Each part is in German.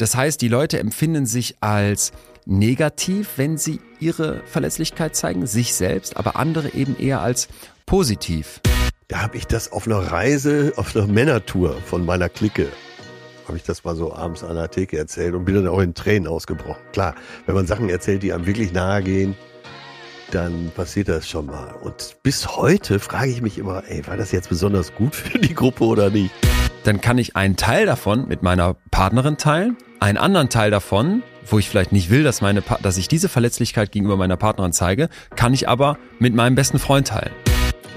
Das heißt, die Leute empfinden sich als negativ, wenn sie ihre Verletzlichkeit zeigen, sich selbst, aber andere eben eher als positiv. Da habe ich das auf einer Reise, auf einer Männertour von meiner Clique, habe ich das mal so abends an der Theke erzählt und bin dann auch in Tränen ausgebrochen. Klar, wenn man Sachen erzählt, die einem wirklich nahe gehen, dann passiert das schon mal. Und bis heute frage ich mich immer, ey, war das jetzt besonders gut für die Gruppe oder nicht? Dann kann ich einen Teil davon mit meiner Partnerin teilen, einen anderen Teil davon, wo ich vielleicht nicht will, dass, meine, dass ich diese Verletzlichkeit gegenüber meiner Partnerin zeige, kann ich aber mit meinem besten Freund teilen.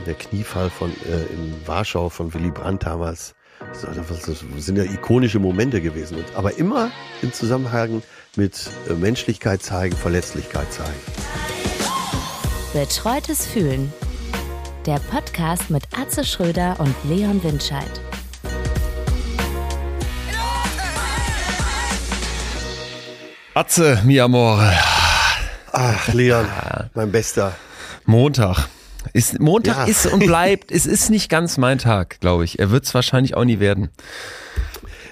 Der Kniefall von, äh, in Warschau von Willy Brandt damals, das sind ja ikonische Momente gewesen. Aber immer im Zusammenhang mit äh, Menschlichkeit zeigen, Verletzlichkeit zeigen. Betreutes Fühlen. Der Podcast mit Atze Schröder und Leon Windscheid. Atze, mi amore. Ach, Leon, mein Bester. Montag. Ist, Montag Ja. ist und bleibt, es ist nicht ganz mein Tag, glaube ich. Er wird es wahrscheinlich auch nie werden.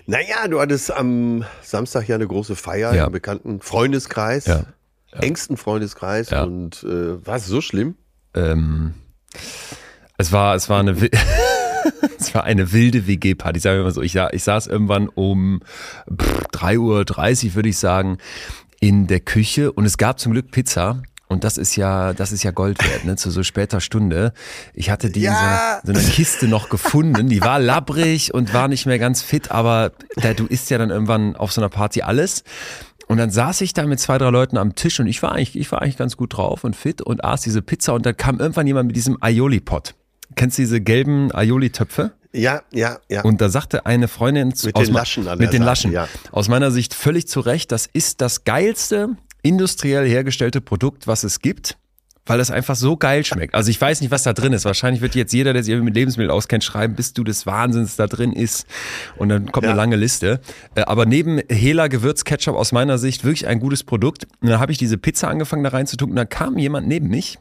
Naja, du hattest am Samstag ja eine große Feier Ja. im bekannten Freundeskreis, Ja. engsten Freundeskreis. Ja. Und äh, war es so schlimm? Ähm, es war, es war eine, es war eine wilde WG-Party, sagen wir mal so. Ich, ich saß irgendwann um pff, 3.30 Uhr, würde ich sagen, in der Küche und es gab zum Glück Pizza. Und das ist ja, das ist ja Gold wert, ne, zu so später Stunde. Ich hatte die Ja. in so, einer- so einer Kiste noch gefunden. Die war labbrig und war nicht mehr ganz fit, aber da, du isst ja dann irgendwann auf so einer Party alles. Und dann saß ich da mit zwei, drei Leuten am Tisch und ich war eigentlich, ich war eigentlich ganz gut drauf und fit und aß diese Pizza und dann kam irgendwann jemand mit diesem Aioli-Pot. Kennst du diese gelben Aioli-Töpfe? Ja, ja, ja. Und da sagte eine Freundin zu- Mit den Laschen an mit den Seite, Laschen. ja. Aus meiner Sicht völlig zu Recht, das ist das geilste industriell hergestellte Produkt, was es gibt. Weil das einfach so geil schmeckt. Also ich weiß nicht, was da drin ist. Wahrscheinlich wird jetzt jeder, der sich mit Lebensmitteln auskennt, schreiben, bis du des Wahnsinns da drin ist. Und dann kommt Ja. eine lange Liste. Äh, Aber neben Hela Gewürzketchup aus meiner Sicht wirklich ein gutes Produkt. Und dann habe ich diese Pizza angefangen da reinzutun. Und dann kam jemand neben mich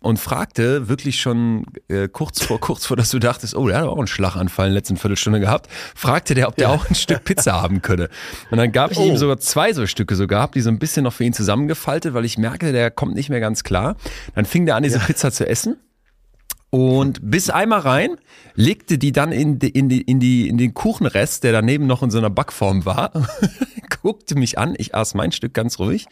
und fragte wirklich schon äh, kurz vor kurz vor, dass du dachtest, oh, der hat auch einen Schlaganfall in der letzten Viertelstunde gehabt, fragte der, ob der auch ein Stück Pizza haben könne. Und dann gab ich ihm Oh. sogar zwei so Stücke so gehabt, die so ein bisschen noch für ihn zusammengefaltet, weil ich merkte, der kommt nicht mehr ganz klar. Dann fing der an, diese Pizza zu essen. Und bis einmal rein, legte die dann in, die, in, die, in, die, in den Kuchenrest, der daneben noch in so einer Backform war, guckte mich an, ich aß mein Stück ganz ruhig.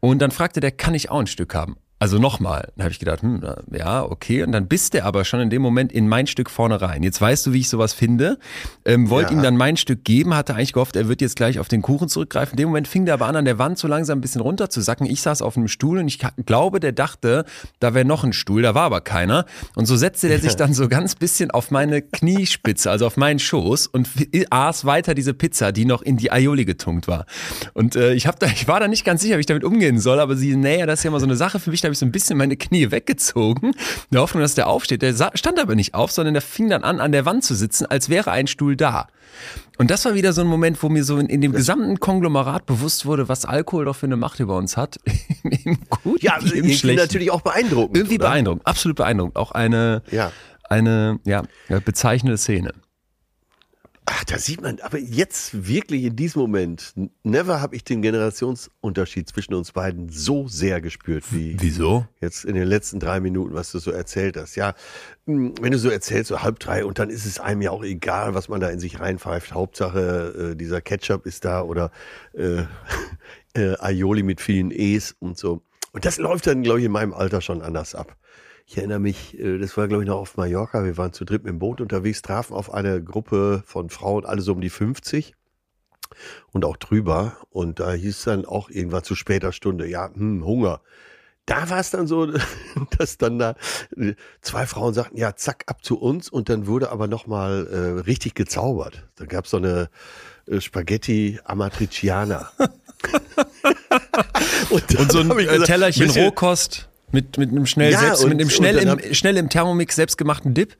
Und dann fragte der, kann ich auch ein Stück haben? Also nochmal. Dann habe ich gedacht, hm, ja, okay. Und dann bist der aber schon in dem Moment in mein Stück vorne rein. Jetzt weißt du, wie ich sowas finde. Ähm, wollte Ja. ihm dann mein Stück geben, hatte eigentlich gehofft, er wird jetzt gleich auf den Kuchen zurückgreifen. In dem Moment fing der aber an, an der Wand so langsam ein bisschen runter zu sacken. Ich saß auf einem Stuhl und ich glaube, der dachte, da wäre noch ein Stuhl, da war aber keiner. Und so setzte der sich dann so ganz bisschen auf meine Kniespitze, also auf meinen Schoß und aß weiter diese Pizza, die noch in die Aioli getunkt war. Und äh, ich, hab da, ich war da nicht ganz sicher, wie ich damit umgehen soll, aber sie, naja, das ist ja mal so eine Sache für mich, da habe ich so ein bisschen meine Knie weggezogen, in der Hoffnung, dass der aufsteht. Der stand aber nicht auf, sondern der fing dann an, an der Wand zu sitzen, als wäre ein Stuhl da. Und das war wieder so ein Moment, wo mir so in, in dem gesamten Konglomerat bewusst wurde, was Alkohol doch für eine Macht über uns hat. Im Guten, Ja, wie im Schlechten. natürlich auch beeindruckend. Irgendwie oder? beeindruckend, absolut beeindruckend. Auch eine, Ja. eine ja, bezeichnende Szene. Ach, da sieht man, aber jetzt wirklich in diesem Moment, never habe ich den Generationsunterschied zwischen uns beiden so sehr gespürt wie Wieso? jetzt in den letzten drei Minuten, was du so erzählt hast. Ja, mh, wenn du so erzählst, so halb drei und dann ist es einem ja auch egal, was man da in sich reinpfeift. Hauptsache, äh, dieser Ketchup ist da oder äh, äh, Aioli mit vielen E's und so. Und das läuft dann, glaube ich, in meinem Alter schon anders ab. Ich erinnere mich, äh, das war, glaube ich, noch auf Mallorca. Wir waren zu dritt mit dem Boot unterwegs, trafen auf eine Gruppe von Frauen, alle so um die 50 und auch drüber. Und da hieß dann auch irgendwann zu später Stunde, ja, hm, Hunger. Da war es dann so, dass dann da äh, zwei Frauen sagten, ja, zack, ab zu uns. Und dann wurde aber nochmal äh, richtig gezaubert. Da gab es so eine äh, Spaghetti Amatriciana. und, Und so ein gesagt, Tellerchen ihr, Rohkost mit, mit einem schnell, Ja, selbst, und- mit einem schnell, im, hab- schnell im Thermomix selbstgemachten Dip.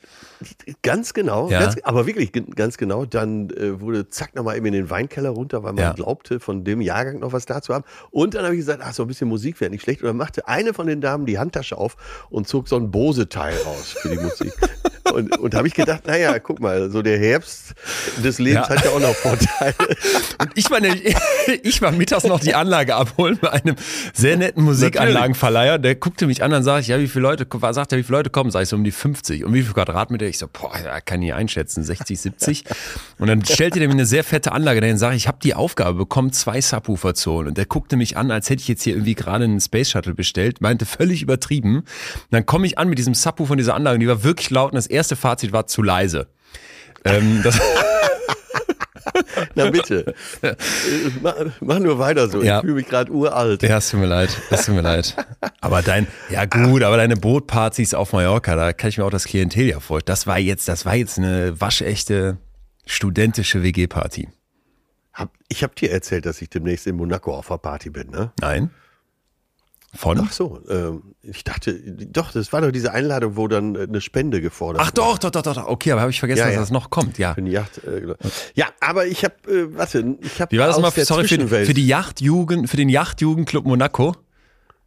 Ganz genau, Ja. ganz, aber wirklich ganz genau. Dann äh, wurde zack nochmal eben in den Weinkeller runter, weil man Ja. glaubte, von dem Jahrgang noch was da zu haben. Und dann habe ich gesagt, ach, so ein bisschen Musik wäre nicht schlecht. Und dann machte eine von den Damen die Handtasche auf und zog so ein Bose-Teil raus für die Musik. Und, und habe ich gedacht, naja, guck mal, so der Herbst des Lebens Ja. hat ja auch noch Vorteile. Und ich war nämlich, ich war mittags noch die Anlage abholen bei einem sehr netten Musikanlagenverleiher. Der guckte mich an, dann sag ich, ja, wie viele Leute, sagt er, wie viele Leute kommen? Sag ich so um die 50. Und wie viel Quadratmeter? Ich so, boah, ja, kann ich einschätzen, 60, 70. Und dann stellte der mir eine sehr fette Anlage dahin, sage ich, ich habe die Aufgabe bekommen, zwei Subwoofer zu holen. Und der guckte mich an, als hätte ich jetzt hier irgendwie gerade einen Space Shuttle bestellt, meinte völlig übertrieben. Und dann komme ich an mit diesem Subwoofer von dieser Anlage, die war wirklich laut und das erste Fazit war zu leise. Ähm, Na bitte. Mach, mach nur weiter so. Ja. Ich fühle mich gerade uralt. Ja, es tut mir leid, es tut mir leid. Aber dein, ja gut, aber deine Bootpartys auf Mallorca, da kann ich mir auch das Klientel ja vorstellen. Das war jetzt, das war jetzt eine waschechte studentische WG-Party. Hab, ich habe dir erzählt, dass ich demnächst in Monaco auf einer Party bin, ne? Nein? Von? Ach so, ähm, ich dachte, doch, das war doch diese Einladung, wo dann äh, eine Spende gefordert Ach doch, doch, doch, doch, doch. Okay, aber habe ich vergessen, Ja, dass ja. das noch kommt, ja. Für die Yacht. Äh, genau. ja, aber ich habe, äh, warte, ich habe Wie war das mal, sorry, für, für die Yachtjugend, für den Yachtjugendclub Monaco?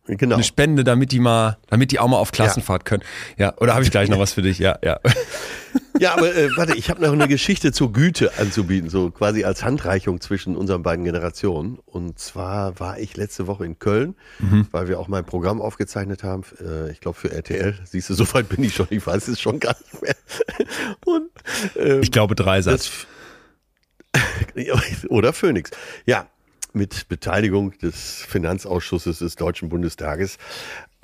genau. Eine Spende, damit die mal, damit die auch mal auf Klassenfahrt können. Ja, oder habe ich gleich noch was für dich? Ja, ja. Ja, aber äh, warte, ich habe noch eine Geschichte zur Güte anzubieten, so quasi als Handreichung zwischen unseren beiden Generationen. Und zwar war ich letzte Woche in Köln, Mhm. weil wir auch mein Programm aufgezeichnet haben. Äh, ich glaube für RTL. Siehst du, so weit bin ich schon. Ich weiß es schon gar nicht mehr. Und ähm, Ich glaube Dreisatz. das, oder Phoenix. Ja, mit Beteiligung des Finanzausschusses des Deutschen Bundestages.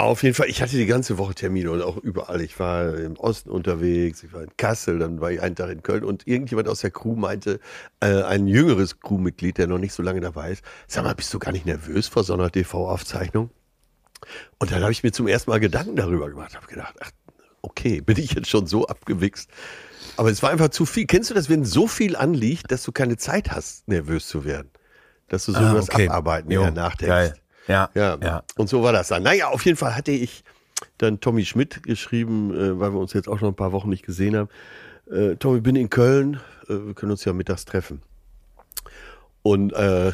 Auf jeden Fall, ich hatte die ganze Woche Termine und auch überall. Ich war im Osten unterwegs, ich war in Kassel, dann war ich einen Tag in Köln und irgendjemand aus der Crew meinte, äh, ein jüngeres Crewmitglied, der noch nicht so lange dabei ist, sag mal, bist du gar nicht nervös vor so einer TV-Aufzeichnung? Und dann habe ich mir zum ersten Mal Gedanken darüber gemacht, habe gedacht, ach, okay, bin ich jetzt schon so abgewichst? Aber es war einfach zu viel. Kennst du das, wenn so viel anliegt, dass du keine Zeit hast, nervös zu werden? Dass du so über das Abarbeiten Jo, nachdenkst. Geil. Ja, Ja, ja. und so war das dann. Naja, auf jeden Fall hatte ich dann Tommy Schmidt geschrieben, äh, weil wir uns jetzt auch schon ein paar Wochen nicht gesehen haben. Äh, Tommy, bin in Köln, äh, wir können uns ja mittags treffen. Und äh,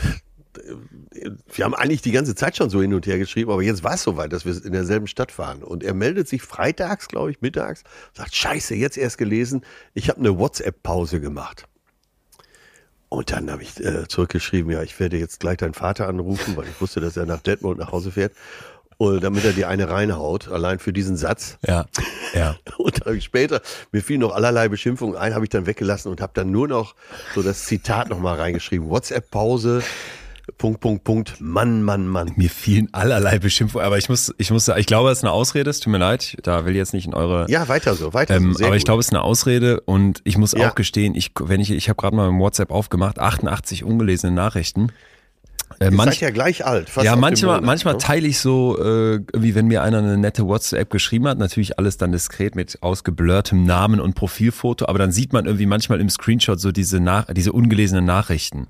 wir haben eigentlich die ganze Zeit schon so hin und her geschrieben, aber jetzt war es soweit, dass wir in derselben Stadt fahren. Und er meldet sich freitags, glaube ich, mittags, sagt, scheiße, jetzt erst gelesen, ich habe eine WhatsApp-Pause gemacht. Und dann habe ich äh, zurückgeschrieben, ja, ich werde jetzt gleich deinen Vater anrufen, weil ich wusste, dass er nach Detmold nach Hause fährt. Und damit er dir eine reinhaut, allein für diesen Satz. Ja, ja. Und dann habe ich später, mir fielen noch allerlei Beschimpfungen ein, habe ich dann weggelassen und habe dann nur noch so das Zitat nochmal reingeschrieben. WhatsApp-Pause, Punkt, Punkt, Punkt, Mann, Mann, Mann. Mir fielen allerlei Beschimpfungen, aber ich muss, ich muss, ich glaube, es ist eine Ausrede, es tut mir leid, da will ich jetzt nicht in eure Ja, weiter so, weiter Ähm, so. Aber ich gut. glaube, es ist eine Ausrede und ich muss Ja. auch gestehen, ich, wenn ich, ich habe gerade mal im WhatsApp aufgemacht, 88 ungelesene Nachrichten. Äh, Ihr manch, seid ja gleich alt. ja, manchmal, Monat, manchmal ne? teile ich so, äh, wie wenn mir einer eine nette WhatsApp geschrieben hat, natürlich alles dann diskret mit ausgeblurrtem Namen und Profilfoto, aber dann sieht man irgendwie manchmal im Screenshot so diese, Nach diese ungelesenen Nachrichten.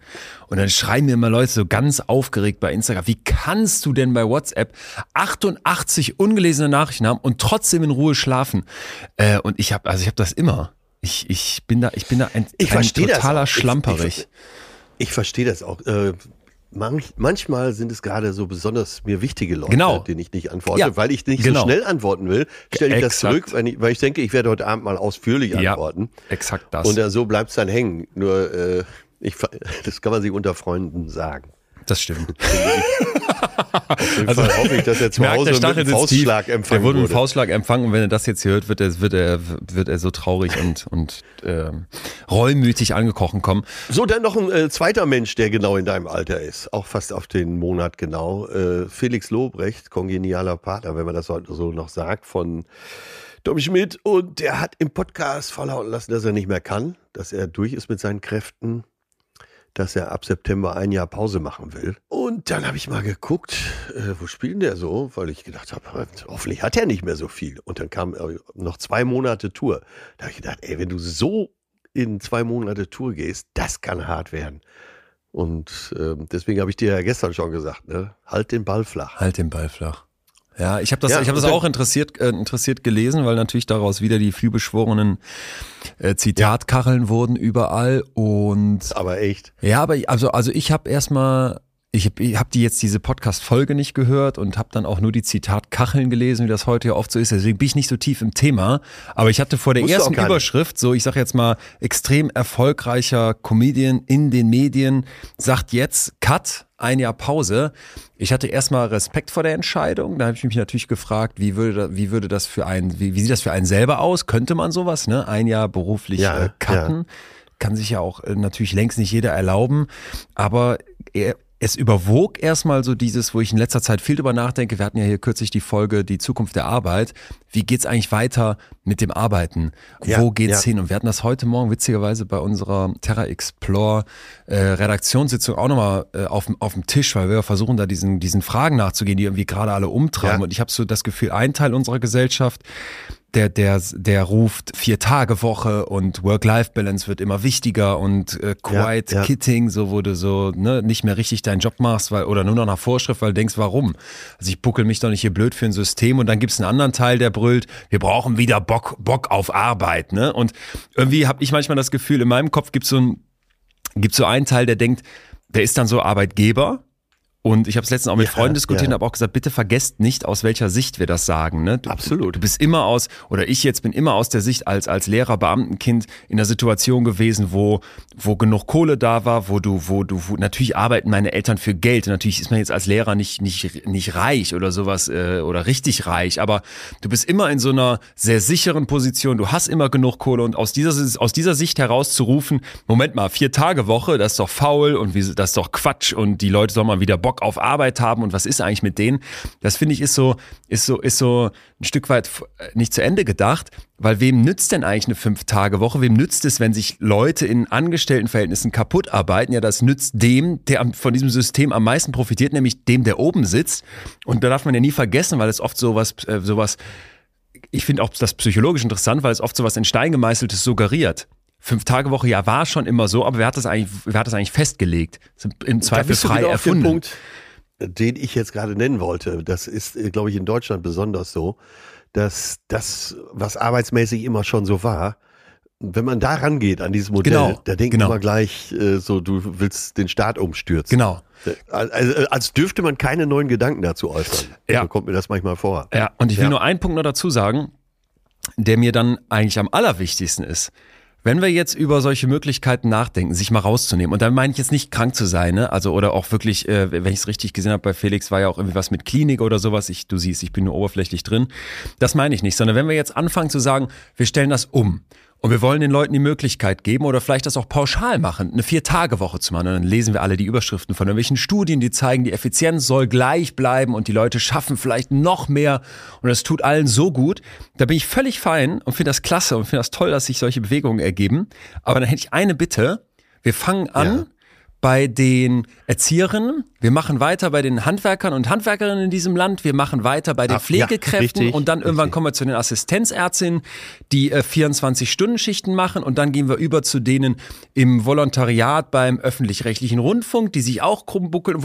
Und dann schreiben mir immer Leute so ganz aufgeregt bei Instagram, wie kannst du denn bei WhatsApp 88 ungelesene Nachrichten haben und trotzdem in Ruhe schlafen? Äh, und ich habe, also ich habe das immer. Ich, ich bin da, ich bin da ein, Ich ein verstehe das totaler auch. Ich- Schlamperich. Ich, ich verstehe das auch. Manch, manchmal sind es gerade so besonders mir wichtige Leute, Genau. denen ich nicht antworte, Ja, weil ich nicht genau. so schnell antworten will. Stelle ich das Exakt. zurück, weil ich, weil ich denke, ich werde heute Abend mal ausführlich Ja, antworten. exakt das. Und so bleibt es dann hängen. Nur, äh, ich, das kann man sich unter Freunden sagen. Das stimmt. Auf jeden Fall hoffe ich, dass er zu merkt, Hause der mit. Faustschlag Der empfangen wurde mit wurde. einem Faustschlag empfangen und wenn er das jetzt hier hört, wird er, wird er, wird er so traurig und, und ähm, reumütig angekrochen kommen. So, dann noch ein äh, zweiter Mensch, der genau in deinem Alter ist, auch fast auf den Monat genau. Äh, Felix Lobrecht, kongenialer Partner, wenn man das heute so noch sagt, von Tom Schmidt. Und der hat im Podcast verlauten lassen, dass er nicht mehr kann, dass er durch ist mit seinen Kräften, dass er ab September ein Jahr Pause machen will. Und dann habe ich mal geguckt, äh, wo spielt der so, weil ich gedacht habe, hoffentlich hat er nicht mehr so viel. Und dann kam äh, noch zwei Monate Tour. Da habe ich gedacht, ey, wenn du so in zwei Monate Tour gehst, das kann hart werden. Und ähm, deswegen habe ich dir ja gestern schon gesagt, ne? halt den Ball flach. Halt den Ball flach. Ja, ich habe das, Ja, ich habe das auch interessiert, äh, interessiert gelesen, weil natürlich daraus wieder die vielbeschworenen äh, Zitatkacheln wurden überall und Aber echt. Ja, aber ich- also, also ich habe erstmal, ich habe hab die jetzt diese Podcast-Folge nicht gehört und habe dann auch nur die Zitatkacheln gelesen, wie das heute ja oft so ist. Deswegen bin ich nicht so tief im Thema. Aber ich hatte vor der Musst ersten. Überschrift, so ich sage jetzt mal, extrem erfolgreicher Comedian in den Medien, sagt jetzt Cut, ein Jahr Pause. Ich hatte erstmal Respekt vor der Entscheidung. Da habe ich mich natürlich gefragt, wie würde, wie würde das für einen, wie, wie sieht das für einen selber aus? Könnte man sowas, ne? Ein Jahr beruflich Ja, äh, cutten? Kann sich ja auch äh, natürlich längst nicht jeder erlauben. Aber er, es überwog erstmal so dieses, wo ich in letzter Zeit viel drüber nachdenke. Wir hatten ja hier kürzlich die Folge Die Zukunft der Arbeit. Wie geht's eigentlich weiter mit dem Arbeiten? Ja, Wo geht's ja. hin? Und wir hatten das heute Morgen witzigerweise bei unserer Terra Explore äh, Redaktionssitzung auch nochmal äh, auf, dem- auf dem Tisch, weil wir versuchen da diesen, diesen Fragen nachzugehen, die irgendwie gerade alle umtreiben. Ja. Und ich habe so das Gefühl, ein Teil unserer Gesellschaft, der, der, der ruft vier Tage Woche und Work-Life-Balance wird immer wichtiger und äh, Quiet Ja, ja. Kitting, so wo du so ne, nicht mehr richtig deinen Job machst, weil oder nur noch nach Vorschrift, weil du denkst, warum? Also ich buckel mich doch nicht hier blöd für ein System und dann gibt's einen anderen Teil, der brüllt, wir brauchen wieder Bock, Bock auf Arbeit, ne? Und irgendwie habe ich manchmal das Gefühl, in meinem Kopf gibt's so ein gibt so einen Teil, der denkt, der ist dann so Arbeitgeber. Und ich habe es letztens auch mit Ja, Freunden diskutiert ja. und habe auch gesagt, bitte vergesst nicht, aus welcher Sicht wir das sagen. Ne? Du, Absolut. Du bist immer aus, oder ich jetzt bin immer aus der Sicht als, als Lehrer, Beamtenkind in der Situation gewesen, wo, wo genug Kohle da war, wo du, wo du, wo, natürlich arbeiten meine Eltern für Geld. Und natürlich ist man jetzt als Lehrer nicht, nicht, nicht reich oder sowas, äh, oder richtig reich, aber du bist immer in so einer sehr sicheren Position, du hast immer genug Kohle und aus dieser, aus dieser Sicht heraus zu rufen, Moment mal, vier Tage Woche, das ist doch faul und wie, das ist doch Quatsch und die Leute sollen mal wieder Bock auf Arbeit haben und was ist eigentlich mit denen? Das finde ich ist so, ist so, ist so ein Stück weit f- nicht zu Ende gedacht, weil wem nützt denn eigentlich eine Fünf-Tage-Woche? Wem nützt es, wenn sich Leute in Angestelltenverhältnissen kaputt arbeiten? Ja, das nützt dem, der von diesem System am meisten profitiert, nämlich dem, der oben sitzt. Und da darf man ja nie vergessen, weil es oft sowas, äh, sowas ich finde auch das psychologisch interessant, weil es oft so was in Stein gemeißeltes suggeriert. Fünf Tage Woche, ja, war schon immer so, aber wer hat das eigentlich, wer hat das eigentlich festgelegt? Im Zweifel frei wieder auf den erfunden. Punkt, den ich jetzt gerade nennen wollte. Das ist, äh, glaube ich, in Deutschland besonders so, dass das, was arbeitsmäßig immer schon so war, wenn man da rangeht an dieses Modell, Genau, da denkt genau. man gleich äh, so, du willst den Staat umstürzen. Genau. Also, äh, als dürfte man keine neuen Gedanken dazu äußern. Ja. So kommt mir das manchmal vor. Ja, und ich will Ja. nur einen Punkt noch dazu sagen, der mir dann eigentlich am allerwichtigsten ist. Wenn wir jetzt über solche Möglichkeiten nachdenken, sich mal rauszunehmen, und dann meine ich jetzt nicht krank zu sein, ne? also oder auch wirklich, äh, wenn ich es richtig gesehen habe, bei Felix war ja auch irgendwie was mit Klinik oder sowas, ich, du siehst, ich bin nur oberflächlich drin, das meine ich nicht, sondern wenn wir jetzt anfangen zu sagen, wir stellen das um und wir wollen den Leuten die Möglichkeit geben oder vielleicht das auch pauschal machen, eine Vier-Tage-Woche zu machen. Und dann lesen wir alle die Überschriften von irgendwelchen Studien, die zeigen, die Effizienz soll gleich bleiben und die Leute schaffen vielleicht noch mehr und es tut allen so gut. Da bin ich völlig fein und finde das klasse und finde das toll, dass sich solche Bewegungen ergeben. Aber dann hätte ich eine Bitte. Wir fangen an Ja. Bei den Erzieherinnen, wir machen weiter bei den Handwerkern und Handwerkerinnen in diesem Land, wir machen weiter bei den ja, Pflegekräften richtig, und dann irgendwann richtig. kommen wir zu den Assistenzärztinnen, die äh, 24-Stunden-Schichten machen und dann gehen wir über zu denen im Volontariat beim öffentlich-rechtlichen Rundfunk, die sich auch krumm buckeln.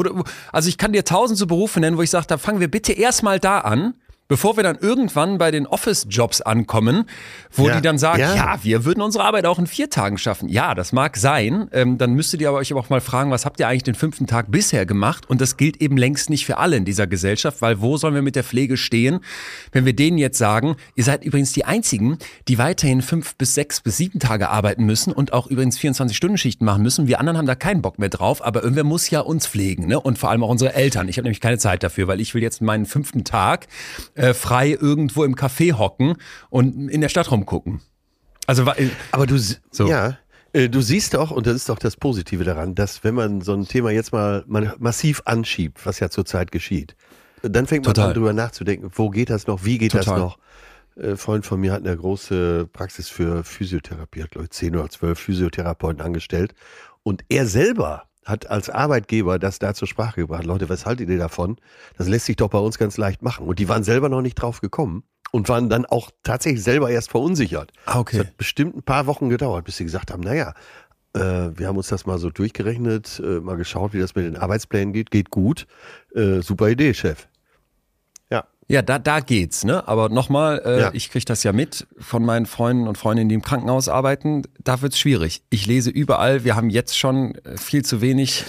Also ich kann dir tausend so Berufe nennen, wo ich sage, da fangen wir bitte erstmal da an. Bevor wir dann irgendwann bei den Office-Jobs ankommen, wo Ja, die dann sagen, ja. ja. wir würden unsere Arbeit auch in vier Tagen schaffen. Ja, das mag sein. Ähm, dann müsstet ihr aber euch aber auch mal fragen, was habt ihr eigentlich den fünften Tag bisher gemacht? Und das gilt eben längst nicht für alle in dieser Gesellschaft, weil wo sollen wir mit der Pflege stehen, wenn wir denen jetzt sagen, ihr seid übrigens die Einzigen, die weiterhin fünf bis sechs bis sieben Tage arbeiten müssen und auch übrigens 24-Stunden-Schichten machen müssen. Wir anderen haben da keinen Bock mehr drauf, aber irgendwer muss ja uns pflegen, ne? Und vor allem auch unsere Eltern. Ich habe nämlich keine Zeit dafür, weil ich will jetzt meinen fünften Tag äh, frei irgendwo im Café hocken und in der Stadt rumgucken. Also Aber du, So. ja, äh, du siehst doch, und das ist doch das Positive daran, dass wenn man so ein Thema jetzt mal man massiv anschiebt, was ja zurzeit geschieht, dann fängt man Total. an, drüber nachzudenken, wo geht das noch, wie geht das Total. noch. Ein Freund von mir hat eine große Praxis für Physiotherapie, hat glaube ich zehn oder zwölf Physiotherapeuten angestellt. Und er selber hat als Arbeitgeber das da zur Sprache gebracht. Leute, was haltet ihr davon? Das lässt sich doch bei uns ganz leicht machen. Und die waren selber noch nicht drauf gekommen und waren dann auch tatsächlich selber erst verunsichert. Ah, okay. Es hat bestimmt ein paar Wochen gedauert, bis sie gesagt haben, naja, äh, wir haben uns das mal so durchgerechnet, äh, mal geschaut, wie das mit den Arbeitsplänen geht. Geht gut. Äh, super Idee, Chef. Ja, da, da geht's, ne? Aber nochmal, äh, Ja. ich krieg das ja mit von meinen Freunden und Freundinnen, die im Krankenhaus arbeiten. Da wird's schwierig. Ich lese überall, wir haben jetzt schon äh, viel zu wenig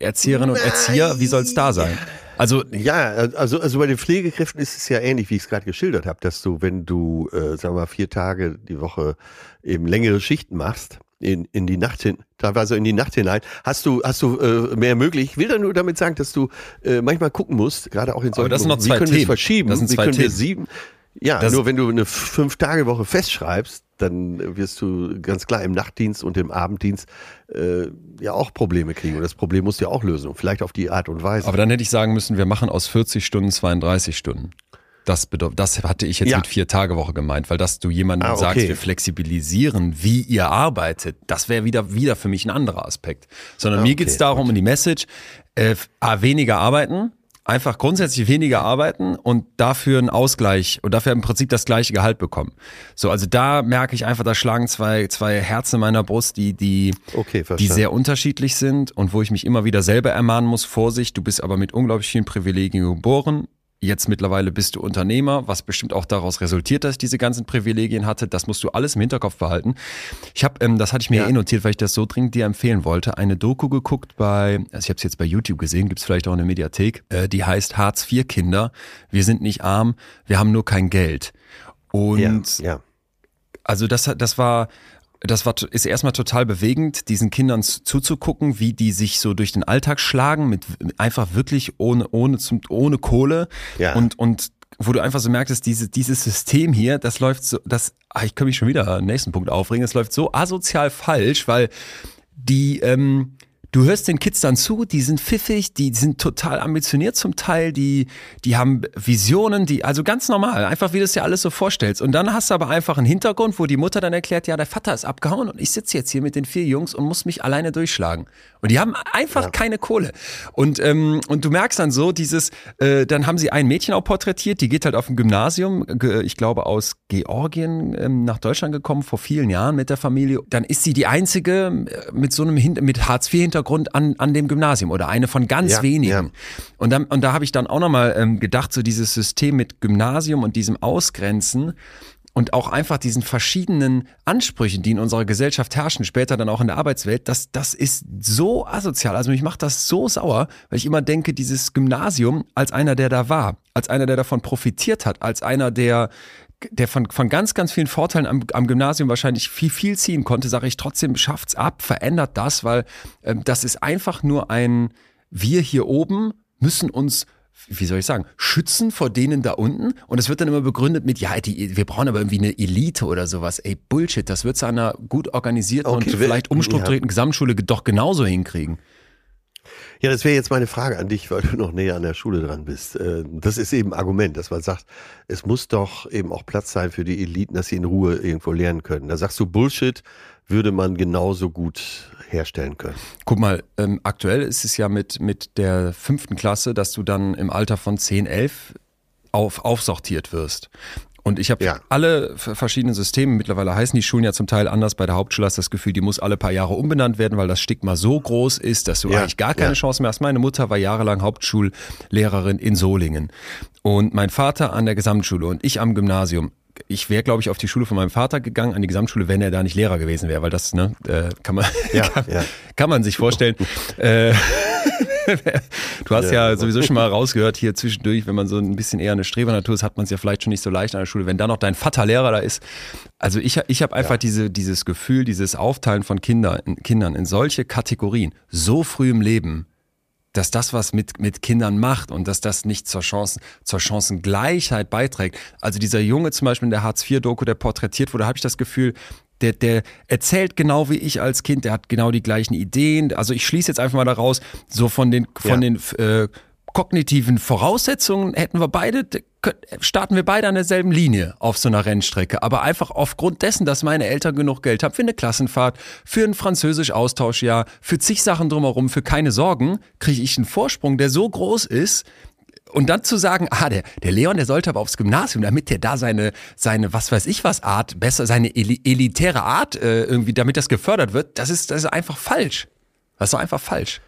Erzieherinnen und Erzieher. Wie soll's da sein? Also, Ja, also, also bei den Pflegekräften ist es ja ähnlich, wie ich es gerade geschildert habe, dass du, wenn du, äh, sagen wir mal, vier Tage die Woche eben längere Schichten machst, in, in die Nacht hin, teilweise in die Nacht hinein, hast du, hast du äh, mehr möglich. Ich will da nur damit sagen, dass du äh, manchmal gucken musst, gerade auch in solchen das sind noch zwei wie können wir es Themen. verschieben, Das sind wie zwei können wir Themen. sieben. Ja, Das- nur wenn du eine Fünf-Tage-Woche festschreibst, dann wirst du ganz klar im Nachtdienst und im Abenddienst äh, ja auch Probleme kriegen. Und das Problem musst du ja auch lösen. Und Vielleicht auf die Art und Weise. aber dann hätte ich sagen müssen, wir machen aus 40 Stunden 32 Stunden. Das, bedeutet, das hatte ich jetzt Ja. mit vier Tage Woche gemeint, weil dass du jemandem Ah, okay. sagst, wir flexibilisieren, wie ihr arbeitet, das wäre wieder, wieder für mich ein anderer Aspekt. Sondern Ah, mir okay, geht's darum, um die Message, äh, A, weniger arbeiten, einfach grundsätzlich weniger arbeiten und dafür einen Ausgleich und dafür im Prinzip das gleiche Gehalt bekommen. So, also da merke ich einfach, da schlagen zwei, zwei Herzen in meiner Brust, die, die, Okay, die sehr unterschiedlich sind und wo ich mich immer wieder selber ermahnen muss, Vorsicht, du bist aber mit unglaublich vielen Privilegien geboren. Jetzt mittlerweile bist du Unternehmer, was bestimmt auch daraus resultiert, dass ich diese ganzen Privilegien hatte. Das musst du alles im Hinterkopf behalten. Ich habe, ähm, das hatte ich mir Ja. eh notiert, weil ich das so dringend dir empfehlen wollte, eine Doku geguckt bei, also ich habe es jetzt bei YouTube gesehen, gibt's vielleicht auch in der Mediathek, äh, die heißt Hartz IV Kinder. Wir sind nicht arm, wir haben nur kein Geld. Und ja, ja. also das, hat- das war, das war, ist erstmal total bewegend, diesen Kindern zuzugucken, wie die sich so durch den Alltag schlagen, mit einfach wirklich ohne, ohne, ohne Kohle Ja. und, und wo du einfach so merkst, diese, dieses System hier, das läuft so, das, ah, ich kann mich schon wieder am nächsten Punkt aufregen, es läuft so asozial falsch, weil die, ähm, du hörst den Kids dann zu, die sind pfiffig, die sind total ambitioniert zum Teil, die, die haben Visionen, die, also ganz normal, einfach wie du es dir alles so vorstellst. Und dann hast du aber einfach einen Hintergrund, wo die Mutter dann erklärt, ja, der Vater ist abgehauen und ich sitze jetzt hier mit den vier Jungs und muss mich alleine durchschlagen. Und die haben einfach keine Kohle. Und, ähm, und du merkst dann so, dieses, äh, dann haben sie ein Mädchen auch porträtiert, die geht halt auf ein Gymnasium, ich glaube aus Georgien ähm, nach Deutschland gekommen, vor vielen Jahren mit der Familie. Dann ist sie die einzige äh, mit so einem mit Hartz-IV-Hintergrund an, an dem Gymnasium oder eine von ganz Ja, wenigen. ja. Und, dann, und da habe ich dann auch nochmal ähm, gedacht, so dieses System mit Gymnasium und diesem Ausgrenzen und auch einfach diesen verschiedenen Ansprüchen, die in unserer Gesellschaft herrschen, später dann auch in der Arbeitswelt, das, das ist so asozial. Also mich macht das so sauer, weil ich immer denke, dieses Gymnasium als einer, der da war, als einer, der davon profitiert hat, als einer, der der von, von ganz, ganz vielen Vorteilen am, am Gymnasium wahrscheinlich viel, viel ziehen konnte, sage ich trotzdem, schafft's ab, verändert das, weil ähm, das ist einfach nur ein, wir hier oben müssen uns wie soll ich sagen, schützen vor denen da unten. Und es wird dann immer begründet mit, ja, die, wir brauchen aber irgendwie eine Elite oder sowas. Ey, Bullshit, das wird zu einer gut organisierten Okay, und vielleicht umstrukturierten Gesamtschule doch genauso hinkriegen. Ja, das wäre jetzt meine Frage an dich, weil du noch näher an der Schule dran bist. Äh, Das ist eben ein Argument, dass man sagt, es muss doch eben auch Platz sein für die Eliten, dass sie in Ruhe irgendwo lernen können. Da sagst du, Bullshit würde man genauso gut herstellen können. Guck mal, ähm, aktuell ist es ja mit, mit der fünften Klasse, dass du dann im Alter von 10, 11 auf, aufsortiert wirst. Und ich habe Ja. alle verschiedenen Systeme, mittlerweile heißen die Schulen ja zum Teil anders. Bei der Hauptschule hast du das Gefühl, die muss alle paar Jahre umbenannt werden, weil das Stigma so groß ist, dass du Ja, eigentlich gar keine ja. Chance mehr hast. Meine Mutter war jahrelang Hauptschullehrerin in Solingen und mein Vater an der Gesamtschule und ich am Gymnasium. Ich wäre, glaube ich, auf die Schule von meinem Vater gegangen, an die Gesamtschule, wenn er da nicht Lehrer gewesen wäre, weil das, ne, äh, kann man, Ja, kann, ja. kann man sich vorstellen. äh, du hast ja, sowieso schon mal rausgehört hier zwischendurch, wenn man so ein bisschen eher eine Strebernatur ist, hat man es ja vielleicht schon nicht so leicht an der Schule. Wenn dann noch dein Vater Lehrer da ist. Also ich, ich habe einfach diese, dieses Gefühl, dieses Aufteilen von Kinder, in, Kindern in solche Kategorien so früh im Leben, dass das was mit, mit Kindern macht und dass das nicht zur, Chancen, zur Chancengleichheit beiträgt. Also dieser Junge zum Beispiel in der Hartz-IV-Doku, der porträtiert wurde, habe ich das Gefühl, der, der erzählt genau wie ich als Kind, der hat genau die gleichen Ideen. Also ich schließe jetzt einfach mal daraus, so von den, von Ja. den äh, kognitiven Voraussetzungen hätten wir beide, starten wir beide an derselben Linie auf so einer Rennstrecke. Aber einfach aufgrund dessen, dass meine Eltern genug Geld haben für eine Klassenfahrt, für ein Französisch-Austauschjahr, für zig Sachen drumherum, für keine Sorgen, kriege ich einen Vorsprung, der so groß ist, und dann zu sagen, ah, der, der Leon, der sollte aber aufs Gymnasium, damit der da seine, seine, was weiß ich was Art, besser, seine eli elitäre Art äh, irgendwie, damit das gefördert wird, das ist, das ist einfach falsch. Das ist einfach falsch.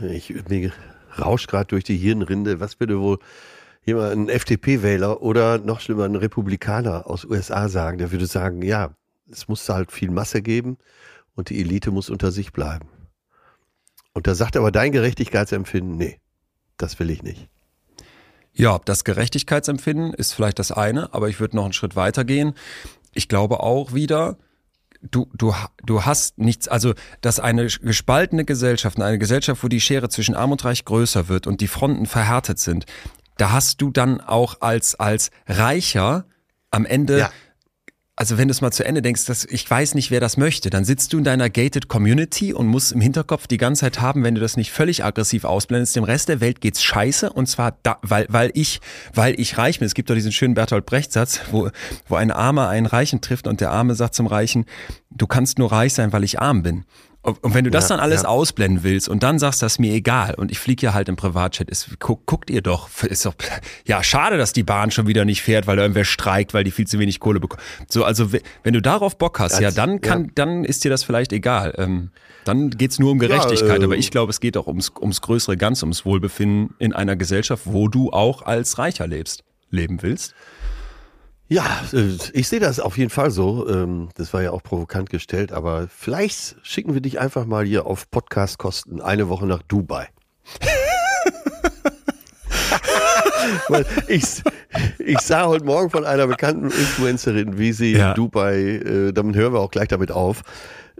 Ich, mir rauscht gerade durch die Hirnrinde, was würde wohl jemand, ein FDP-Wähler oder noch schlimmer, ein Republikaner aus USA sagen, der würde sagen, ja, es muss halt viel Masse geben und die Elite muss unter sich bleiben. Und da sagt aber dein Gerechtigkeitsempfinden, nee, das will ich nicht. Ja, das Gerechtigkeitsempfinden ist vielleicht das eine, aber ich würde noch einen Schritt weiter gehen. Ich glaube auch wieder, du, du, du hast nichts, also dass eine gespaltene Gesellschaft, eine Gesellschaft, wo die Schere zwischen Arm und Reich größer wird und die Fronten verhärtet sind, da hast du dann auch als, als Reicher am Ende ja also wenn du es mal zu Ende denkst, dass ich weiß nicht, wer das möchte, dann sitzt du in deiner gated Community und musst im Hinterkopf die ganze Zeit haben, wenn du das nicht völlig aggressiv ausblendest, dem Rest der Welt geht's scheiße und zwar da, weil weil ich weil ich reich bin. Es gibt doch diesen schönen Bertolt Brecht Satz, wo wo ein Armer einen Reichen trifft und der Arme sagt zum Reichen, du kannst nur reich sein, weil ich arm bin. Und wenn du das ja, dann alles ja. ausblenden willst und dann sagst, das ist mir egal und ich fliege ja halt im Privatchat, ist, guck, guckt ihr doch, ist doch, ja, schade, dass die Bahn schon wieder nicht fährt, weil irgendwer streikt, weil die viel zu wenig Kohle bekommen. So, also wenn du darauf Bock hast, das, ja, dann kann, ja. dann ist dir das vielleicht egal. Ähm, dann geht's nur um Gerechtigkeit, äh, aber ich glaube, es geht auch ums, ums größere Ganz, ums Wohlbefinden in einer Gesellschaft, wo du auch als Reicher lebst, leben willst. Ja, äh, ich sehe das auf jeden Fall so. Ähm, das war ja auch provokant gestellt, aber vielleicht schicken wir dich einfach mal hier auf Podcastkosten eine Woche nach Dubai. ich, ich sah heute Morgen von einer bekannten Influencerin, wie sie ja. in Dubai, äh, damit hören wir auch gleich damit auf,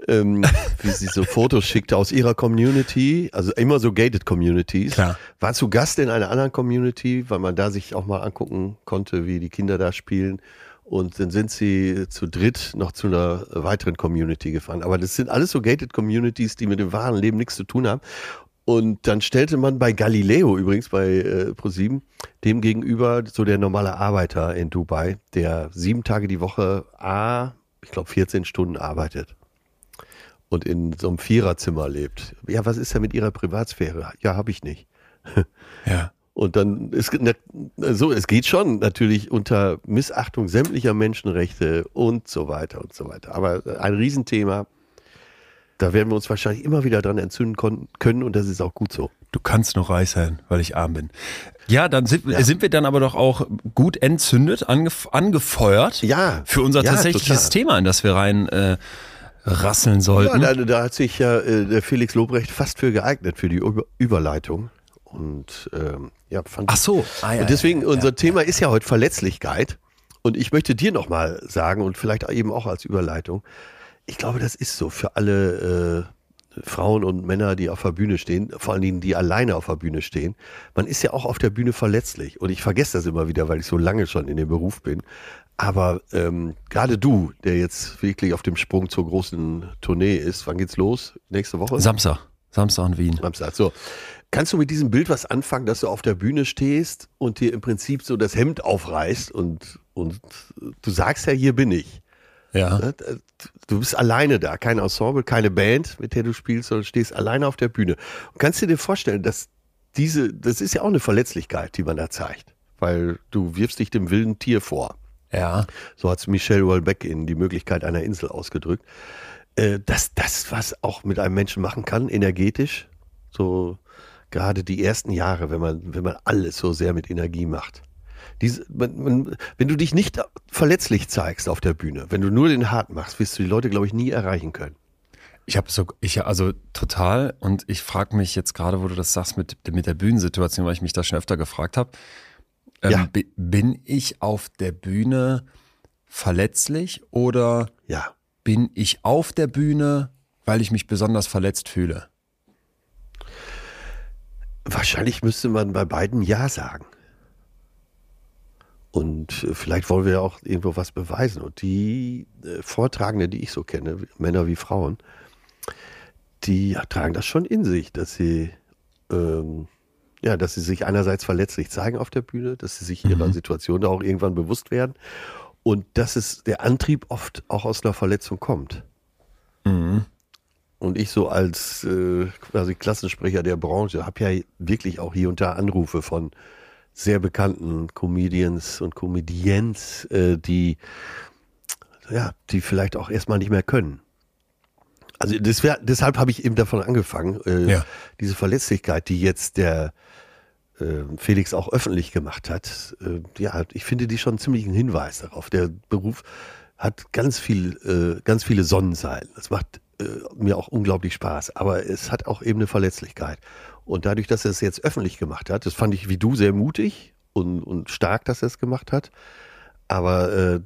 ähm, wie sie so Fotos schickte aus ihrer Community, also immer so gated Communities. Klar. War zu Gast in einer anderen Community, weil man da sich auch mal angucken konnte, wie die Kinder da spielen. Und dann sind sie zu dritt noch zu einer weiteren Community gefahren. Aber das sind alles so gated Communities, die mit dem wahren Leben nichts zu tun haben. Und dann stellte man bei Galileo übrigens, bei äh, ProSieben, dem gegenüber so der normale Arbeiter in Dubai, der sieben Tage die Woche, a, ich glaube 14 Stunden arbeitet und in so einem Viererzimmer lebt. Ja, was ist da mit ihrer Privatsphäre? Ja, habe ich nicht. Ja. Und dann ist so, es geht schon natürlich unter Missachtung sämtlicher Menschenrechte und so weiter und so weiter. Aber ein Riesenthema. Da werden wir uns wahrscheinlich immer wieder dran entzünden können und das ist auch gut so. Du kannst noch reich sein, weil ich arm bin. Ja, dann sind, ja. sind wir dann aber doch auch gut entzündet, angef angefeuert ja. für unser ja, tatsächliches total. Thema, in das wir rein äh, rasseln sollten. Ja, da, da hat sich ja äh, der Felix Lobrecht fast für geeignet, für die Über Überleitung. Und ähm, ja, fand Ach so. Ah, ja, und deswegen, ja, unser Thema ist ja heute Verletzlichkeit. Und ich möchte dir nochmal sagen und vielleicht eben auch als Überleitung, ich glaube, das ist so für alle äh, Frauen und Männer, die auf der Bühne stehen, vor allen Dingen, die alleine auf der Bühne stehen. Man ist ja auch auf der Bühne verletzlich. Und ich vergesse das immer wieder, weil ich so lange schon in dem Beruf bin. Aber ähm, gerade du, der jetzt wirklich auf dem Sprung zur großen Tournee ist, wann geht's los? Nächste Woche? Samstag. Samstag in Wien. Samstag, so. Kannst du mit diesem Bild was anfangen, dass du auf der Bühne stehst und dir im Prinzip so das Hemd aufreißt und, und du sagst ja, hier bin ich. Ja. Ne? Du bist alleine da, kein Ensemble, keine Band, mit der du spielst, sondern stehst alleine auf der Bühne. Und kannst du dir vorstellen, dass diese, das ist ja auch eine Verletzlichkeit, die man da zeigt, weil du wirfst dich dem wilden Tier vor. Ja. So hat es Michel Houellebecq in die Möglichkeit einer Insel ausgedrückt. Äh, dass das, was auch mit einem Menschen machen kann, energetisch, so gerade die ersten Jahre, wenn man, wenn man alles so sehr mit Energie macht. Diese, man, man, wenn du dich nicht verletzlich zeigst auf der Bühne, wenn du nur den Hart machst, wirst du die Leute, glaube ich, nie erreichen können. Ich habe so, ich also total und ich frage mich jetzt gerade, wo du das sagst mit, mit der Bühnensituation, weil ich mich da schon öfter gefragt habe. Ähm, ja. Bin ich auf der Bühne verletzlich oder ja. bin ich auf der Bühne, weil ich mich besonders verletzt fühle? Wahrscheinlich müsste man bei beiden Ja sagen. Und äh, vielleicht wollen wir ja auch irgendwo was beweisen. Und die äh, Vortragenden, die ich so kenne, Männer wie Frauen, die tragen das schon in sich, dass sie ähm, ja, dass sie sich einerseits verletzlich zeigen auf der Bühne, dass sie sich ihrer mhm. Situation da auch irgendwann bewusst werden und dass es der Antrieb oft auch aus einer Verletzung kommt. Mhm. Und ich so als äh, quasi Klassensprecher der Branche habe ja wirklich auch hier und da Anrufe von sehr bekannten Comedians und Comedians, äh, die ja, die vielleicht auch erstmal nicht mehr können. Also wär, deshalb habe ich eben davon angefangen, äh, ja. diese Verletzlichkeit, die jetzt der Felix auch öffentlich gemacht hat, äh, ja, ich finde die schon ziemlich einen Hinweis darauf. Der Beruf hat ganz viel, äh, ganz viele Sonnenseiten. Das macht äh, mir auch unglaublich Spaß. Aber es hat auch eben eine Verletzlichkeit. Und dadurch, dass er es jetzt öffentlich gemacht hat, das fand ich wie du sehr mutig und, und stark, dass er es gemacht hat. Aber äh,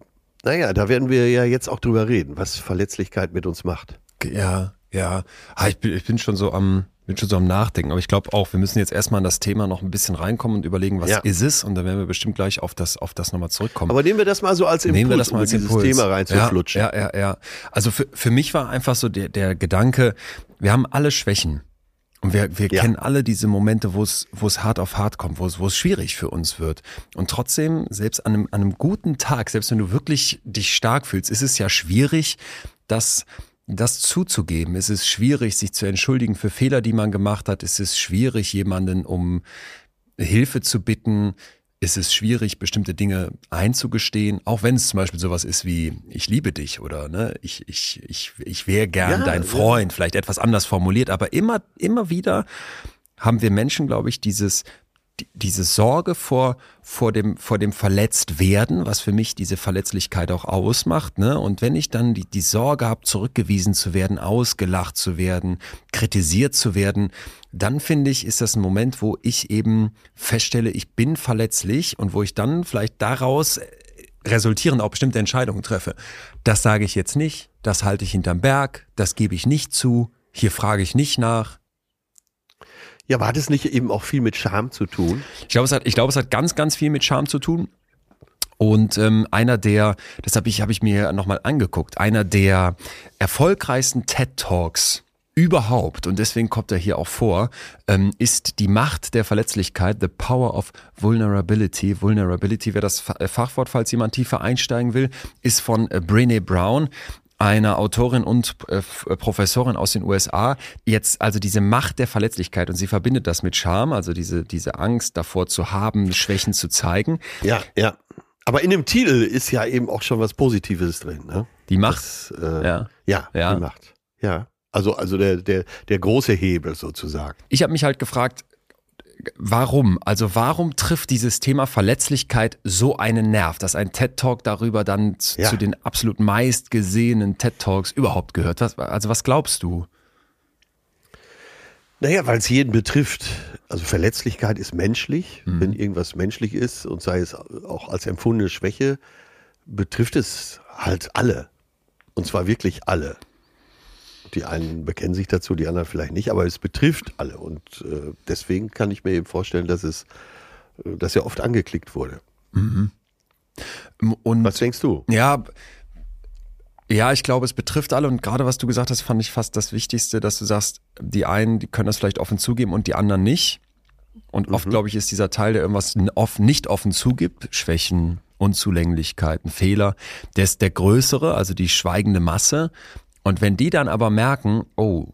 naja, da werden wir ja jetzt auch drüber reden, was Verletzlichkeit mit uns macht. Ja, ja. Ah, ich, bin, ich bin schon so am, bin schon so am Nachdenken. Aber ich glaube auch, wir müssen jetzt erstmal in das Thema noch ein bisschen reinkommen und überlegen, was Ja. ist es? Und dann werden wir bestimmt gleich auf das, auf das nochmal zurückkommen. Aber nehmen wir das mal so als Impuls, Nehmen wir das mal um als dieses Impuls. Thema reinzuflutschen. Ja, ja, ja, ja. Also für, für mich war einfach so der, der Gedanke, wir haben alle Schwächen. Und wir, wir Ja. kennen alle diese Momente, wo es, wo es hart auf hart kommt, wo es, wo es schwierig für uns wird. Und trotzdem, selbst an einem, an einem guten Tag, selbst wenn du wirklich dich stark fühlst, ist es ja schwierig, das, das zuzugeben. Es ist schwierig, sich zu entschuldigen für Fehler, die man gemacht hat. Es ist schwierig, jemanden um Hilfe zu bitten. Es ist schwierig, bestimmte Dinge einzugestehen, auch wenn es zum Beispiel sowas ist wie ich liebe dich oder ne, ich, ich, ich, ich wäre gern Ja, dein ja. Freund, vielleicht etwas anders formuliert, aber immer, immer wieder haben wir Menschen, glaube ich, dieses, die- diese Sorge vor, vor dem, vor dem Verletztwerden, was für mich diese Verletzlichkeit auch ausmacht, ne? Und wenn ich dann die, die Sorge habe, zurückgewiesen zu werden, ausgelacht zu werden, kritisiert zu werden, dann finde ich, ist das ein Moment, wo ich eben feststelle, ich bin verletzlich und wo ich dann vielleicht daraus äh, resultierend auch bestimmte Entscheidungen treffe. Das sage ich jetzt nicht, das halte ich hinterm Berg, das gebe ich nicht zu, hier frage ich nicht nach, Ja, hat es nicht eben auch viel mit Scham zu tun? Ich glaube, es hat, ich glaube, es hat ganz, ganz viel mit Scham zu tun. Und ähm, einer der, das habe ich, hab ich mir nochmal angeguckt, einer der erfolgreichsten TED Talks überhaupt, und deswegen kommt er hier auch vor, ähm, ist die Macht der Verletzlichkeit, the power of vulnerability. Vulnerability wäre das äh, Fachwort, falls jemand tiefer einsteigen will, ist von äh, Brene Brown einer Autorin und äh, äh, Professorin aus den USA. Jetzt also diese Macht der Verletzlichkeit und sie verbindet das mit Scham, also diese, diese Angst davor zu haben, Schwächen zu zeigen. Ja, ja. Aber in dem Titel ist ja eben auch schon was Positives drin, ne? Die Macht, Das, äh, ja. ja, Ja. die Macht. Ja. Also, also der, der, der große Hebel sozusagen. Ich habe mich halt gefragt, warum? Also warum trifft dieses Thema Verletzlichkeit so einen Nerv, dass ein TED Talk darüber dann zu, Ja. zu den absolut meistgesehenen TED Talks überhaupt gehört? Was, also was glaubst du? Naja, weil es jeden betrifft. Also Verletzlichkeit ist menschlich. Mhm. Wenn irgendwas menschlich ist und sei es auch als empfundene Schwäche, betrifft es halt alle. Und zwar wirklich alle. Die einen bekennen sich dazu, die anderen vielleicht nicht, aber es betrifft alle. Und äh, deswegen kann ich mir eben vorstellen, dass es, äh, dass er oft angeklickt wurde. Und Was denkst du? Ja, ja, ich glaube, es betrifft alle und gerade was du gesagt hast, fand ich fast das Wichtigste, dass du sagst, die einen, die können das vielleicht offen zugeben und die anderen nicht. Und oft, glaube ich, ist dieser Teil, der irgendwas n- off, nicht offen zugibt, Schwächen, Unzulänglichkeiten, Fehler, der ist der größere, also die schweigende Masse. Und wenn die dann aber merken, oh,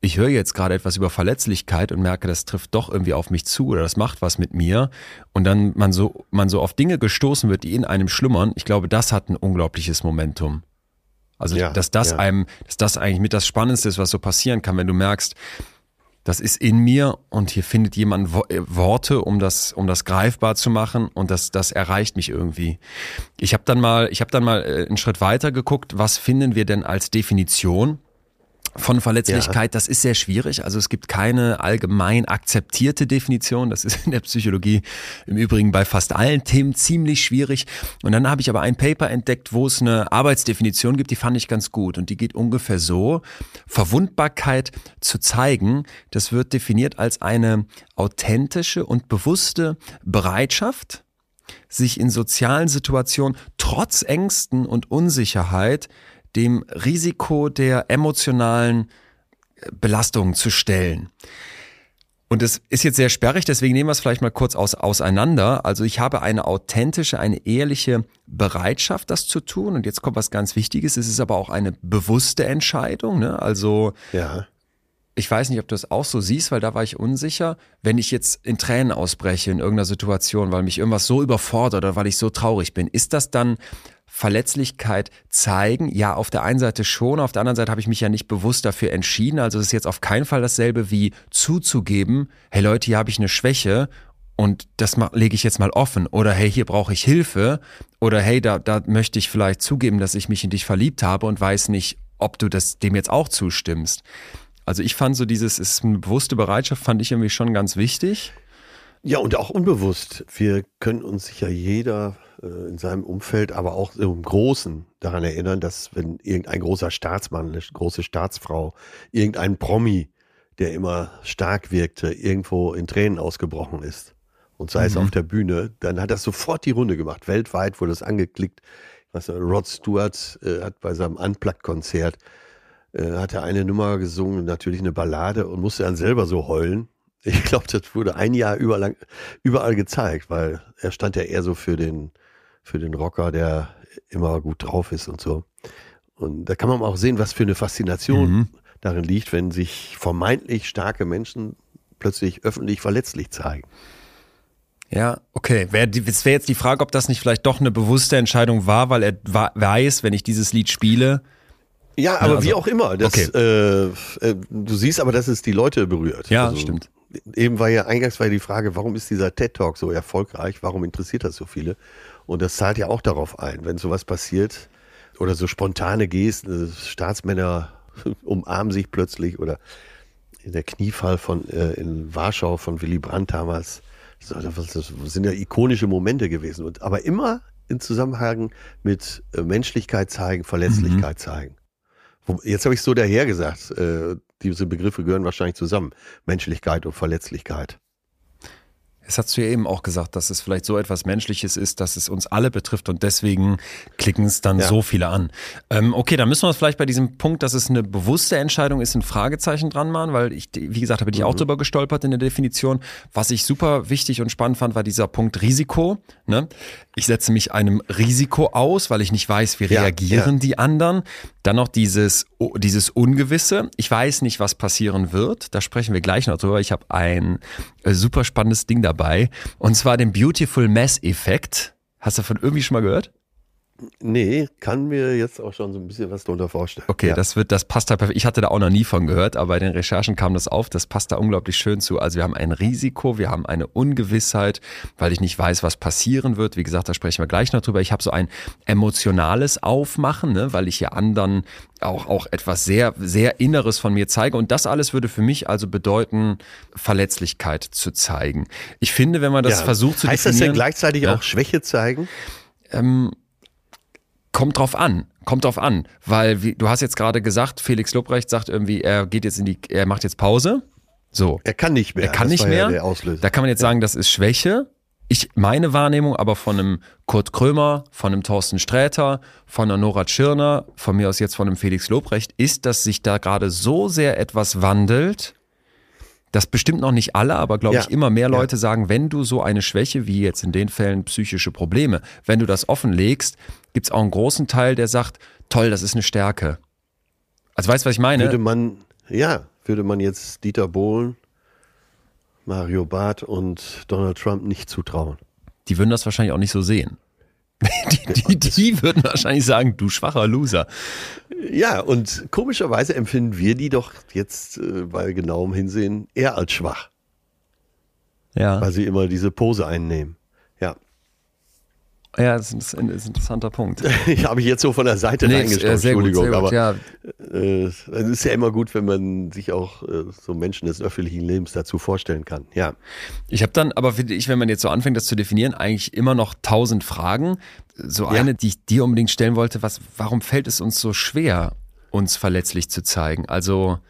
ich höre jetzt gerade etwas über Verletzlichkeit und merke, das trifft doch irgendwie auf mich zu oder das macht was mit mir und dann man so, man so auf Dinge gestoßen wird, die in einem schlummern, ich glaube, das hat ein unglaubliches Momentum. Also, Ja, dass das ja. einem, dass das eigentlich mit das Spannendste ist, was so passieren kann, wenn du merkst, das ist in mir und hier findet jemand äh, Worte, um das, um das greifbar zu machen und das, das erreicht mich irgendwie. Ich habe dann mal, ich habe dann mal äh, einen Schritt weiter geguckt, was finden wir denn als Definition von Verletzlichkeit, das ist sehr schwierig. Also es gibt keine allgemein akzeptierte Definition. Das ist in der Psychologie im Übrigen bei fast allen Themen ziemlich schwierig. Und dann habe ich aber ein Paper entdeckt, wo es eine Arbeitsdefinition gibt, die fand ich ganz gut. Und die geht ungefähr so. Verwundbarkeit zu zeigen, das wird definiert als eine authentische und bewusste Bereitschaft, sich in sozialen Situationen trotz Ängsten und Unsicherheit dem Risiko der emotionalen äh, Belastung zu stellen. Und es ist jetzt sehr sperrig, deswegen nehmen wir es vielleicht mal kurz aus, auseinander. Also ich habe eine authentische, eine ehrliche Bereitschaft, das zu tun. Und jetzt kommt was ganz Wichtiges. Es ist aber auch eine bewusste Entscheidung. Ne? Also Ja. Ich weiß nicht, ob du das auch so siehst, weil da war ich unsicher. Wenn ich jetzt in Tränen ausbreche in irgendeiner Situation, weil mich irgendwas so überfordert oder weil ich so traurig bin, ist das dann Verletzlichkeit zeigen? Ja, auf der einen Seite schon, auf der anderen Seite habe ich mich ja nicht bewusst dafür entschieden. Also es ist jetzt auf keinen Fall dasselbe wie zuzugeben, hey Leute, hier habe ich eine Schwäche und das lege ich jetzt mal offen oder hey, hier brauche ich Hilfe oder hey, da, da möchte ich vielleicht zugeben, dass ich mich in dich verliebt habe und weiß nicht, ob du das dem jetzt auch zustimmst. Also ich fand so dieses, ist eine bewusste Bereitschaft, fand ich irgendwie schon ganz wichtig. Ja, und auch unbewusst. Wir können uns sicher jeder äh, in seinem Umfeld, aber auch im Großen daran erinnern, dass wenn irgendein großer Staatsmann, eine große Staatsfrau, irgendein Promi, der immer stark wirkte, irgendwo in Tränen ausgebrochen ist und sei mhm. es auf der Bühne, dann hat das sofort die Runde gemacht. Weltweit wurde es angeklickt. Was Rod Stewart äh, hat bei seinem Unplugged-Konzert äh, hat er eine Nummer gesungen, natürlich eine Ballade und musste dann selber so heulen. Ich glaube, das wurde ein Jahr überall, überall gezeigt, weil er stand ja eher so für den, für den Rocker, der immer gut drauf ist und so. Und da kann man auch sehen, was für eine Faszination mhm. darin liegt, wenn sich vermeintlich starke Menschen plötzlich öffentlich verletzlich zeigen. Ja, okay. Es wäre jetzt die Frage, ob das nicht vielleicht doch eine bewusste Entscheidung war, weil er weiß, wenn ich dieses Lied spiele. Ja, aber ja, also, wie auch immer. Das, okay. äh, äh, du siehst aber, dass es die Leute berührt. Ja, also, stimmt. Eben war ja eingangs war die Frage, warum ist dieser TED Talk so erfolgreich? Warum interessiert das so viele? Und das zahlt ja auch darauf ein, wenn sowas passiert oder so spontane Gesten, Staatsmänner umarmen sich plötzlich oder in der Kniefall von äh, in Warschau von Willy Brandt damals das sind ja ikonische Momente gewesen. Und, aber immer in Zusammenhang mit äh, Menschlichkeit zeigen, Verletzlichkeit mhm. zeigen. Jetzt habe ich so daher gesagt, äh, diese Begriffe gehören wahrscheinlich zusammen. Menschlichkeit und Verletzlichkeit. Es hast du ja eben auch gesagt, dass es vielleicht so etwas Menschliches ist, dass es uns alle betrifft und deswegen klicken es dann ja. so viele an. Ähm, okay, dann müssen wir uns vielleicht bei diesem Punkt, dass es eine bewusste Entscheidung ist, ein Fragezeichen dran machen, weil ich, wie gesagt, habe ich mhm. auch drüber gestolpert in der Definition. Was ich super wichtig und spannend fand, war dieser Punkt Risiko. Ne? Ich setze mich einem Risiko aus, weil ich nicht weiß, wie reagieren ja. die anderen. Dann noch dieses, dieses Ungewisse. Ich weiß nicht, was passieren wird. Da sprechen wir gleich noch drüber. Ich habe ein äh, super spannendes Ding dabei. Und zwar den Beautiful Mess Effekt. Hast du davon irgendwie schon mal gehört? Nee, kann mir jetzt auch schon so ein bisschen was darunter vorstellen. Okay, ja. das wird, das passt da perfekt. Ich hatte da auch noch nie von gehört, aber bei den Recherchen kam das auf. Das passt da unglaublich schön zu. Also wir haben ein Risiko, wir haben eine Ungewissheit, weil ich nicht weiß, was passieren wird. Wie gesagt, da sprechen wir gleich noch drüber. Ich habe so ein emotionales Aufmachen, ne, weil ich ja anderen auch, auch etwas sehr, sehr Inneres von mir zeige. Und das alles würde für mich also bedeuten, Verletzlichkeit zu zeigen. Ich finde, wenn man das ja. versucht zu heißt definieren. Heißt das denn gleichzeitig ja, auch Schwäche zeigen? Ähm, kommt drauf an. Kommt drauf an, weil wie, du hast jetzt gerade gesagt, Felix Lobrecht sagt irgendwie, er geht jetzt in die, er macht jetzt Pause. So. Er kann nicht mehr. Er kann das nicht mehr. Ja da kann man jetzt sagen, das ist Schwäche. Ich, meine Wahrnehmung aber von einem Kurt Krömer, von einem Thorsten Sträter, von einer Nora Tschirner, von mir aus jetzt von einem Felix Lobrecht, ist, dass sich da gerade so sehr etwas wandelt, das bestimmt noch nicht alle, aber glaube ja. ich immer mehr Leute ja. sagen, wenn du so eine Schwäche, wie jetzt in den Fällen psychische Probleme, wenn du das offenlegst, gibt es auch einen großen Teil, der sagt, toll, das ist eine Stärke. Also weißt du, was ich meine? Würde man, ja, würde man jetzt Dieter Bohlen, Mario Barth und Donald Trump nicht zutrauen. Die würden das wahrscheinlich auch nicht so sehen. Die, die, die, würden wahrscheinlich sagen, du schwacher Loser. Ja, und komischerweise empfinden wir die doch jetzt äh, bei genauem Hinsehen eher als schwach. Ja. Weil sie immer diese Pose einnehmen. Ja, das ist ein, interessanter Punkt. ich habe ich jetzt so von der Seite nee, reingeschaut, äh, Entschuldigung, gut, aber ja. äh, es ist ja immer gut, wenn man sich auch äh, so Menschen des öffentlichen Lebens dazu vorstellen kann. Ja. Ich habe dann, aber finde ich, wenn man jetzt so anfängt, das zu definieren, eigentlich immer noch tausend Fragen. So eine, ja. die ich dir unbedingt stellen wollte, was, warum fällt es uns so schwer, uns verletzlich zu zeigen? Also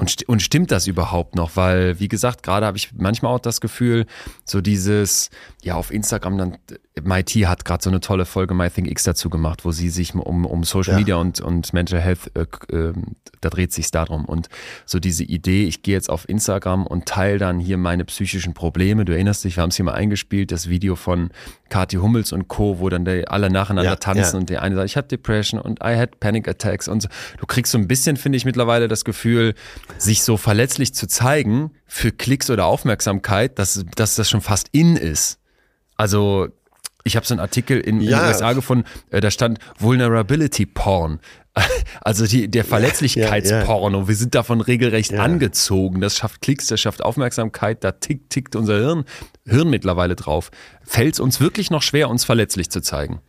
und, und stimmt das überhaupt noch? Weil, wie gesagt, gerade habe ich manchmal auch das Gefühl, so dieses, ja, auf Instagram dann, MIT hat gerade so eine tolle Folge MyThinkX dazu gemacht, wo sie sich um, um Social ja. Media und, und Mental Health, äh, äh, da dreht sich darum. Und so diese Idee, ich gehe jetzt auf Instagram und teile dann hier meine psychischen Probleme. Du erinnerst dich, wir haben es hier mal eingespielt, das Video von Kathi Hummels und Co., wo dann die alle nacheinander ja, tanzen ja. und der eine sagt, ich habe Depression und I had Panic Attacks und so. Du kriegst so ein bisschen, finde ich, mittlerweile das Gefühl, sich so verletzlich zu zeigen für Klicks oder Aufmerksamkeit, dass, dass das schon fast in ist. Also Ich habe so einen Artikel in, Ja. in den USA gefunden, äh, da stand Vulnerability Porn. Also die, der Verletzlichkeitsporno. Wir sind davon regelrecht Ja. angezogen. Das schafft Klicks, das schafft Aufmerksamkeit, da tickt, tickt unser Hirn, Hirn mittlerweile drauf. Fällt es uns wirklich noch schwer, uns verletzlich zu zeigen?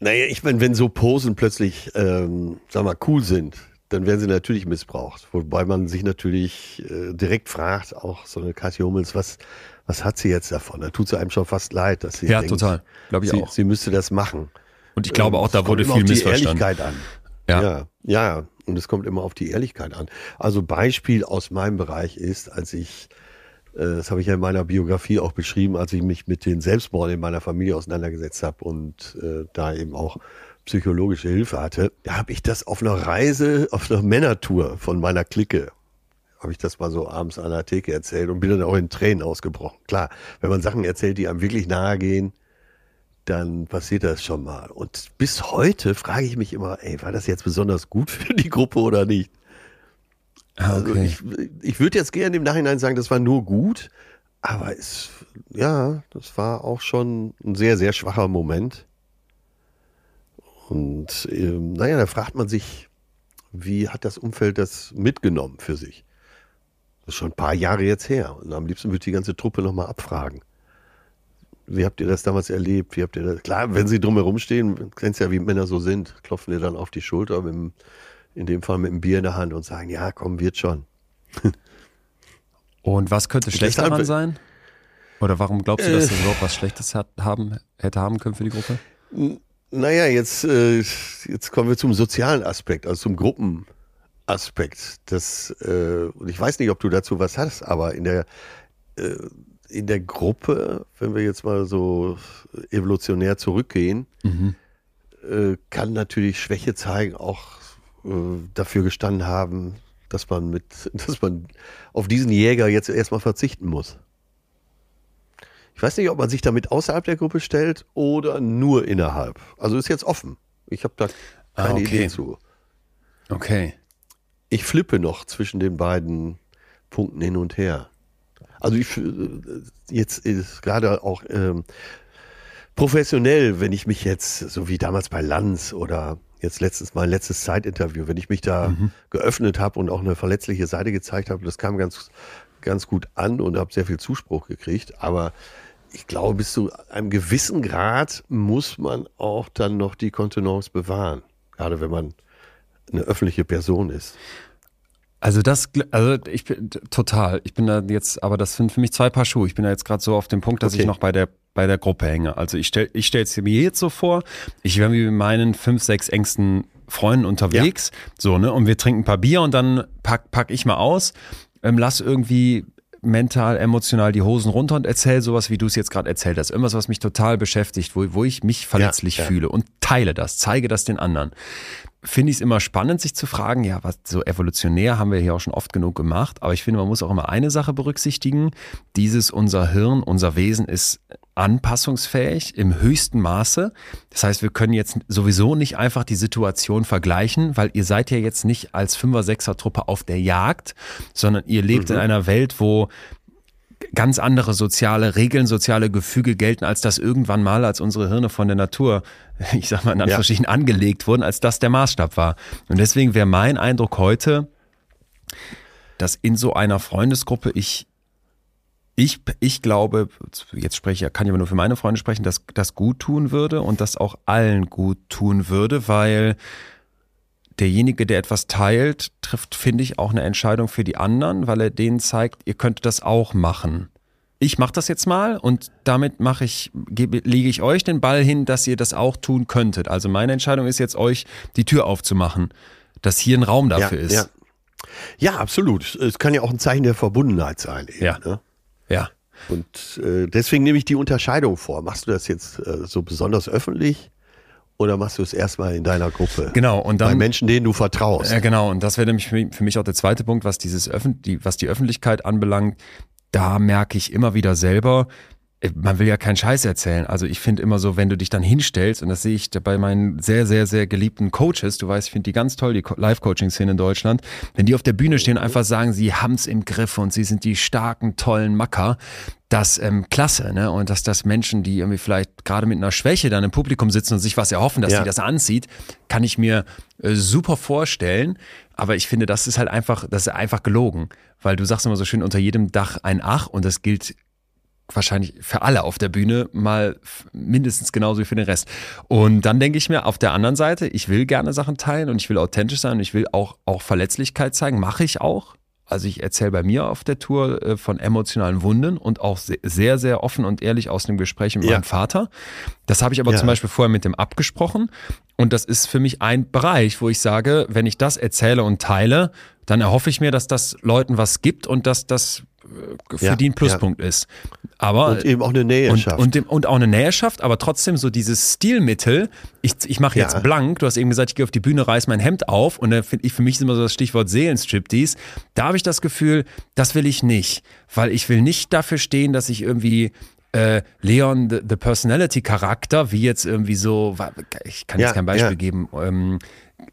Naja, ich meine, wenn so Posen plötzlich, ähm, sag mal, cool sind, dann werden sie natürlich missbraucht. Wobei man sich natürlich äh, direkt fragt, auch so eine Kathi Hummels, was, was hat sie jetzt davon? Da tut sie einem schon fast leid, dass sie Ja, denkt, total. Glaube ich sie, auch. sie müsste das machen. Und ich glaube Ähm, auch, da es wurde kommt immer viel auf die missverstanden. Ehrlichkeit an. Ja. ja, ja. Und es kommt immer auf die Ehrlichkeit an. Also Beispiel aus meinem Bereich ist, als ich, äh, das habe ich ja in meiner Biografie auch beschrieben, als ich mich mit den Selbstmorden in meiner Familie auseinandergesetzt habe und äh, da eben auch psychologische Hilfe hatte, da habe ich das auf einer Reise, auf einer Männertour von meiner Clique, habe ich das mal so abends an der Theke erzählt und bin dann auch in Tränen ausgebrochen. Klar, wenn man Sachen erzählt, die einem wirklich nahe gehen, dann passiert das schon mal. Und bis heute frage ich mich immer, ey, war das jetzt besonders gut für die Gruppe oder nicht? Ah, Also okay. ich, ich würde jetzt gerne im Nachhinein sagen, das war nur gut, aber es, ja, das war auch schon ein sehr, sehr schwacher Moment. Und ähm, naja, da fragt man sich, wie hat das Umfeld das mitgenommen für sich? Das ist schon ein paar Jahre jetzt her. Und am liebsten würde ich die ganze Truppe nochmal abfragen. Wie habt ihr das damals erlebt? Wie habt ihr das? Klar, wenn sie drumherum stehen, kennst ja, wie Männer so sind, klopfen dir dann auf die Schulter, dem, in dem Fall mit einem Bier in der Hand und sagen, ja, komm, wird schon. Und was könnte schlecht daran sein? Oder warum glaubst du, Äh. dass das überhaupt was Schlechtes hat, haben, hätte haben können für die Gruppe? Naja, jetzt, äh, jetzt kommen wir zum sozialen Aspekt, also zum Gruppenaspekt. Das, äh, und ich weiß nicht, ob du dazu was hast, aber in der, äh, in der Gruppe, wenn wir jetzt mal so evolutionär zurückgehen, äh, kann natürlich Schwäche zeigen, auch äh, dafür gestanden haben, dass man mit, dass man auf diesen Jäger jetzt erstmal verzichten muss. Ich weiß nicht, ob man sich damit außerhalb der Gruppe stellt oder nur innerhalb. Also ist jetzt offen. Ich habe da Ah, keine okay. Idee zu. Okay. Ich flippe noch zwischen den beiden Punkten hin und her. Also ich äh, jetzt ist gerade auch ähm, professionell, wenn ich mich jetzt, so wie damals bei Lanz oder jetzt letztens mein letztes Zeitinterview, wenn ich mich da geöffnet habe und auch eine verletzliche Seite gezeigt habe, das kam ganz, ganz gut an und habe sehr viel Zuspruch gekriegt. Aber ich glaube, bis zu einem gewissen Grad muss man auch dann noch die Kontenance bewahren. Gerade wenn man eine öffentliche Person ist. Also das, also ich bin total. Ich bin da jetzt, aber das sind für mich zwei Paar Schuhe. Ich bin da jetzt gerade so auf dem Punkt, dass Okay. ich noch bei der bei der Gruppe hänge. Also ich stell, ich stelle es mir jetzt so vor. Ich wäre mit meinen fünf, sechs engsten Freunden unterwegs, so ne, und wir trinken ein paar Bier und dann pack pack ich mal aus, ähm, lass irgendwie mental, emotional die Hosen runter und erzähl sowas, wie du es jetzt gerade erzählt hast. Irgendwas, was mich total beschäftigt, wo, wo ich mich verletzlich ja. fühle und teile das, zeige das den anderen finde ich es immer spannend, sich zu fragen, ja, was so evolutionär haben wir hier auch schon oft genug gemacht, aber ich finde, man muss auch immer eine Sache berücksichtigen. Dieses, unser Hirn, unser Wesen ist anpassungsfähig im höchsten Maße. Das heißt, wir können jetzt sowieso nicht einfach die Situation vergleichen, weil ihr seid ja jetzt nicht als Fünfer-, Sechser-Truppe auf der Jagd, sondern ihr lebt in einer Welt, wo ganz andere soziale Regeln, soziale Gefüge gelten, als das irgendwann mal, als unsere Hirne von der Natur, ich sag mal in Anführungsstrichen, angelegt wurden, als das der Maßstab war. Und deswegen wäre mein Eindruck heute, dass in so einer Freundesgruppe ich ich, ich glaube, jetzt spreche ich, kann ich aber nur für meine Freunde sprechen, dass das gut tun würde und das auch allen gut tun würde, weil derjenige, der etwas teilt, trifft, finde ich, auch eine Entscheidung für die anderen, weil er denen zeigt, ihr könnt das auch machen. Ich mache das jetzt mal und damit mache ich, gebe, lege ich euch den Ball hin, dass ihr das auch tun könntet. Also meine Entscheidung ist jetzt, euch die Tür aufzumachen, dass hier ein Raum dafür ist. Ja. ja, absolut. Es kann ja auch ein Zeichen der Verbundenheit sein. Eben, Ja. Ne? ja. Und äh, deswegen nehme ich die Unterscheidung vor. Machst du das jetzt äh, so besonders öffentlich oder machst du es erstmal in deiner Gruppe? Genau, und dann- Bei Menschen, denen du vertraust. Ja, genau. Und das wäre nämlich für mich- für mich auch der zweite Punkt, was dieses Öffn die, was die Öffentlichkeit anbelangt. Da merke ich immer wieder selber, äh, man will ja keinen Scheiß erzählen. Also ich finde immer so, wenn du dich dann hinstellst, und das sehe ich bei meinen sehr, sehr, sehr geliebten Coaches, du weißt, ich finde die ganz toll, die Co- Live-Coaching-Szene in Deutschland, wenn die auf der Bühne stehen und einfach sagen, sie haben's im Griff und sie sind die starken, tollen Macker, das ähm, klasse, ne? Und dass das Menschen, die irgendwie vielleicht gerade mit einer Schwäche dann im Publikum sitzen und sich was erhoffen, dass Ja. sie das anzieht, kann ich mir äh, super vorstellen. Aber ich finde, das ist halt einfach, das ist einfach gelogen. Weil du sagst immer so schön, unter jedem Dach ein Ach und das gilt wahrscheinlich für alle auf der Bühne mal mindestens genauso wie für den Rest. Und dann denke ich mir, auf der anderen Seite, ich will gerne Sachen teilen und ich will authentisch sein und ich will auch, auch Verletzlichkeit zeigen, mache ich auch. Also ich erzähle bei mir auf der Tour äh, von emotionalen Wunden und auch se- sehr, sehr offen und ehrlich aus einem Gespräch mit Ja. meinem Vater. Das habe ich aber Ja. zum Beispiel vorher mit dem abgesprochen. Und das ist für mich ein Bereich, wo ich sage, wenn ich das erzähle und teile, dann erhoffe ich mir, dass das Leuten was gibt und dass das für Ja, die ein Pluspunkt ist. Aber Und eben auch eine Nähe und, schafft. und, dem, und auch eine Nähe schafft, aber trotzdem so dieses Stilmittel. Ich, ich mache jetzt Ja. blank. Du hast eben gesagt, ich gehe auf die Bühne, reiß mein Hemd auf und dann finde ich, für mich ist immer so das Stichwort Seelenstriptease. Da habe ich das Gefühl, das will ich nicht, weil ich will nicht dafür stehen, dass ich irgendwie äh, Leon, the, the Personality Charakter, wie jetzt irgendwie so, ich kann jetzt Ja, kein Beispiel ja. geben, ähm,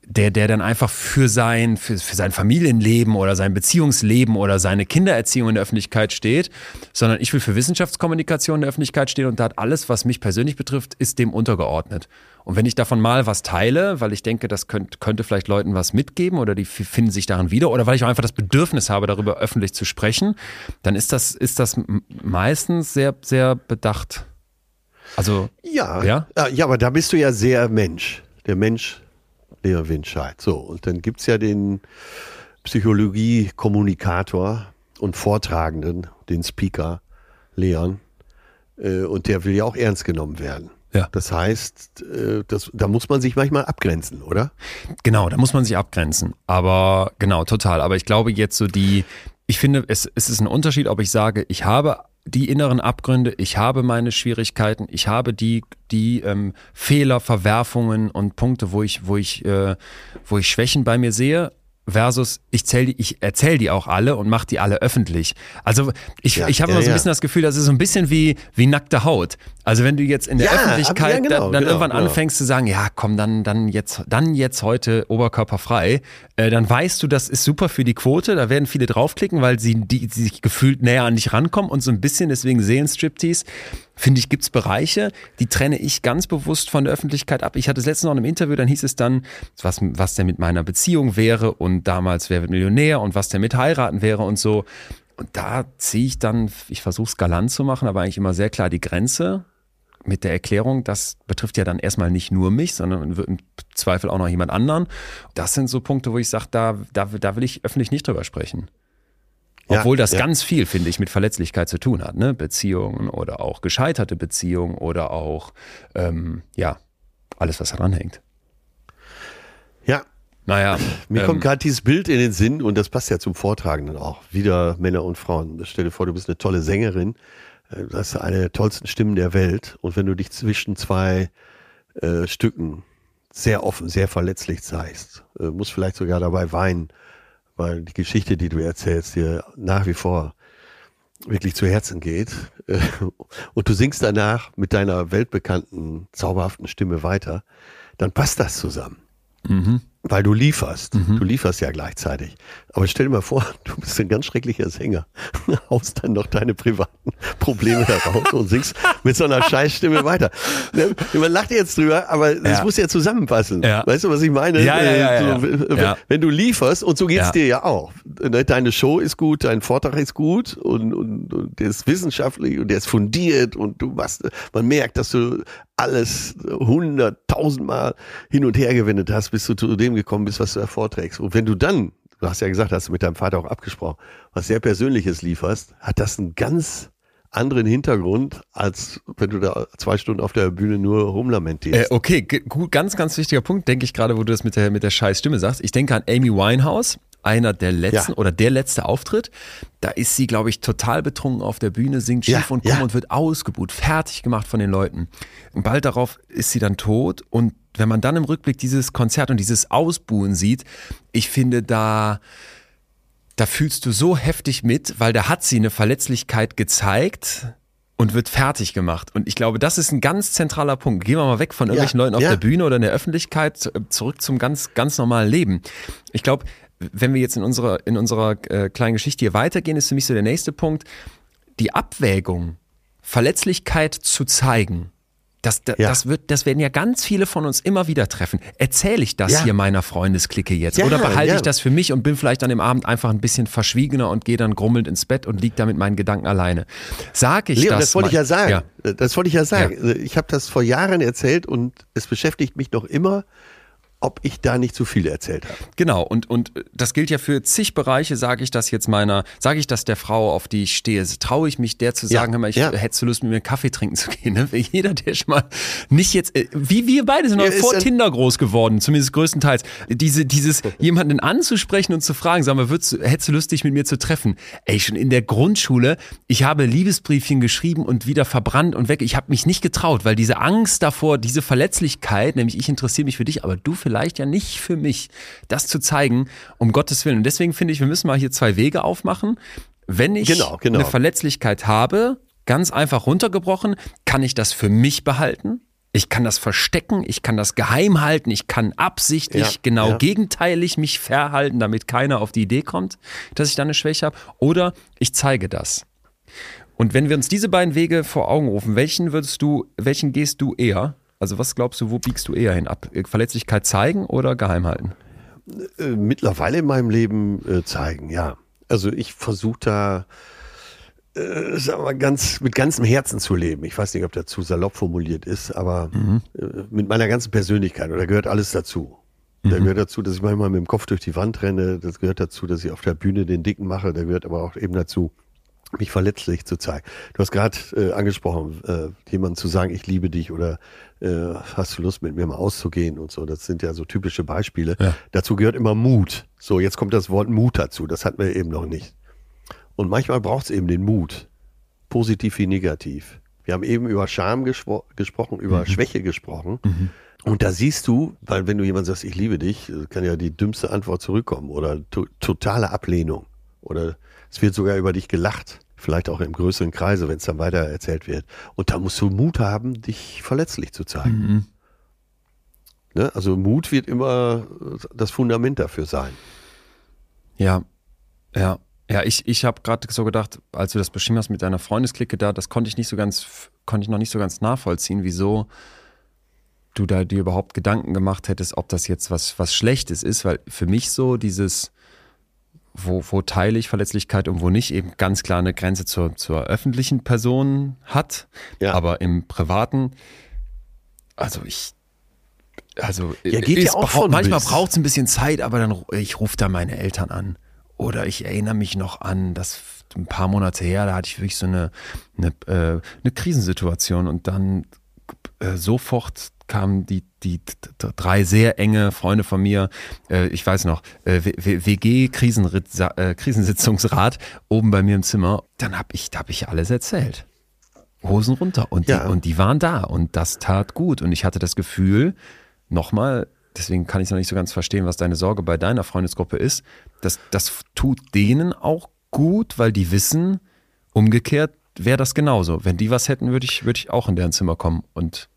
der, der dann einfach für sein, für, für sein Familienleben oder sein Beziehungsleben oder seine Kindererziehung in der Öffentlichkeit steht, sondern ich will für Wissenschaftskommunikation in der Öffentlichkeit stehen und da hat alles, was mich persönlich betrifft, ist dem untergeordnet. Und wenn ich davon mal was teile, weil ich denke, das könnt, könnte vielleicht Leuten was mitgeben oder die finden sich darin wieder oder weil ich auch einfach das Bedürfnis habe, darüber öffentlich zu sprechen, dann ist das, ist das meistens sehr, sehr bedacht. Also, Ja? ja, ja, aber da bist du ja sehr Mensch. Der Mensch, Leon Winscheid. So, und dann gibt's ja den Psychologie-Kommunikator und Vortragenden, den Speaker, Leon. Äh, und der will ja auch ernst genommen werden. Ja. Das heißt, äh, das, da muss man sich manchmal abgrenzen, oder? Genau, da muss man sich abgrenzen. Aber genau, total. Aber ich glaube jetzt so die, ich finde, es, es ist ein Unterschied, ob ich sage, ich habe die inneren Abgründe, ich habe meine Schwierigkeiten, ich habe die, die ähm, Fehler, Verwerfungen und Punkte, wo ich, wo ich, äh, wo ich Schwächen bei mir sehe. Versus ich zähl die, ich erzähle die auch alle und mache die alle öffentlich. Also ich, Ja, ich habe ja, immer so ein ja. bisschen das Gefühl, das ist so ein bisschen wie, wie nackte Haut. Also wenn du jetzt in der Ja, Öffentlichkeit ja, genau, dann, dann genau, irgendwann genau. anfängst zu sagen, ja komm, dann, dann jetzt, dann jetzt heute oberkörperfrei, äh, dann weißt du, das ist super für die Quote, da werden viele draufklicken, weil sie, die, die sich gefühlt näher an dich rankommen und so ein bisschen deswegen Seelenstriptease. Finde ich, gibt's Bereiche, die trenne ich ganz bewusst von der Öffentlichkeit ab. Ich hatte es letztens noch in einem Interview, dann hieß es dann, was, was denn mit meiner Beziehung wäre und damals wer wird Millionär und was der mit heiraten wäre und so. Und da ziehe ich dann, ich versuche es galant zu machen, aber eigentlich immer sehr klar die Grenze mit der Erklärung, das betrifft ja dann erstmal nicht nur mich, sondern im Zweifel auch noch jemand anderen. Das sind so Punkte, wo ich sage, da, da, da will ich öffentlich nicht drüber sprechen. Ja, Obwohl das ja. ganz viel, finde ich, mit Verletzlichkeit zu tun hat. Ne? Beziehungen oder auch gescheiterte Beziehungen oder auch, ähm, ja, alles, was daran hängt. Ja, Naja, Mir ähm, kommt gerade dieses Bild in den Sinn und das passt ja zum Vortragenden auch. Wieder Männer und Frauen. Stell dir vor, du bist eine tolle Sängerin, äh, du hast eine der tollsten Stimmen der Welt und wenn du dich zwischen zwei äh, Stücken sehr offen, sehr verletzlich zeigst, äh, musst vielleicht sogar dabei weinen, weil die Geschichte, die du erzählst, dir nach wie vor wirklich zu Herzen geht und du singst danach mit deiner weltbekannten, zauberhaften Stimme weiter, dann passt das zusammen. Weil du lieferst. Du lieferst ja gleichzeitig. Aber stell dir mal vor, du bist ein ganz schrecklicher Sänger. Haust dann noch deine privaten Probleme heraus und singst mit so einer Scheißstimme weiter. Ne, Man lacht jetzt drüber, aber es Ja. muss ja zusammenpassen. Ja. Weißt du, was ich meine? Ja, ja, ja, Äh, ja. Wenn du lieferst, und so geht's dir ja auch. Ne, Deine Show ist gut, dein Vortrag ist gut und, und, und der ist wissenschaftlich und der ist fundiert und du machst, man merkt, dass du alles hunderttausendmal hin und her gewendet hast, bis du zu dem gekommen bist, was du da vorträgst. Und wenn du dann, du hast ja gesagt, hast du mit deinem Vater auch abgesprochen, was sehr Persönliches lieferst, hat das einen ganz anderen Hintergrund, als wenn du da zwei Stunden auf der Bühne nur Äh, rumlamentierst. okay, ge- gut, ganz, ganz wichtiger Punkt, denke ich gerade, wo du das mit der, mit der scheiß Stimme sagst. Ich denke an Amy Winehouse, einer der letzten Ja. oder der letzte Auftritt. Da ist sie, glaube ich, total betrunken auf der Bühne, singt Ja, schief und krumm ja. und wird ausgebuht, fertig gemacht von den Leuten. Und bald darauf ist sie dann tot und wenn man dann im Rückblick dieses Konzert und dieses Ausbuhen sieht, ich finde da, da fühlst du so heftig mit, weil da hat sie eine Verletzlichkeit gezeigt und wird fertig gemacht. Und ich glaube, das ist ein ganz zentraler Punkt. Gehen wir mal weg von irgendwelchen Leuten auf ja. der Bühne oder in der Öffentlichkeit zu- zurück zum ganz, ganz normalen Leben. Ich glaube, wenn wir jetzt in unserer, in unserer äh, kleinen Geschichte hier weitergehen, ist für mich so der nächste Punkt. die Abwägung, Verletzlichkeit zu zeigen, das, das, Ja. das, wird, das werden ja ganz viele von uns immer wieder treffen. Erzähle ich das Ja. hier meiner Freundesklicke jetzt? Ja, Oder behalte ich das für mich und bin vielleicht an dem Abend einfach ein bisschen verschwiegener und gehe dann grummelnd ins Bett und liege da mit meinen Gedanken alleine? Sag ich Leon, das? das wollte ich ja sagen. Das wollte ich ja sagen. Ich habe das vor Jahren erzählt und es beschäftigt mich noch immer, ob ich da nicht zu viel erzählt habe. Genau, und, und das gilt ja für zig Bereiche, sage ich das jetzt meiner, sage ich das der Frau, auf die ich stehe, traue ich mich der zu Ja, sagen, hör mal, ich ja. hättest du Lust mit mir Kaffee trinken zu gehen. Ne? Jeder, der schon mal nicht jetzt, äh, wie wir beide sind Ja, vor Tinder groß geworden, zumindest größtenteils. Diese, dieses jemanden anzusprechen und zu fragen, sag mal, würdest, hättest du Lust, dich mit mir zu treffen? Ey, schon in der Grundschule, ich habe Liebesbriefchen geschrieben und wieder verbrannt und weg. Ich habe mich nicht getraut, weil diese Angst davor, diese Verletzlichkeit, nämlich ich interessiere mich für dich, aber du vielleicht ja nicht für mich, das zu zeigen, um Gottes Willen. Und deswegen finde ich, wir müssen mal hier zwei Wege aufmachen. Wenn ich Genau, genau. eine Verletzlichkeit habe, ganz einfach runtergebrochen, kann ich das für mich behalten? Ich kann das verstecken, ich kann das geheim halten, ich kann absichtlich Ja, genau ja. gegenteilig mich verhalten, damit keiner auf die Idee kommt, dass ich da eine Schwäche habe. Oder ich zeige das. Und wenn wir uns diese beiden Wege vor Augen rufen, welchen würdest du, welchen gehst du eher? Also was glaubst du, wo biegst du eher hin ab? Verletzlichkeit zeigen oder geheim halten? Äh, mittlerweile in meinem Leben äh, zeigen, ja. Also ich versuche da äh, sagen wir mal, ganz, mit ganzem Herzen zu leben. Ich weiß nicht, ob das zu salopp formuliert ist, aber äh, mit meiner ganzen Persönlichkeit. Und da gehört alles dazu. Da gehört dazu, dass ich manchmal mit dem Kopf durch die Wand renne. Das gehört dazu, dass ich auf der Bühne den Dicken mache. Da gehört aber auch eben dazu, mich verletzlich zu zeigen. Du hast gerade äh, angesprochen, äh, jemandem zu sagen, ich liebe dich oder äh, hast du Lust mit mir mal auszugehen und so. Das sind ja so typische Beispiele. Ja. Dazu gehört immer Mut. So, jetzt kommt das Wort Mut dazu. Das hatten wir eben noch nicht. Und manchmal braucht es eben den Mut. Positiv wie negativ. Wir haben eben über Scham gespro gesprochen, über Schwäche gesprochen. Und da siehst du, weil wenn du jemand sagst, ich liebe dich, äh, kann ja die dümmste Antwort zurückkommen oder to totale Ablehnung. Oder es wird sogar über dich gelacht. Vielleicht auch im größeren Kreise, wenn es dann weiter erzählt wird. Und da musst du Mut haben, dich verletzlich zu zeigen. Ne? Also Mut wird immer äh, das Fundament dafür sein. Ja, ja. Ja, ich, ich habe gerade so gedacht, als du das beschrieben hast mit deiner Freundesklicke da, das konnte ich nicht so ganz, konnte ich noch nicht so ganz nachvollziehen, wieso du da dir überhaupt Gedanken gemacht hättest, ob das jetzt was, was Schlechtes ist, weil für mich so dieses, wo, wo teile ich Verletzlichkeit und wo nicht, eben ganz klar eine Grenze zur, zur öffentlichen Person hat, Ja. aber im Privaten, also ich, also Ja, geht ja auch von manchmal braucht es ein bisschen Zeit, aber dann ich rufe da meine Eltern an. Oder ich erinnere mich noch an, das ein paar Monate her, da hatte ich wirklich so eine, eine, äh, eine Krisensituation und dann äh, sofort kamen die, die drei sehr enge Freunde von mir, äh, ich weiß noch, äh, WG-Krisensitzungsrat oben bei mir im Zimmer. Dann habe ich, da habe ich alles erzählt. Hosen runter und, Ja. die, und die waren da und das tat gut und ich hatte das Gefühl, nochmal, deswegen kann ich noch nicht so ganz verstehen, was deine Sorge bei deiner Freundesgruppe ist, das, das tut denen auch gut, weil die wissen, umgekehrt wäre das genauso. Wenn die was hätten, würde ich, würde ich auch in deren Zimmer kommen und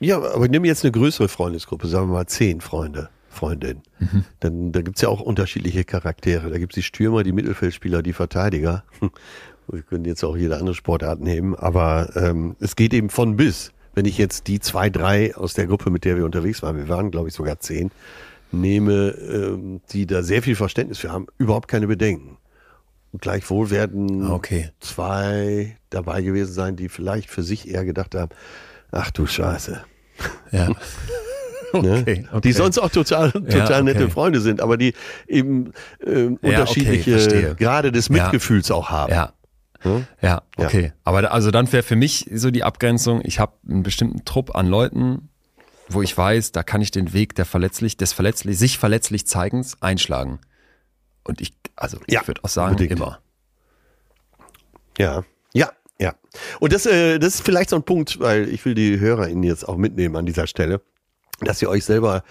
Ja, aber nimm jetzt eine größere Freundesgruppe, sagen wir mal zehn Freunde, Freundinnen. Dann da gibt's ja auch unterschiedliche Charaktere. Da gibt's die Stürmer, die Mittelfeldspieler, die Verteidiger. Wir können jetzt auch jede andere Sportart nehmen, aber ähm, es geht eben von bis. Wenn ich jetzt die zwei, drei aus der Gruppe, mit der wir unterwegs waren, wir waren, glaube ich, sogar zehn, nehme, ähm, die da sehr viel Verständnis für haben, überhaupt keine Bedenken. Und gleichwohl werden Ah, Okay. zwei dabei gewesen sein, die vielleicht für sich eher gedacht haben, ach du Scheiße. ja. Ne? okay, okay. Die sonst auch total, total Ja, nette okay. Freunde sind, aber die eben ähm, okay, unterschiedliche. Grade des Ja. Mitgefühls auch haben. Ja. Hm? Ja, Ja. okay. Aber also dann wäre für mich so die Abgrenzung, ich habe einen bestimmten Trupp an Leuten, wo ich weiß, da kann ich den Weg der verletzlich, des verletzlich, sich verletzlich Zeigens einschlagen. Und ich, also Ja, ich würde auch sagen, unbedingt. immer. Ja, ja, ja. Und das, äh, das ist vielleicht so ein Punkt, weil ich will die HörerInnen jetzt auch mitnehmen an dieser Stelle, dass ihr euch selber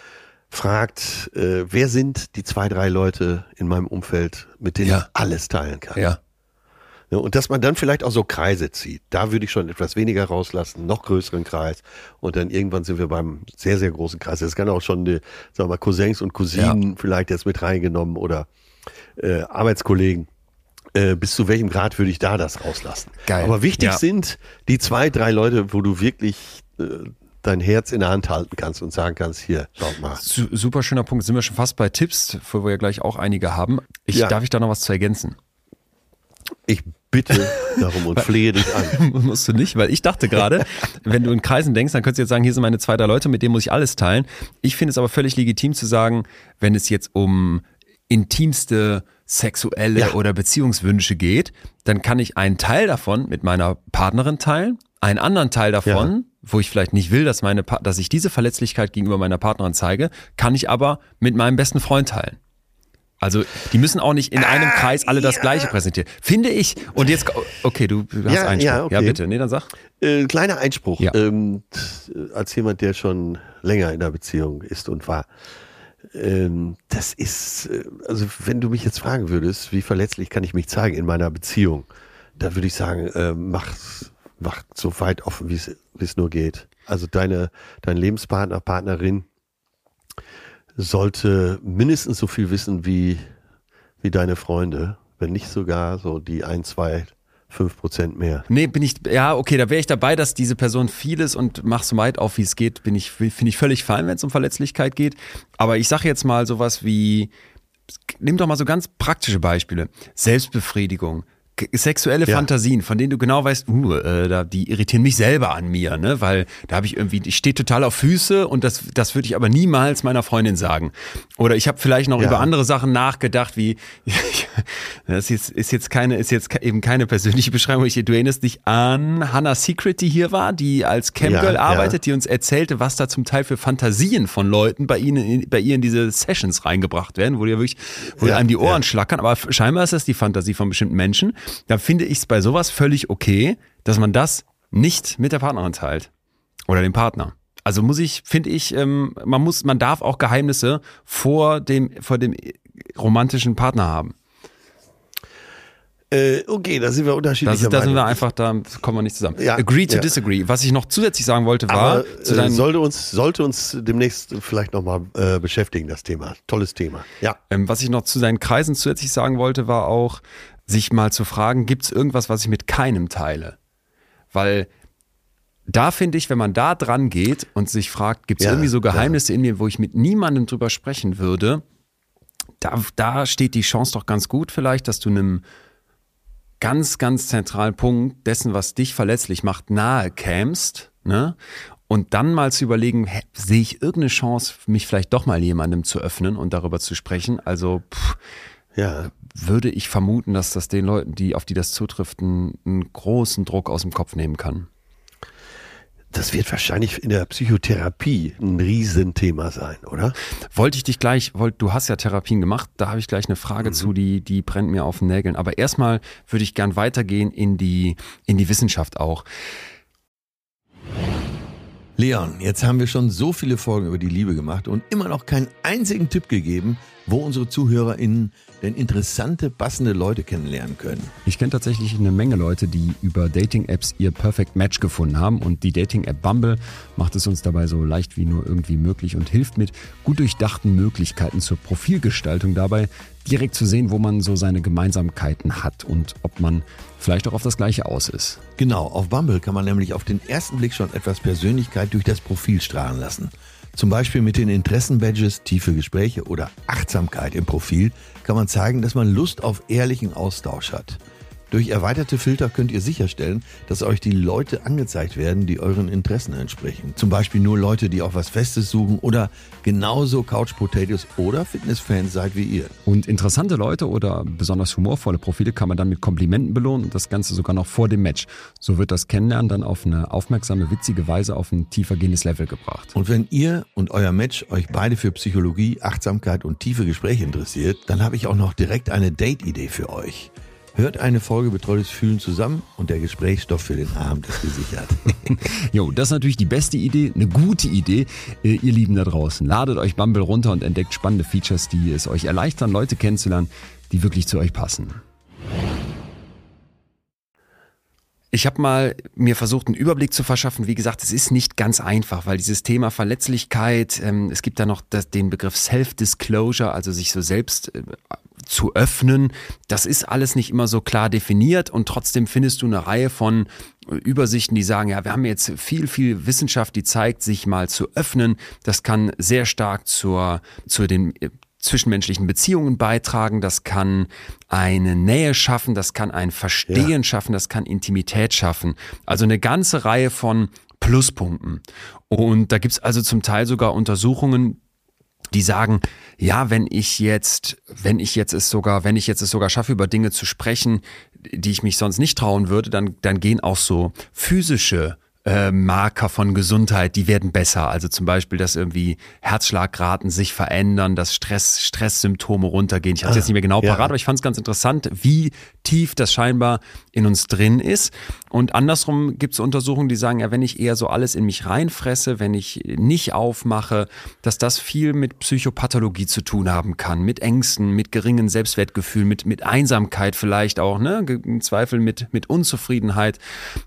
fragt, äh, wer sind die zwei, drei Leute in meinem Umfeld, mit denen Ja. ich alles teilen kann. Ja. Ja, und dass man dann vielleicht auch so Kreise zieht. Da würde ich schon etwas weniger rauslassen, noch größeren Kreis. Und dann irgendwann sind wir beim sehr, sehr großen Kreis. Das kann auch schon die, sagen wir mal, Cousins und Cousinen vielleicht jetzt mit reingenommen oder äh, Arbeitskollegen. Äh, bis zu welchem Grad würde ich da das rauslassen. Geil. Aber wichtig Ja. sind die zwei, drei Leute, wo du wirklich äh, dein Herz in der Hand halten kannst und sagen kannst, hier, schaut mal. Su super schöner Punkt. Sind wir schon fast bei Tipps, wo wir ja gleich auch einige haben. Ich, Ja. Darf ich da noch was zu ergänzen? Ich bitte darum und flehe dich an. Musst du nicht, weil ich dachte gerade, wenn du in Kreisen denkst, dann könntest du jetzt sagen, hier sind meine zwei, drei Leute, mit denen muss ich alles teilen. Ich finde es aber völlig legitim zu sagen, wenn es jetzt um intimste sexuelle Ja. oder Beziehungswünsche geht, dann kann ich einen Teil davon mit meiner Partnerin teilen, einen anderen Teil davon, wo ich vielleicht nicht will, dass meine, Pa- dass ich diese Verletzlichkeit gegenüber meiner Partnerin zeige, kann ich aber mit meinem besten Freund teilen. Also die müssen auch nicht in einem Kreis alle das Gleiche präsentieren. Finde ich. Und jetzt, okay, du hast Ja, Einspruch. ja, ja, okay. bitte. Nee, dann sag. Äh, kleiner Einspruch. Ja. Ähm, als jemand, der schon länger in einer Beziehung ist und war. Ähm, das ist, äh, also wenn du mich jetzt fragen würdest, wie verletzlich kann ich mich zeigen in meiner Beziehung, da würde ich sagen, äh, mach, mach so weit offen, wie es wie es nur geht. Also deine, dein Lebenspartner, Partnerin sollte mindestens so viel wissen wie, wie deine Freunde, wenn nicht sogar so die ein, zwei, fünf Prozent mehr. Nee, bin ich, ja, okay, da wäre ich dabei, dass diese Person vieles und mach so weit auf, wie es geht, bin ich, finde ich völlig fein, wenn es um Verletzlichkeit geht. Aber ich sage jetzt mal sowas wie, nimm doch mal so ganz praktische Beispiele. Selbstbefriedigung. Sexuelle Ja. Fantasien, von denen du genau weißt, uh, äh, da, die irritieren mich selber an mir, ne? Weil da habe ich irgendwie, ich stehe total auf Füße und das, das würde ich aber niemals meiner Freundin sagen. Oder ich habe vielleicht noch Ja. über andere Sachen nachgedacht, wie das ist jetzt, ist jetzt keine, ist jetzt eben keine persönliche Beschreibung. Ich, du erinnerst dich an Hannah Secret, die hier war, die als Camgirl Ja, arbeitet, die uns erzählte, was da zum Teil für Fantasien von Leuten bei ihnen, bei ihr in diese Sessions reingebracht werden, wo die ja wirklich, wo Ja, einem die Ohren schlackern. Aber scheinbar ist das die Fantasie von bestimmten Menschen. Da finde ich es bei sowas völlig okay, dass man das nicht mit der Partnerin teilt. Oder dem Partner. Also muss ich, finde ich, ähm, man muss, man darf auch Geheimnisse vor dem, vor dem romantischen Partner haben. Äh, okay, da sind wir Das, unterschiedlicher da sind wir einfach, da kommen wir nicht zusammen. Ja, Agree to ja. disagree. Was ich noch zusätzlich sagen wollte, war, Aber äh, sollte, uns, sollte uns demnächst vielleicht nochmal äh, beschäftigen, das Thema. Tolles Thema. Ja. ähm, was ich noch zu seinen Kreisen zusätzlich sagen wollte, war auch, sich mal zu fragen, gibt es irgendwas, was ich mit keinem teile? Weil da finde ich, wenn man da dran geht und sich fragt, gibt es Ja, irgendwie so ja. Geheimnisse in mir, wo ich mit niemandem drüber sprechen würde, da, da steht die Chance doch ganz gut vielleicht, dass du einem ganz, ganz zentralen Punkt dessen, was dich verletzlich macht, nahe kämst, ne? Und dann mal zu überlegen, hä, sehe ich irgendeine Chance, mich vielleicht doch mal jemandem zu öffnen und darüber zu sprechen? Also pff, Ja. Würde ich vermuten, dass das den Leuten, die auf die das zutrifft, einen, einen großen Druck aus dem Kopf nehmen kann. Das wird wahrscheinlich in der Psychotherapie ein Riesenthema sein, oder? Wollte ich dich gleich, wollt, du hast ja Therapien gemacht, da habe ich gleich eine Frage zu, die, die brennt mir auf den Nägeln. Aber erstmal würde ich gern weitergehen in die, in die Wissenschaft auch. Leon, jetzt haben wir schon so viele Folgen über die Liebe gemacht und immer noch keinen einzigen Tipp gegeben, wo unsere ZuhörerInnen denn interessante, passende Leute kennenlernen können. Ich kenne tatsächlich eine Menge Leute, die über Dating-Apps ihr Perfect Match gefunden haben und die Dating-App Bumble macht es uns dabei so leicht wie nur irgendwie möglich und hilft mit gut durchdachten Möglichkeiten zur Profilgestaltung dabei, direkt zu sehen, wo man so seine Gemeinsamkeiten hat und ob man vielleicht auch auf das Gleiche aus ist. Genau, auf Bumble kann man nämlich auf den ersten Blick schon etwas Persönlichkeit durch das Profil strahlen lassen. Zum Beispiel mit den Interessenbadges, tiefe Gespräche oder Achtsamkeit im Profil kann man zeigen, dass man Lust auf ehrlichen Austausch hat. Durch erweiterte Filter könnt ihr sicherstellen, dass euch die Leute angezeigt werden, die euren Interessen entsprechen. Zum Beispiel nur Leute, die auch was Festes suchen oder genauso Couch Potatoes oder Fitnessfans seid wie ihr. Und interessante Leute oder besonders humorvolle Profile kann man dann mit Komplimenten belohnen und das Ganze sogar noch vor dem Match. So wird das Kennenlernen dann auf eine aufmerksame, witzige Weise auf ein tiefergehendes Level gebracht. Und wenn ihr und euer Match euch beide für Psychologie, Achtsamkeit und tiefe Gespräche interessiert, dann habe ich auch noch direkt eine Date-Idee für euch. Hört eine Folge Betreutes Fühlen zusammen und der Gesprächsstoff für den Abend ist gesichert. Jo, das ist natürlich die beste Idee, eine gute Idee. Äh, Ihr Lieben da draußen, ladet euch Bumble runter und entdeckt spannende Features, die es euch erleichtern, Leute kennenzulernen, die wirklich zu euch passen. Ich habe mal mir versucht, einen Überblick zu verschaffen. Wie gesagt, es ist nicht ganz einfach, weil dieses Thema Verletzlichkeit, ähm, es gibt da noch das, den Begriff Self-Disclosure, also sich so selbst äh, zu öffnen. Das ist alles nicht immer so klar definiert und trotzdem findest du eine Reihe von Übersichten, die sagen, ja, wir haben jetzt viel, viel Wissenschaft, die zeigt, sich mal zu öffnen. Das kann sehr stark zur, zu den äh, zwischenmenschlichen Beziehungen beitragen, das kann eine Nähe schaffen, das kann ein Verstehen ja. schaffen, das kann Intimität schaffen. Also eine ganze Reihe von Pluspunkten. Und da gibt's also zum Teil sogar Untersuchungen, die sagen, ja, wenn ich jetzt, wenn ich jetzt es sogar, wenn ich jetzt es sogar schaffe, über Dinge zu sprechen, die ich mich sonst nicht trauen würde, dann, dann gehen auch so physische äh, Marker von Gesundheit, die werden besser. Also zum Beispiel, dass irgendwie Herzschlagraten sich verändern, dass Stress, Stresssymptome runtergehen. Ich habe es ah, jetzt nicht mehr genau ja. parat, aber ich fand es ganz interessant, wie tief das scheinbar in uns drin ist. Und andersrum gibt es Untersuchungen, die sagen, ja, wenn ich eher so alles in mich reinfresse, wenn ich nicht aufmache, dass das viel mit Psychopathologie zu tun haben kann, mit Ängsten, mit geringen Selbstwertgefühlen, mit, mit Einsamkeit vielleicht auch, ne? Im Zweifel mit, mit Unzufriedenheit,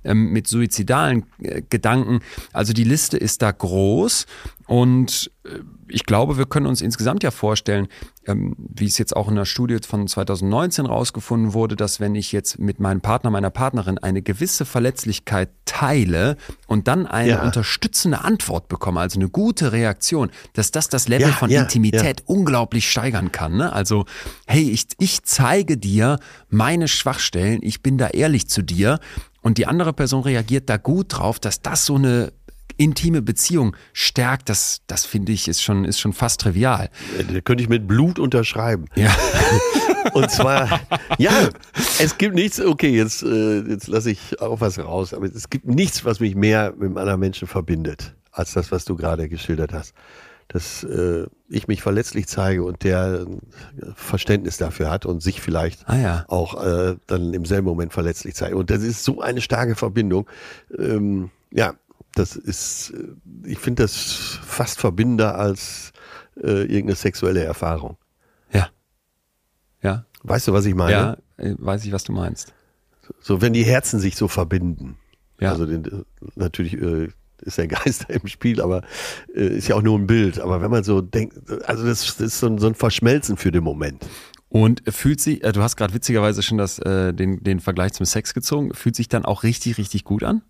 ähm, mit suizidalen Gedanken. Also die Liste ist da groß und äh, ich glaube, wir können uns insgesamt ja vorstellen, ähm, wie es jetzt auch in der Studie von 2019 rausgefunden wurde, dass wenn ich jetzt mit meinem Partner, meiner Partnerin eine gewisse Verletzlichkeit teile und dann eine ja. unterstützende Antwort bekomme, also eine gute Reaktion, dass das das Level ja, von ja, Intimität unglaublich steigern kann. Ne? Also, hey, ich, ich zeige dir meine Schwachstellen, ich bin da ehrlich zu dir und die andere Person reagiert da gut drauf, dass das so eine intime Beziehung stärkt, das, das finde ich, ist schon, ist schon fast trivial. Da könnte ich mit Blut unterschreiben. Ja. Und zwar, ja, es gibt nichts, okay, jetzt, äh, jetzt lasse ich auch was raus, aber es gibt nichts, was mich mehr mit einem anderen Menschen verbindet, als das, was du gerade geschildert hast dass äh, ich mich verletzlich zeige und der Verständnis dafür hat und sich vielleicht ah, ja. auch äh, dann im selben Moment verletzlich zeigt. Und das ist so eine starke Verbindung. Ähm, ja, das ist, äh, ich finde das fast verbindender als äh, irgendeine sexuelle Erfahrung. Ja. Ja. Weißt du, was ich meine? Ja, äh, weiß ich, was du meinst. So, wenn die Herzen sich so verbinden. Ja. Also den, natürlich äh, ist der Geist im Spiel, aber äh, ist ja auch nur ein Bild. Aber wenn man so denkt, also das, das ist so ein, so ein Verschmelzen für den Moment. Und fühlt sich, äh, du hast gerade witzigerweise schon das, äh, den, den Vergleich zum Sex gezogen, fühlt sich dann auch richtig, richtig gut an?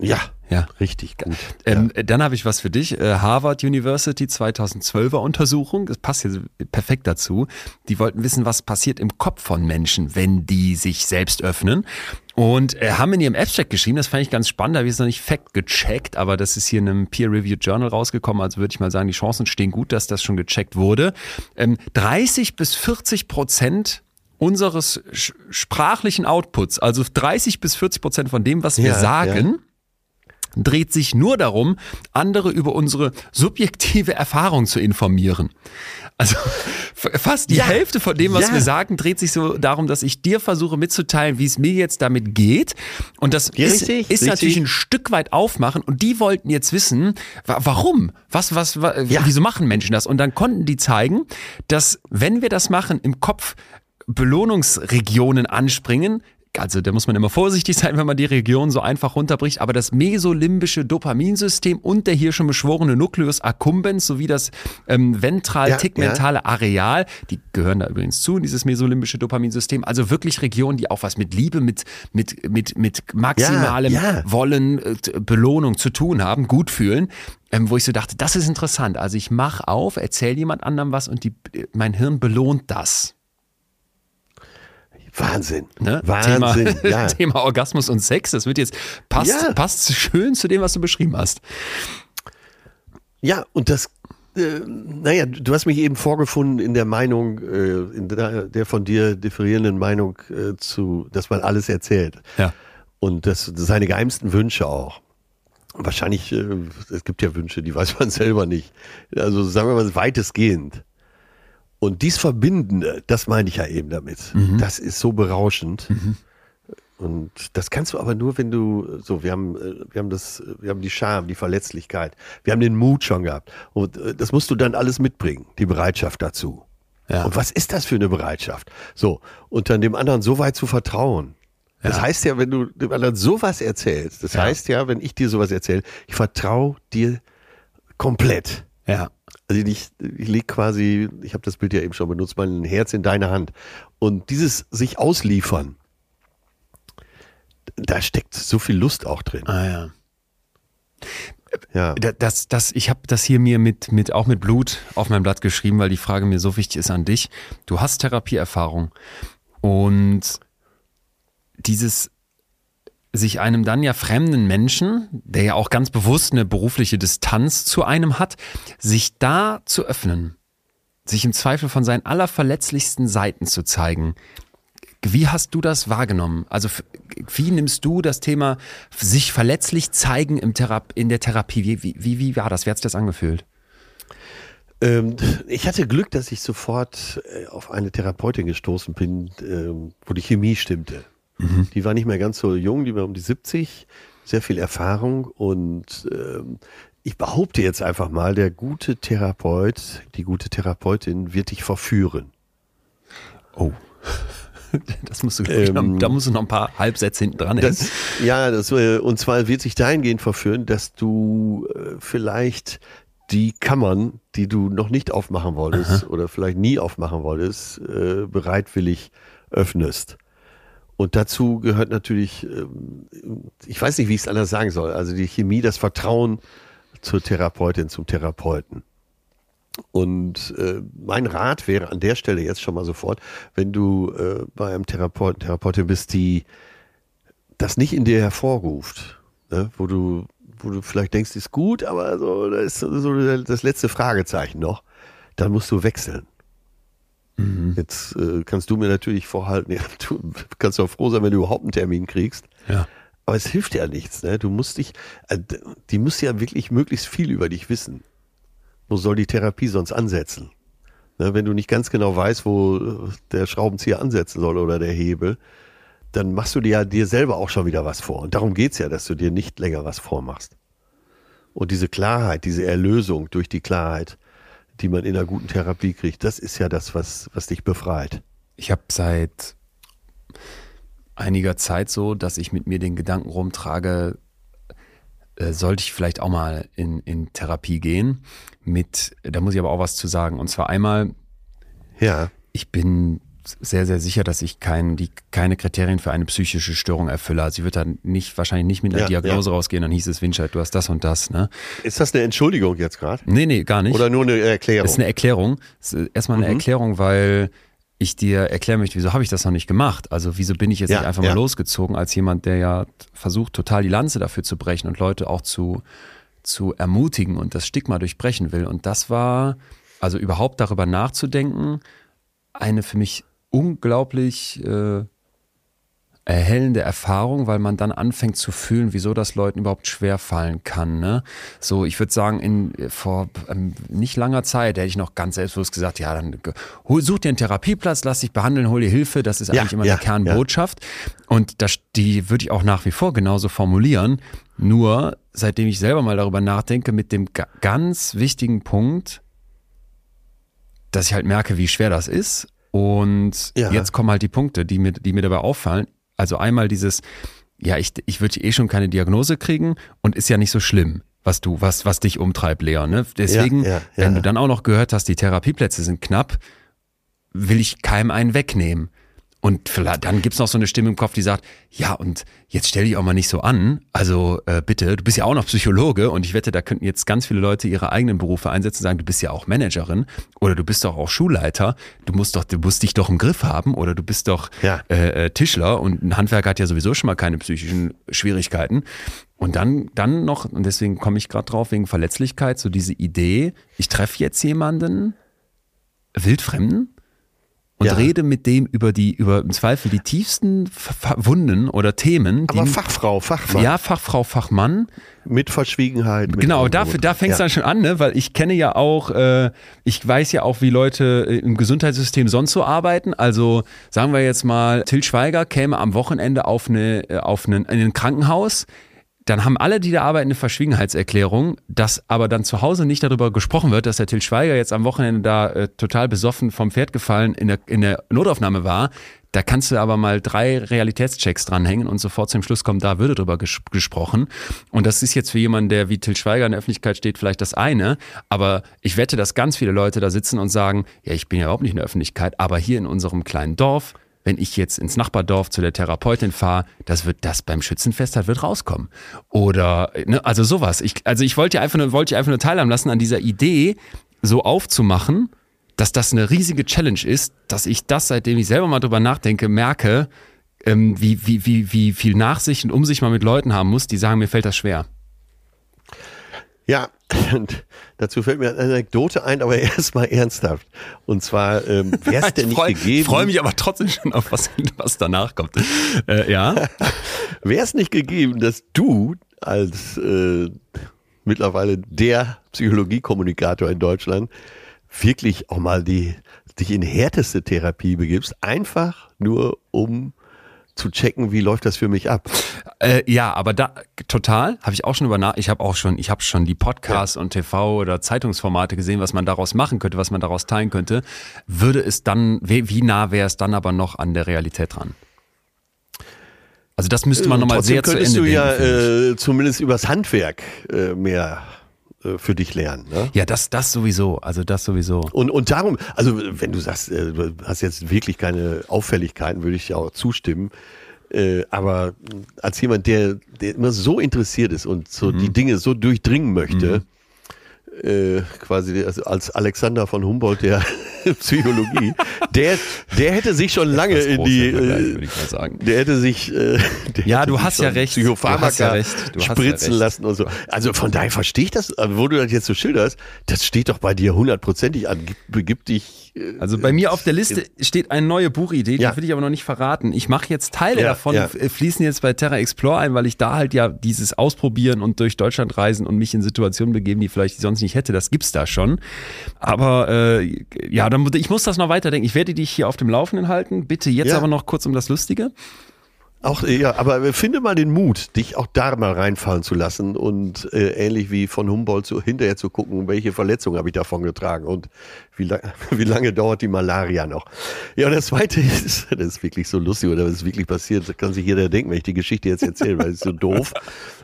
Ja, ja, richtig gut. Ähm, ja. Dann habe ich was für dich. Äh, Harvard University 2012er Untersuchung, das passt hier perfekt dazu. Die wollten wissen, was passiert im Kopf von Menschen, wenn die sich selbst öffnen. Und äh, haben in ihrem Abstract geschrieben, das fand ich ganz spannend, da habe ich es noch nicht fact gecheckt, aber das ist hier in einem Peer-Reviewed Journal rausgekommen, also würde ich mal sagen, die Chancen stehen gut, dass das schon gecheckt wurde. Ähm, 30 bis 40 Prozent unseres sprachlichen Outputs, also 30 bis 40 Prozent von dem, was wir ja, sagen, ja dreht sich nur darum, andere über unsere subjektive Erfahrung zu informieren. Also fast die ja, Hälfte von dem, was ja. wir sagen, dreht sich so darum, dass ich dir versuche mitzuteilen, wie es mir jetzt damit geht. Und das ja, ist, richtig, ist richtig. natürlich ein Stück weit aufmachen. Und die wollten jetzt wissen, warum? Was, was, was wieso machen Menschen das? Und dann konnten die zeigen, dass wenn wir das machen, im Kopf Belohnungsregionen anspringen, also da muss man immer vorsichtig sein, wenn man die Region so einfach runterbricht, aber das mesolimbische Dopaminsystem und der hier schon beschworene Nucleus accumbens sowie das ähm, ventral-tegmentale ja, ja. Areal, die gehören da übrigens zu, dieses mesolimbische Dopaminsystem, also wirklich Regionen, die auch was mit Liebe, mit, mit, mit, mit maximalem ja, Wollen, äh, Belohnung zu tun haben, gut fühlen, ähm, wo ich so dachte, das ist interessant. Also ich mache auf, erzähle jemand anderem was und die, mein Hirn belohnt das. Wahnsinn. Ne? Wahnsinn. Thema, ja. Thema Orgasmus und Sex, das wird jetzt passt, ja. passt schön zu dem, was du beschrieben hast. Ja, und das, äh, naja, du hast mich eben vorgefunden in der Meinung, äh, in der, der, von dir differierenden Meinung äh, zu, dass man alles erzählt. Ja. Und das, seine geheimsten Wünsche auch. Wahrscheinlich, äh, es gibt ja Wünsche, die weiß man selber nicht. Also sagen wir mal weitestgehend. Und dies Verbindende, das meine ich ja eben damit. Mhm. Das ist so berauschend. Mhm. Und das kannst du aber nur, wenn du so, wir haben, äh, wir haben das, wir haben die Scham, die Verletzlichkeit, wir haben den Mut schon gehabt. Und äh, das musst du dann alles mitbringen, die Bereitschaft dazu. Ja. Und was ist das für eine Bereitschaft? So, und dann dem anderen so weit zu vertrauen. Das ja. heißt ja, wenn du dem anderen sowas erzählst, das ja. heißt ja, wenn ich dir sowas erzähle, ich vertraue dir komplett. Ja. Also ich, ich lege quasi, ich habe das Bild ja eben schon benutzt, mein Herz in deine Hand. Und dieses sich ausliefern, da steckt so viel Lust auch drin. Ah ja. Ja. Das, das, ich habe das hier mir mit, mit, auch mit Blut auf mein Blatt geschrieben, weil die Frage mir so wichtig ist an dich. Du hast Therapieerfahrung und dieses sich einem dann ja fremden Menschen, der ja auch ganz bewusst eine berufliche Distanz zu einem hat, sich da zu öffnen, sich im Zweifel von seinen allerverletzlichsten Seiten zu zeigen. Wie hast du das wahrgenommen? Also wie nimmst du das Thema sich verletzlich zeigen im Thera in der Therapie? Wie, wie, wie, war das? Wie hat sich das angefühlt? Ähm, ich hatte Glück, dass ich sofort äh, auf eine Therapeutin gestoßen bin, ähm, wo die Chemie stimmte. Mhm. Die war nicht mehr ganz so jung, die war um die 70, sehr viel Erfahrung und ähm, ich behaupte jetzt einfach mal, der gute Therapeut, die gute Therapeutin wird dich verführen. Oh. Das musst du, ähm, noch, da musst du noch ein paar Halbsätze hinten dran das, Ja, das, äh, und zwar wird sich dahingehend verführen, dass du äh, vielleicht die Kammern, die du noch nicht aufmachen wolltest Aha. oder vielleicht nie aufmachen wolltest, äh, bereitwillig öffnest. Und dazu gehört natürlich, ähm, ich weiß nicht, wie ich es anders sagen soll, also die Chemie, das Vertrauen zur Therapeutin, zum Therapeuten. Und äh, mein Rat wäre an der Stelle jetzt schon mal sofort, wenn du äh, bei einem Therapeuten, Therapeutin bist, die das nicht in dir hervorruft, ne? wo du, wo du vielleicht denkst, ist gut, aber so, da ist so das letzte Fragezeichen noch, dann musst du wechseln. Mhm. Jetzt äh, kannst du mir natürlich vorhalten, ja, du kannst doch froh sein, wenn du überhaupt einen Termin kriegst. Ja. Aber es hilft ja nichts. Ne? Du musst dich, äh, die muss ja wirklich möglichst viel über dich wissen. Wo soll die Therapie sonst ansetzen? Ne? Wenn du nicht ganz genau weißt, wo äh, der Schraubenzieher ansetzen soll oder der Hebel, dann machst du dir ja dir selber auch schon wieder was vor. Und darum geht's ja, dass du dir nicht länger was vormachst. Und diese Klarheit, diese Erlösung durch die Klarheit, die man in einer guten Therapie kriegt. Das ist ja das, was, was dich befreit. Ich habe seit einiger Zeit so, dass ich mit mir den Gedanken rumtrage, äh, sollte ich vielleicht auch mal in, in Therapie gehen. Mit, da muss ich aber auch was zu sagen. Und zwar einmal, ja. ich bin sehr, sehr sicher, dass ich kein, die, keine Kriterien für eine psychische Störung erfülle. Also ich würde dann nicht, wahrscheinlich nicht mit einer ja, Diagnose ja. rausgehen, dann hieß es, Winscheid, du hast das und das. Ne? Ist das eine Entschuldigung jetzt gerade? Nee, nee, gar nicht. Oder nur eine Erklärung? Das ist eine Erklärung. Das ist erstmal eine mhm. Erklärung, weil ich dir erklären möchte, wieso habe ich das noch nicht gemacht? Also wieso bin ich jetzt ja, nicht einfach mal losgezogen als jemand, der ja versucht, total die Lanze dafür zu brechen und Leute auch zu, zu ermutigen und das Stigma durchbrechen will. Und das war, also überhaupt darüber nachzudenken, eine für mich unglaublich äh, erhellende Erfahrung, weil man dann anfängt zu fühlen, wieso das Leuten überhaupt schwer fallen kann. Ne? So, ich würde sagen, in vor ähm, nicht langer Zeit hätte ich noch ganz selbstbewusst gesagt, ja, dann hol, such dir einen Therapieplatz, lass dich behandeln, hol dir Hilfe. Das ist ja, eigentlich immer ja, eine Kernbotschaft. Ja. Und das, die würde ich auch nach wie vor genauso formulieren. Nur, seitdem ich selber mal darüber nachdenke, mit dem ganz wichtigen Punkt, dass ich halt merke, wie schwer das ist und ja. jetzt kommen halt die Punkte, die mir, die mir dabei auffallen. Also einmal dieses, ja, ich, ich würde eh schon keine Diagnose kriegen und ist ja nicht so schlimm, was du, was, was dich umtreibt, Leon. Ne? Deswegen, ja, ja, wenn du dann auch noch gehört hast, die Therapieplätze sind knapp, will ich keinem einen wegnehmen. Und vielleicht, dann gibt's noch so eine Stimme im Kopf, die sagt, ja, und jetzt stell dich auch mal nicht so an. Also äh, bitte, du bist ja auch noch Psychologe und ich wette, da könnten jetzt ganz viele Leute ihre eigenen Berufe einsetzen und sagen, du bist ja auch Managerin oder du bist doch auch Schulleiter, du musst doch, du musst dich doch im Griff haben oder du bist doch ja. äh, äh Tischler und ein Handwerker hat ja sowieso schon mal keine psychischen Schwierigkeiten. Und dann, dann noch, und deswegen komme ich gerade drauf, wegen Verletzlichkeit, so diese Idee, ich treffe jetzt jemanden, wildfremden, und ja. rede mit dem über die, über im Zweifel die tiefsten Wunden oder Themen. Aber Fachfrau, Fachmann. Ja, Fachfrau, Fachmann. Mit Verschwiegenheit. Mit genau, dafür, da fängt es ja. dann schon an, ne? weil ich kenne ja auch, äh, ich weiß ja auch, wie Leute äh, im Gesundheitssystem sonst so arbeiten. Also sagen wir jetzt mal, Till Schweiger käme am Wochenende auf, eine, äh, auf einen, in ein Krankenhaus dann haben alle, die da arbeiten, eine Verschwiegenheitserklärung, dass aber dann zu Hause nicht darüber gesprochen wird, dass der Till Schweiger jetzt am Wochenende da äh, total besoffen vom Pferd gefallen in der, in der Notaufnahme war. Da kannst du aber mal drei Realitätschecks dranhängen und sofort zum Schluss kommen, da würde drüber ges gesprochen. Und das ist jetzt für jemanden, der wie Till Schweiger in der Öffentlichkeit steht, vielleicht das eine. Aber ich wette, dass ganz viele Leute da sitzen und sagen, ja, ich bin ja überhaupt nicht in der Öffentlichkeit, aber hier in unserem kleinen Dorf, wenn ich jetzt ins Nachbardorf zu der Therapeutin fahre, das wird das beim Schützenfest halt wird rauskommen. Oder, ne, also sowas. Ich, also ich wollte einfach nur, wollte einfach nur teilhaben lassen an dieser Idee, so aufzumachen, dass das eine riesige Challenge ist, dass ich das, seitdem ich selber mal drüber nachdenke, merke, ähm, wie, wie, wie, wie viel Nachsicht und Umsicht man mit Leuten haben muss, die sagen, mir fällt das schwer. Ja, und dazu fällt mir eine Anekdote ein, aber erstmal ernsthaft. Und zwar, ähm, wäre es denn nicht freu, gegeben. Ich freue mich aber trotzdem schon auf was, was danach kommt. Äh, ja. wäre es nicht gegeben, dass du als äh, mittlerweile der Psychologiekommunikator in Deutschland wirklich auch mal die, dich in härteste Therapie begibst, einfach nur um zu checken, wie läuft das für mich ab. Äh, ja, aber da total habe ich auch schon über nach. Ich habe auch schon, ich habe schon die Podcasts ja. und TV oder Zeitungsformate gesehen, was man daraus machen könnte, was man daraus teilen könnte. Würde es dann, wie, wie nah wäre es dann aber noch an der Realität dran? Also das müsste man nochmal sehr zu Ende du ja äh, zumindest übers Handwerk äh, mehr äh, für dich lernen. Ne? Ja, das, das sowieso. Also das sowieso. Und, und darum, also wenn du sagst, äh, du hast jetzt wirklich keine Auffälligkeiten, würde ich dir auch zustimmen. Äh, aber als jemand, der, der immer so interessiert ist und so mhm. die Dinge so durchdringen möchte, mhm äh, quasi also als Alexander von Humboldt der Psychologie, der, der hätte sich schon lange in die, äh, der hätte sich, äh, der ja, hätte du hast ja recht, Psychopharmaka du hast ja recht, du spritzen ja lassen und so. Also von daher verstehe ich das, wo du das jetzt so schilderst, das steht doch bei dir hundertprozentig an, gib, gib dich. Äh, also bei mir auf der Liste steht eine neue Buchidee, die ja. will ich aber noch nicht verraten. Ich mache jetzt Teile ja, davon, ja. fließen jetzt bei Terra Explore ein, weil ich da halt ja dieses Ausprobieren und durch Deutschland reisen und mich in Situationen begeben, die vielleicht sonst nicht hätte, das gibt's da schon. Aber äh, ja, dann, ich muss das noch weiterdenken. Ich werde dich hier auf dem Laufenden halten. Bitte jetzt aber noch kurz um das Lustige. Auch, ja, aber finde mal den Mut, dich auch da mal reinfallen zu lassen und äh, ähnlich wie von Humboldt so hinterher zu gucken, welche Verletzung habe ich davon getragen und wie, lang, wie lange dauert die Malaria noch. Ja, und das zweite ist, das ist wirklich so lustig oder das ist wirklich passiert, das kann sich jeder denken, wenn ich die Geschichte jetzt erzähle, weil es ist so doof.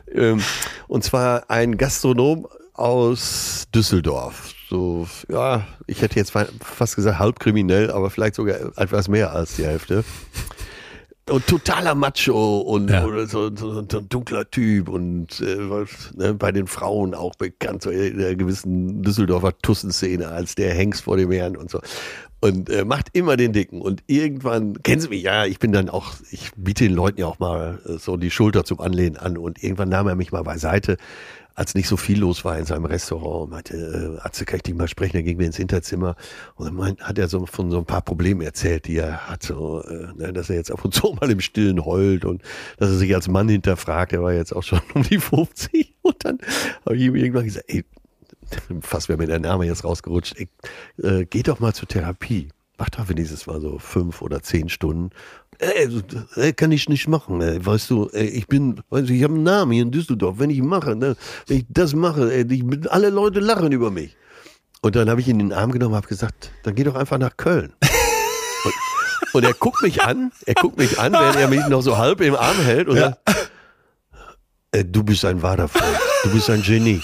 Ähm, und zwar ein Gastronom aus Düsseldorf. So, ja, ich hätte jetzt fast gesagt halb kriminell, aber vielleicht sogar etwas mehr als die Hälfte. Und totaler Macho und ja. so, so, so, ein dunkler Typ und äh, ne, bei den Frauen auch bekannt, so in der gewissen Düsseldorfer Tussenszene als der Hengst vor dem Herrn und so. Und äh, macht immer den Dicken. Und irgendwann, kennen Sie mich, ja, ich bin dann auch, ich biete den Leuten ja auch mal äh, so die Schulter zum Anlehnen an. Und irgendwann nahm er mich mal beiseite als nicht so viel los war in seinem Restaurant, meinte, äh, Atze, kann ich dich mal sprechen? Dann ging wir ins Hinterzimmer und dann meint, hat er so von so ein paar Problemen erzählt, die er hat, so, äh, ne, dass er jetzt ab und zu mal im Stillen heult und dass er sich als Mann hinterfragt. Er war jetzt auch schon um die 50 und dann habe ich ihm irgendwann gesagt, ey, fast wäre mir der Name jetzt rausgerutscht, ey, äh, geh doch mal zur Therapie. Mach doch wenigstens mal so fünf oder zehn Stunden Ey, ey, kann ich nicht machen, ey. weißt du, ey, ich bin, weißt du, ich habe einen Namen hier in Düsseldorf, wenn ich mache, ne, wenn ich das mache, ey, ich, alle Leute lachen über mich. Und dann habe ich ihn in den Arm genommen und habe gesagt, dann geh doch einfach nach Köln. und, und, er guckt mich an, er guckt mich an, während er mich noch so halb im Arm hält und ja. sagt, äh, du bist ein wahrer Freund, du bist ein Genie.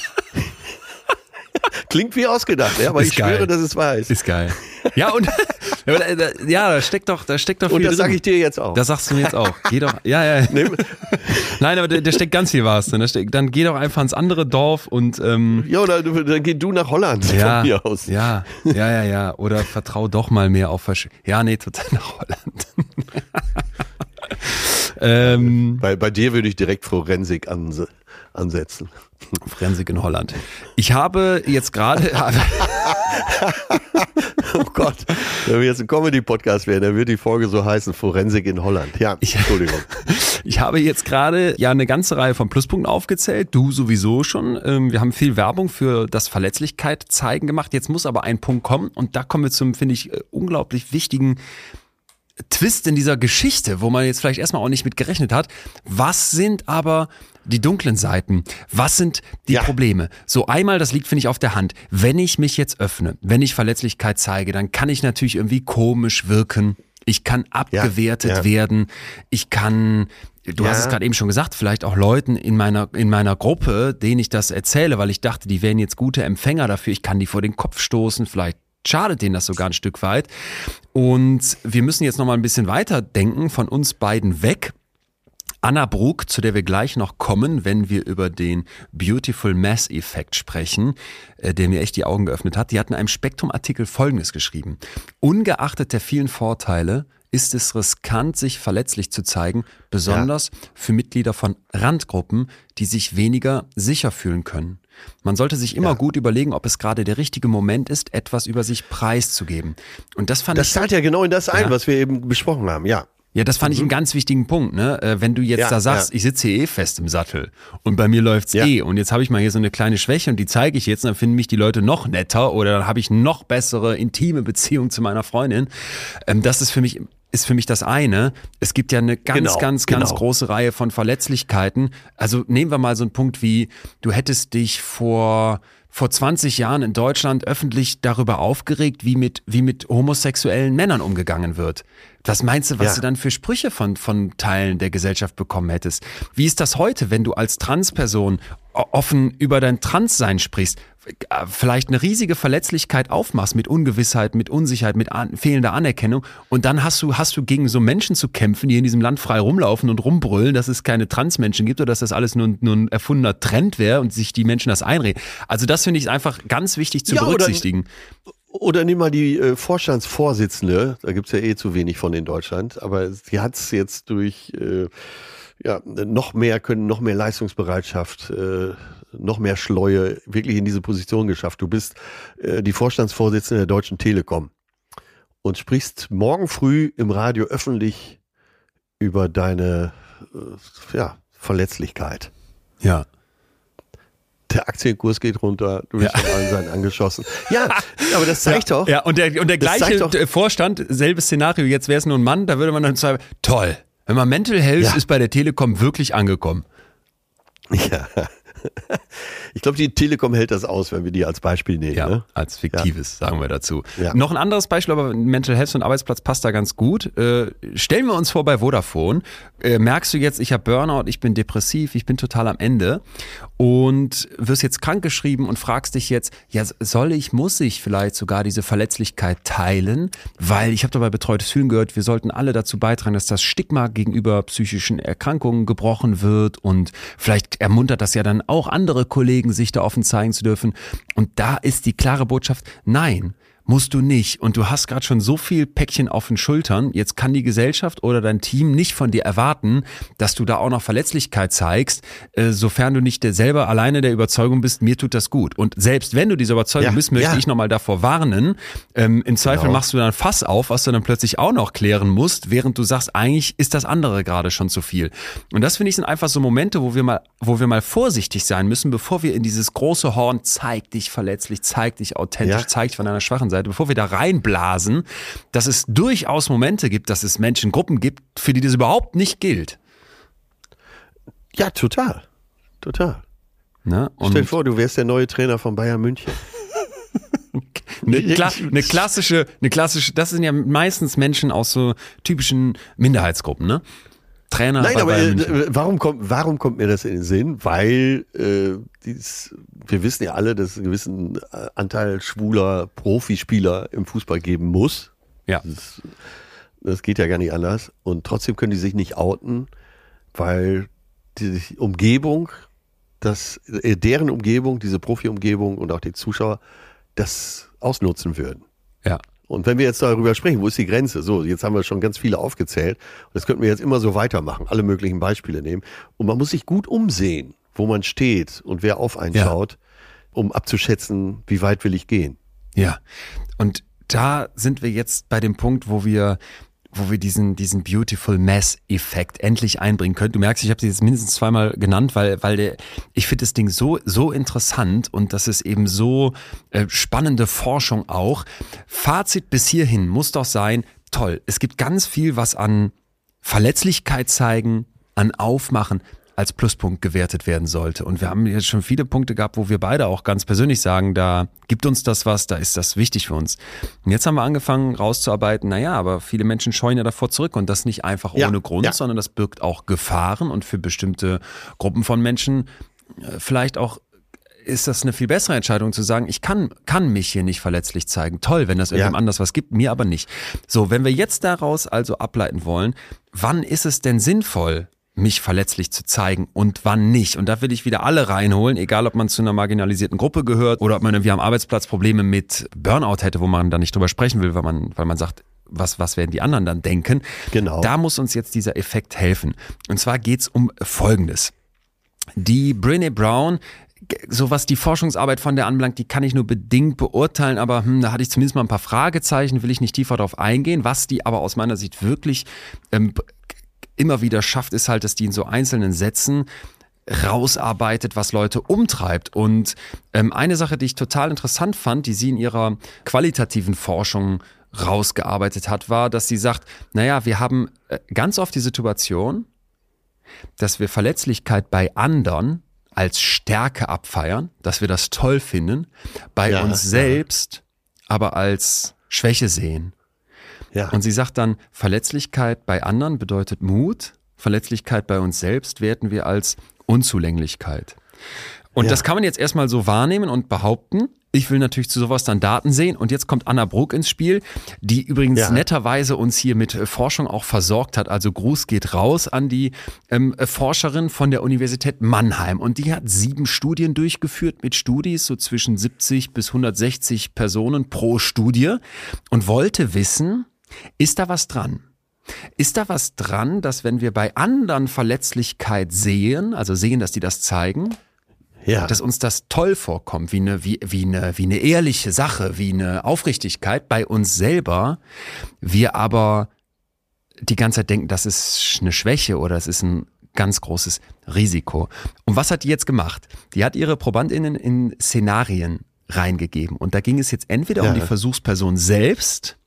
Klingt wie ausgedacht, ja, aber ist ich geil. schwöre, dass es wahr ist. Ist geil. Ja, und ja, da steckt doch, da steckt doch viel. Und das sage ich dir jetzt auch. Das sagst du mir jetzt auch. Geh doch, ja, ja. Nein, aber da, da steckt ganz viel was drin. Steckt, dann geh doch einfach ins andere Dorf und ähm, Ja, oder dann geh du nach Holland ja, von mir aus. Ja, ja, ja, ja. Oder vertrau doch mal mehr auf Versch Ja, nee, total nach Holland. ähm, bei, bei dir würde ich direkt Forensik anse ansetzen. Forensik in Holland. Ich habe jetzt gerade. oh Gott, wenn wir jetzt ein Comedy-Podcast wären, dann würde die Folge so heißen: Forensik in Holland. Ja, Entschuldigung. ich habe jetzt gerade ja eine ganze Reihe von Pluspunkten aufgezählt. Du sowieso schon. Ähm, wir haben viel Werbung für das Verletzlichkeit zeigen gemacht. Jetzt muss aber ein Punkt kommen und da kommen wir zum, finde ich, äh, unglaublich wichtigen Twist in dieser Geschichte, wo man jetzt vielleicht erstmal auch nicht mit gerechnet hat. Was sind aber die dunklen Seiten. Was sind die Ja. Probleme? So einmal, das liegt, finde ich, auf der Hand. Wenn ich mich jetzt öffne, wenn ich Verletzlichkeit zeige, dann kann ich natürlich irgendwie komisch wirken. Ich kann abgewertet ja. werden. Ich kann, du Ja. hast es gerade eben schon gesagt, vielleicht auch Leuten in meiner, in meiner Gruppe, denen ich das erzähle, weil ich dachte, die wären jetzt gute Empfänger dafür. Ich kann die vor den Kopf stoßen. Vielleicht schadet denen das sogar ein Stück weit. Und wir müssen jetzt noch mal ein bisschen weiter denken, von uns beiden weg. Anna Brug, zu der wir gleich noch kommen, wenn wir über den Beautiful Mass Effekt sprechen, äh, der mir echt die Augen geöffnet hat, die hat in einem Spektrum-Artikel Folgendes geschrieben. Ungeachtet der vielen Vorteile ist es riskant, sich verletzlich zu zeigen, besonders für Mitglieder von Randgruppen, die sich weniger sicher fühlen können. Man sollte sich immer Ja. gut überlegen, ob es gerade der richtige Moment ist, etwas über sich preiszugeben. Und das fand Das ich zahlt ja genau in das ein, Ja. was wir eben besprochen haben, ja. Ja, das fand ich einen ganz wichtigen Punkt, ne? Äh, Wenn du jetzt Ja, da sagst, ja. ich sitze hier eh fest im Sattel und bei mir läuft's Ja. eh und jetzt habe ich mal hier so eine kleine Schwäche und die zeige ich jetzt und dann finden mich die Leute noch netter oder dann habe ich noch bessere intime Beziehung zu meiner Freundin. Ähm, das ist für mich ist für mich das eine. Es gibt ja eine ganz, Genau, ganz, ganz genau. große Reihe von Verletzlichkeiten. Also nehmen wir mal so einen Punkt wie, du hättest dich vor vor 20 Jahren in Deutschland öffentlich darüber aufgeregt, wie mit, wie mit homosexuellen Männern umgegangen wird. Was meinst du, was Ja. du dann für Sprüche von, von Teilen der Gesellschaft bekommen hättest? Wie ist das heute, wenn du als Transperson offen über dein Transsein sprichst? Vielleicht eine riesige Verletzlichkeit aufmachst mit Ungewissheit, mit Unsicherheit, mit an, fehlender Anerkennung und dann hast du, hast du gegen so Menschen zu kämpfen, die in diesem Land frei rumlaufen und rumbrüllen, dass es keine Transmenschen gibt oder dass das alles nur, nur ein erfundener Trend wäre und sich die Menschen das einreden. Also das finde ich einfach ganz wichtig zu Ja, oder- berücksichtigen. Oder nimm mal die äh, Vorstandsvorsitzende, da gibt's ja eh zu wenig von in Deutschland, aber sie hat's jetzt durch äh, ja, noch mehr können, noch mehr Leistungsbereitschaft, äh, noch mehr Schleue wirklich in diese Position geschafft. Du bist äh, die Vorstandsvorsitzende der Deutschen Telekom und sprichst morgen früh im Radio öffentlich über deine äh, ja, Verletzlichkeit. Ja. Der Aktienkurs geht runter, du bist von allen Seiten angeschossen. Ja, aber das zeigt doch, Ja, und der, und der gleiche Vorstand, selbes Szenario, jetzt wäre es nur ein Mann, da würde man dann sagen, toll, wenn man Mental Health Ja. ist bei der Telekom wirklich angekommen. Ja. Ich glaube, die Telekom hält das aus, wenn wir die als Beispiel nehmen. Ja, Ne? als fiktives, sagen wir dazu. Ja. Noch ein anderes Beispiel, aber Mental Health und Arbeitsplatz passt da ganz gut. Äh, stellen wir uns vor bei Vodafone. Äh, merkst du jetzt, ich habe Burnout, ich bin depressiv, ich bin total am Ende und wirst jetzt krankgeschrieben und fragst dich jetzt, ja, soll ich, muss ich vielleicht sogar diese Verletzlichkeit teilen? Weil ich habe dabei betreutes Fühlen gehört, wir sollten alle dazu beitragen, dass das Stigma gegenüber psychischen Erkrankungen gebrochen wird und vielleicht ermuntert das ja dann auch andere Kollegen, sich da offen zeigen zu dürfen. Und da ist die klare Botschaft, nein. Musst du nicht. Und du hast gerade schon so viel Päckchen auf den Schultern. Jetzt kann die Gesellschaft oder dein Team nicht von dir erwarten, dass du da auch noch Verletzlichkeit zeigst, äh, sofern du nicht selber alleine der Überzeugung bist, mir tut das gut. Und selbst wenn du diese Überzeugung Ja, bist, möchte ja. ich nochmal davor warnen. Ähm, Im Zweifel Genau. machst du dann Fass auf, was du dann plötzlich auch noch klären musst, während du sagst, eigentlich ist das andere gerade schon zu viel. Und das finde ich sind einfach so Momente, wo wir mal, wo wir mal vorsichtig sein müssen, bevor wir in dieses große Horn zeig dich verletzlich, zeig dich authentisch, Ja. zeig dich von deiner schwachen Seite, bevor wir da reinblasen, dass es durchaus Momente gibt, dass es Menschengruppen gibt, für die das überhaupt nicht gilt. Ja, total. Total. Ne? Und Stell dir vor, du wärst der neue Trainer von Bayern München. Eine, Kla eine klassische, eine klassische, das sind ja meistens Menschen aus so typischen Minderheitsgruppen, ne? Trainer Nein, bei aber Bayern äh, München. warum, kommt, warum kommt mir das in den Sinn? Weil äh, dies, wir wissen ja alle, dass es einen gewissen äh, Anteil schwuler Profispieler im Fußball geben muss. Ja. Das, das geht ja gar nicht anders. Und trotzdem können die sich nicht outen, weil die Umgebung, das, äh, deren Umgebung, diese Profi-Umgebung und auch die Zuschauer das ausnutzen würden. Ja. Und wenn wir jetzt darüber sprechen, wo ist die Grenze? So, jetzt haben wir schon ganz viele aufgezählt. Und das könnten wir jetzt immer so weitermachen, alle möglichen Beispiele nehmen. Und man muss sich gut umsehen, wo man steht und wer auf einen Ja. schaut, um abzuschätzen, wie weit will ich gehen. Ja. Und da sind wir jetzt bei dem Punkt, wo wir wo wir diesen, diesen Beautiful Mess-Effekt endlich einbringen können. Du merkst, ich habe sie jetzt mindestens zweimal genannt, weil, weil der, ich finde das Ding so, so interessant und das ist eben so äh, spannende Forschung auch. Fazit bis hierhin muss doch sein, toll, es gibt ganz viel, was an Verletzlichkeit zeigen, an Aufmachen, als Pluspunkt gewertet werden sollte. Und wir haben jetzt schon viele Punkte gehabt, wo wir beide auch ganz persönlich sagen, da gibt uns das was, da ist das wichtig für uns. Und jetzt haben wir angefangen rauszuarbeiten, naja, aber viele Menschen scheuen ja davor zurück und das nicht einfach Ja, ohne Grund, ja. sondern das birgt auch Gefahren und für bestimmte Gruppen von Menschen äh, vielleicht auch ist das eine viel bessere Entscheidung zu sagen, ich kann, kann mich hier nicht verletzlich zeigen. Toll, wenn das irgendjemand Ja. anders was gibt, mir aber nicht. So, wenn wir jetzt daraus also ableiten wollen, wann ist es denn sinnvoll, mich verletzlich zu zeigen und wann nicht? Und da will ich wieder alle reinholen, egal ob man zu einer marginalisierten Gruppe gehört oder ob man irgendwie am Arbeitsplatz Probleme mit Burnout hätte, wo man da nicht drüber sprechen will, weil man, weil man sagt, was, was werden die anderen dann denken? Genau. Da muss uns jetzt dieser Effekt helfen. Und zwar geht's um Folgendes. Die Brené Brown, so was die Forschungsarbeit von der anbelangt, die kann ich nur bedingt beurteilen, aber hm, da hatte ich zumindest mal ein paar Fragezeichen, will ich nicht tiefer darauf eingehen. Was die aber aus meiner Sicht wirklich ähm, immer wieder schafft, ist halt, dass die in so einzelnen Sätzen rausarbeitet, was Leute umtreibt. Und ähm, eine Sache, die ich total interessant fand, die sie in ihrer qualitativen Forschung rausgearbeitet hat, war, dass sie sagt, naja, wir haben äh, ganz oft die Situation, dass wir Verletzlichkeit bei anderen als Stärke abfeiern, dass wir das toll finden, bei Ja, uns ja. selbst aber als Schwäche sehen. Ja. Und sie sagt dann, Verletzlichkeit bei anderen bedeutet Mut, Verletzlichkeit bei uns selbst werten wir als Unzulänglichkeit. Und Ja. das kann man jetzt erstmal so wahrnehmen und behaupten. Ich will natürlich zu sowas dann Daten sehen. Und jetzt kommt Anna Bruck ins Spiel, die übrigens Ja. netterweise uns hier mit äh, Forschung auch versorgt hat. Also Gruß geht raus an die ähm, äh, Forscherin von der Universität Mannheim. Und die hat sieben Studien durchgeführt mit Studis, so zwischen 70 bis 160 Personen pro Studie und wollte wissen, ist da was dran? Ist da was dran, dass wenn wir bei anderen Verletzlichkeit sehen, also sehen, dass die das zeigen, ja. dass uns das toll vorkommt, wie eine, wie, wie, eine, wie eine ehrliche Sache, wie eine Aufrichtigkeit bei uns selber, wir aber die ganze Zeit denken, das ist eine Schwäche oder es ist ein ganz großes Risiko. Und was hat die jetzt gemacht? Die hat ihre ProbandInnen in Szenarien reingegeben. Und da ging es jetzt entweder um Ja. die Versuchsperson selbst,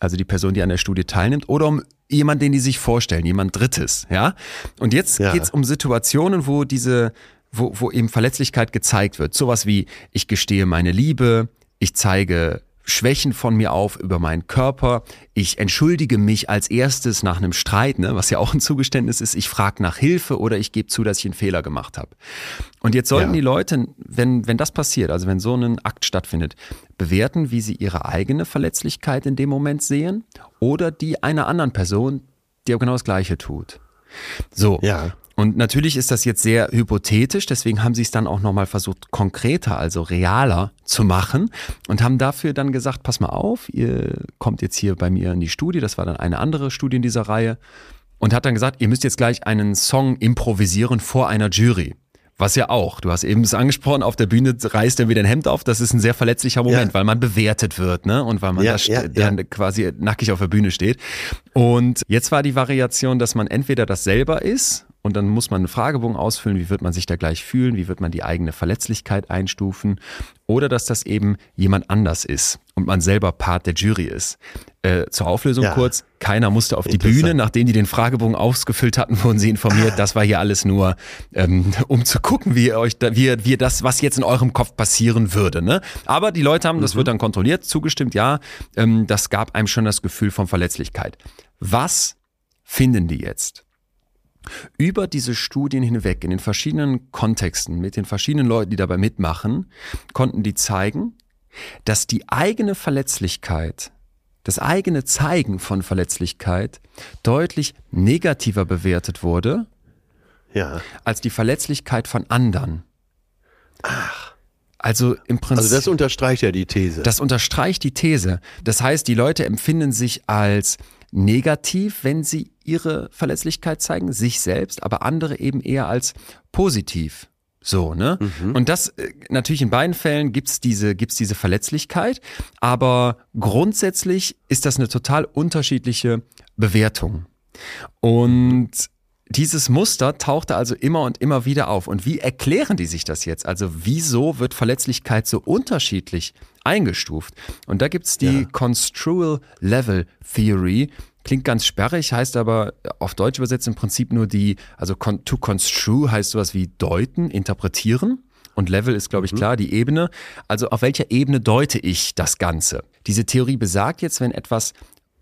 also die Person, die an der Studie teilnimmt, oder um jemanden, den die sich vorstellen, jemand Drittes, ja. Und jetzt Ja. geht's um Situationen, wo diese, wo, wo eben Verletzlichkeit gezeigt wird. Sowas wie, ich gestehe meine Liebe, ich zeige Schwächen von mir auf über meinen Körper, ich entschuldige mich als erstes nach einem Streit, ne, was ja auch ein Zugeständnis ist, ich frage nach Hilfe oder ich gebe zu, dass ich einen Fehler gemacht habe. Und jetzt sollten Ja. die Leute, wenn, wenn das passiert, also wenn so ein Akt stattfindet, bewerten, wie sie ihre eigene Verletzlichkeit in dem Moment sehen oder die einer anderen Person, die auch genau das Gleiche tut. So. Ja. Und natürlich ist das jetzt sehr hypothetisch, deswegen haben sie es dann auch nochmal versucht, konkreter, also realer zu machen und haben dafür dann gesagt, pass mal auf, ihr kommt jetzt hier bei mir in die Studie, das war dann eine andere Studie in dieser Reihe und hat dann gesagt, ihr müsst jetzt gleich einen Song improvisieren vor einer Jury. Was ja auch, du hast eben es angesprochen, auf der Bühne reißt er wieder ein Hemd auf, das ist ein sehr verletzlicher Moment, Ja. weil man bewertet wird, ne? Und weil man Ja, da ja. dann quasi nackig auf der Bühne steht. Und jetzt war die Variation, dass man entweder das selber ist und dann muss man einen Fragebogen ausfüllen, wie wird man sich da gleich fühlen, wie wird man die eigene Verletzlichkeit einstufen oder dass das eben jemand anders ist und man selber Part der Jury ist. Äh, zur Auflösung Ja. kurz, keiner musste auf die. Bühne, nachdem die den Fragebogen ausgefüllt hatten, wurden sie informiert, das war hier alles nur, ähm, um zu gucken, wie ihr euch, da, wie, ihr- wie ihr das, was jetzt in eurem Kopf passieren würde. Ne? Aber die Leute haben, das wird dann kontrolliert, zugestimmt, ja, ähm, das gab einem schon das Gefühl von Verletzlichkeit. Was finden die jetzt? Über diese Studien hinweg, in den verschiedenen Kontexten, mit den verschiedenen Leuten, die dabei mitmachen, konnten die zeigen, dass die eigene Verletzlichkeit, das eigene Zeigen von Verletzlichkeit deutlich negativer bewertet wurde Ja. als die Verletzlichkeit von anderen. Ach. Also im Prinzip. Also das unterstreicht ja die These. Das unterstreicht die These. Das heißt, die Leute empfinden sich als negativ, wenn sie ihre Verletzlichkeit zeigen, sich selbst, aber andere eben eher als positiv. So, ne? Und das, äh, natürlich in beiden Fällen gibt's diese, gibt's diese Verletzlichkeit, aber grundsätzlich ist das eine total unterschiedliche Bewertung. Und dieses Muster tauchte also immer und immer wieder auf. Und wie erklären die sich das jetzt? Also wieso wird Verletzlichkeit so unterschiedlich eingestuft? Und da gibt's die ja. Construal Level Theory. Klingt ganz sperrig, heißt aber auf Deutsch übersetzt im Prinzip nur die, also to construe heißt sowas wie deuten, interpretieren. Und Level ist, glaube ich, mhm. klar, die Ebene. Also auf welcher Ebene deute ich das Ganze? Diese Theorie besagt jetzt, wenn etwas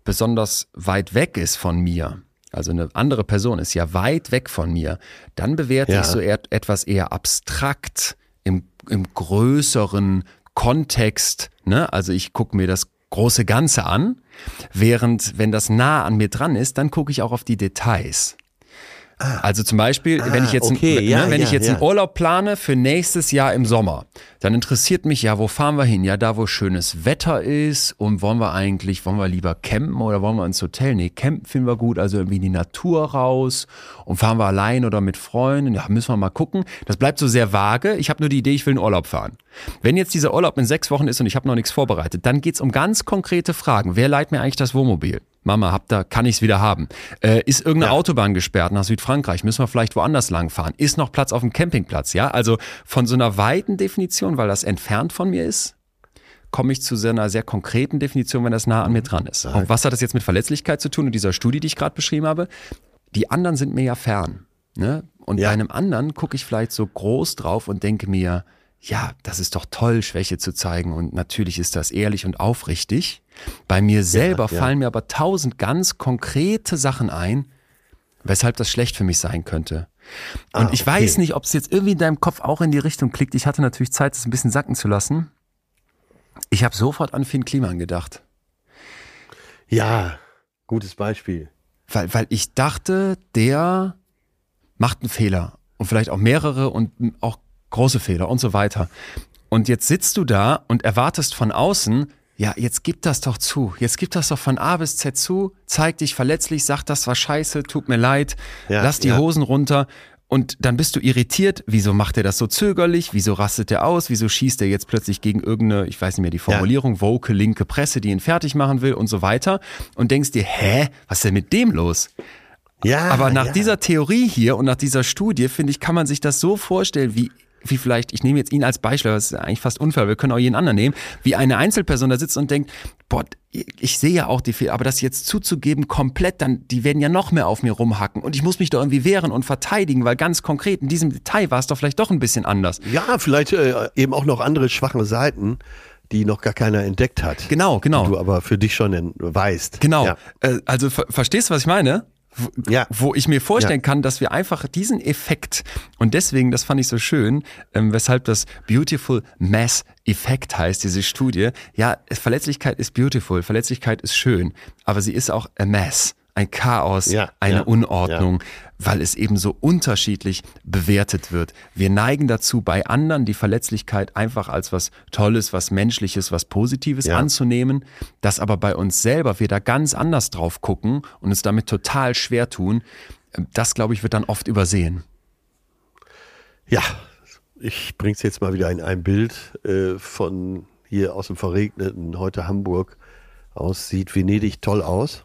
besonders weit weg ist von mir, also eine andere Person ist ja weit weg von mir, dann bewerte ja. ich so etwas eher abstrakt im, im größeren Kontext. Ne? Also ich gucke mir das große Ganze an, während wenn das nah an mir dran ist, dann gucke ich auch auf die Details. Ah. Also zum Beispiel, ah, wenn ich jetzt, okay. ein, ja, ne, wenn ja, ich jetzt ja. einen Urlaub plane für nächstes Jahr im Sommer, dann interessiert mich ja, wo fahren wir hin? Ja, da wo schönes Wetter ist und wollen wir eigentlich, wollen wir lieber campen oder wollen wir ins Hotel? Nee, campen finden wir gut, also irgendwie in die Natur raus und fahren wir allein oder mit Freunden, ja, müssen wir mal gucken. Das bleibt so sehr vage. Ich habe nur die Idee, ich will in Urlaub fahren. Wenn jetzt dieser Urlaub in sechs Wochen ist und ich habe noch nichts vorbereitet, dann geht's um ganz konkrete Fragen. Wer leiht mir eigentlich das Wohnmobil? Mama, hab da, kann ich's wieder haben? Äh, ist irgendeine ja. Autobahn gesperrt nach Südfrankreich? Müssen wir vielleicht woanders langfahren? Ist noch Platz auf dem Campingplatz? Ja, also von so einer weiten Definition, weil das entfernt von mir ist, komme ich zu so einer sehr konkreten Definition, wenn das nah an mir dran ist. Und was hat das jetzt mit Verletzlichkeit zu tun und dieser Studie, die ich gerade beschrieben habe? Die anderen sind mir ja fern. Ne? Und ja. bei einem anderen gucke ich vielleicht so groß drauf und denke mir, ja, das ist doch toll, Schwäche zu zeigen und natürlich ist das ehrlich und aufrichtig. Bei mir selber ja, ja. fallen mir aber tausend ganz konkrete Sachen ein, weshalb das schlecht für mich sein könnte. Und ah, ich okay. weiß nicht, ob es jetzt irgendwie in deinem Kopf auch in die Richtung klickt. Ich hatte natürlich Zeit, das ein bisschen sacken zu lassen. Ich habe sofort an Finn Kliman gedacht. Ja, gutes Beispiel. Weil, weil ich dachte, der macht einen Fehler und vielleicht auch mehrere und auch große Fehler und so weiter. Und jetzt sitzt du da und erwartest von außen, ja, jetzt gib das doch zu. Jetzt gib das doch von A bis Z zu. Zeig dich verletzlich, sag, das war scheiße, tut mir leid, ja, lass die ja. Hosen runter. Und dann bist du irritiert. Wieso macht er das so zögerlich? Wieso rastet er aus? Wieso schießt er jetzt plötzlich gegen irgendeine, ich weiß nicht mehr die Formulierung, ja. woke linke Presse, die ihn fertig machen will und so weiter? Und denkst dir, hä, was ist denn mit dem los? Ja, Aber nach ja. dieser Theorie hier und nach dieser Studie, finde ich, kann man sich das so vorstellen, wie wie vielleicht, ich nehme jetzt ihn als Beispiel, das ist eigentlich fast unfair, wir können auch jeden anderen nehmen, wie eine Einzelperson da sitzt und denkt, boah, ich sehe ja auch die Fehler, aber das jetzt zuzugeben komplett, dann, die werden ja noch mehr auf mir rumhacken und ich muss mich doch irgendwie wehren und verteidigen, weil ganz konkret in diesem Detail war es doch vielleicht doch ein bisschen anders. Ja, vielleicht äh, eben auch noch andere schwache Seiten die noch gar keiner entdeckt hat. Genau, genau. Die du aber für dich schon weißt. Genau. Ja. Äh, also ver verstehst du, was ich meine? Ja. wo ich mir vorstellen ja. kann, dass wir einfach diesen Effekt und deswegen, das fand ich so schön, ähm, weshalb das Beautiful Mass Effekt heißt, diese Studie. Ja, Verletzlichkeit ist beautiful, Verletzlichkeit ist schön, aber sie ist auch a mess ein Chaos, ja, eine ja, Unordnung, ja. weil es eben so unterschiedlich bewertet wird. Wir neigen dazu, bei anderen die Verletzlichkeit einfach als was Tolles, was Menschliches, was Positives anzunehmen, dass aber bei uns selber wir da ganz anders drauf gucken und uns damit total schwer tun. Das, glaube ich, wird dann oft übersehen. Ja, ich bringe es jetzt mal wieder in ein Bild äh, von hier aus dem verregneten, heute Hamburg aus. Sieht Venedig toll aus.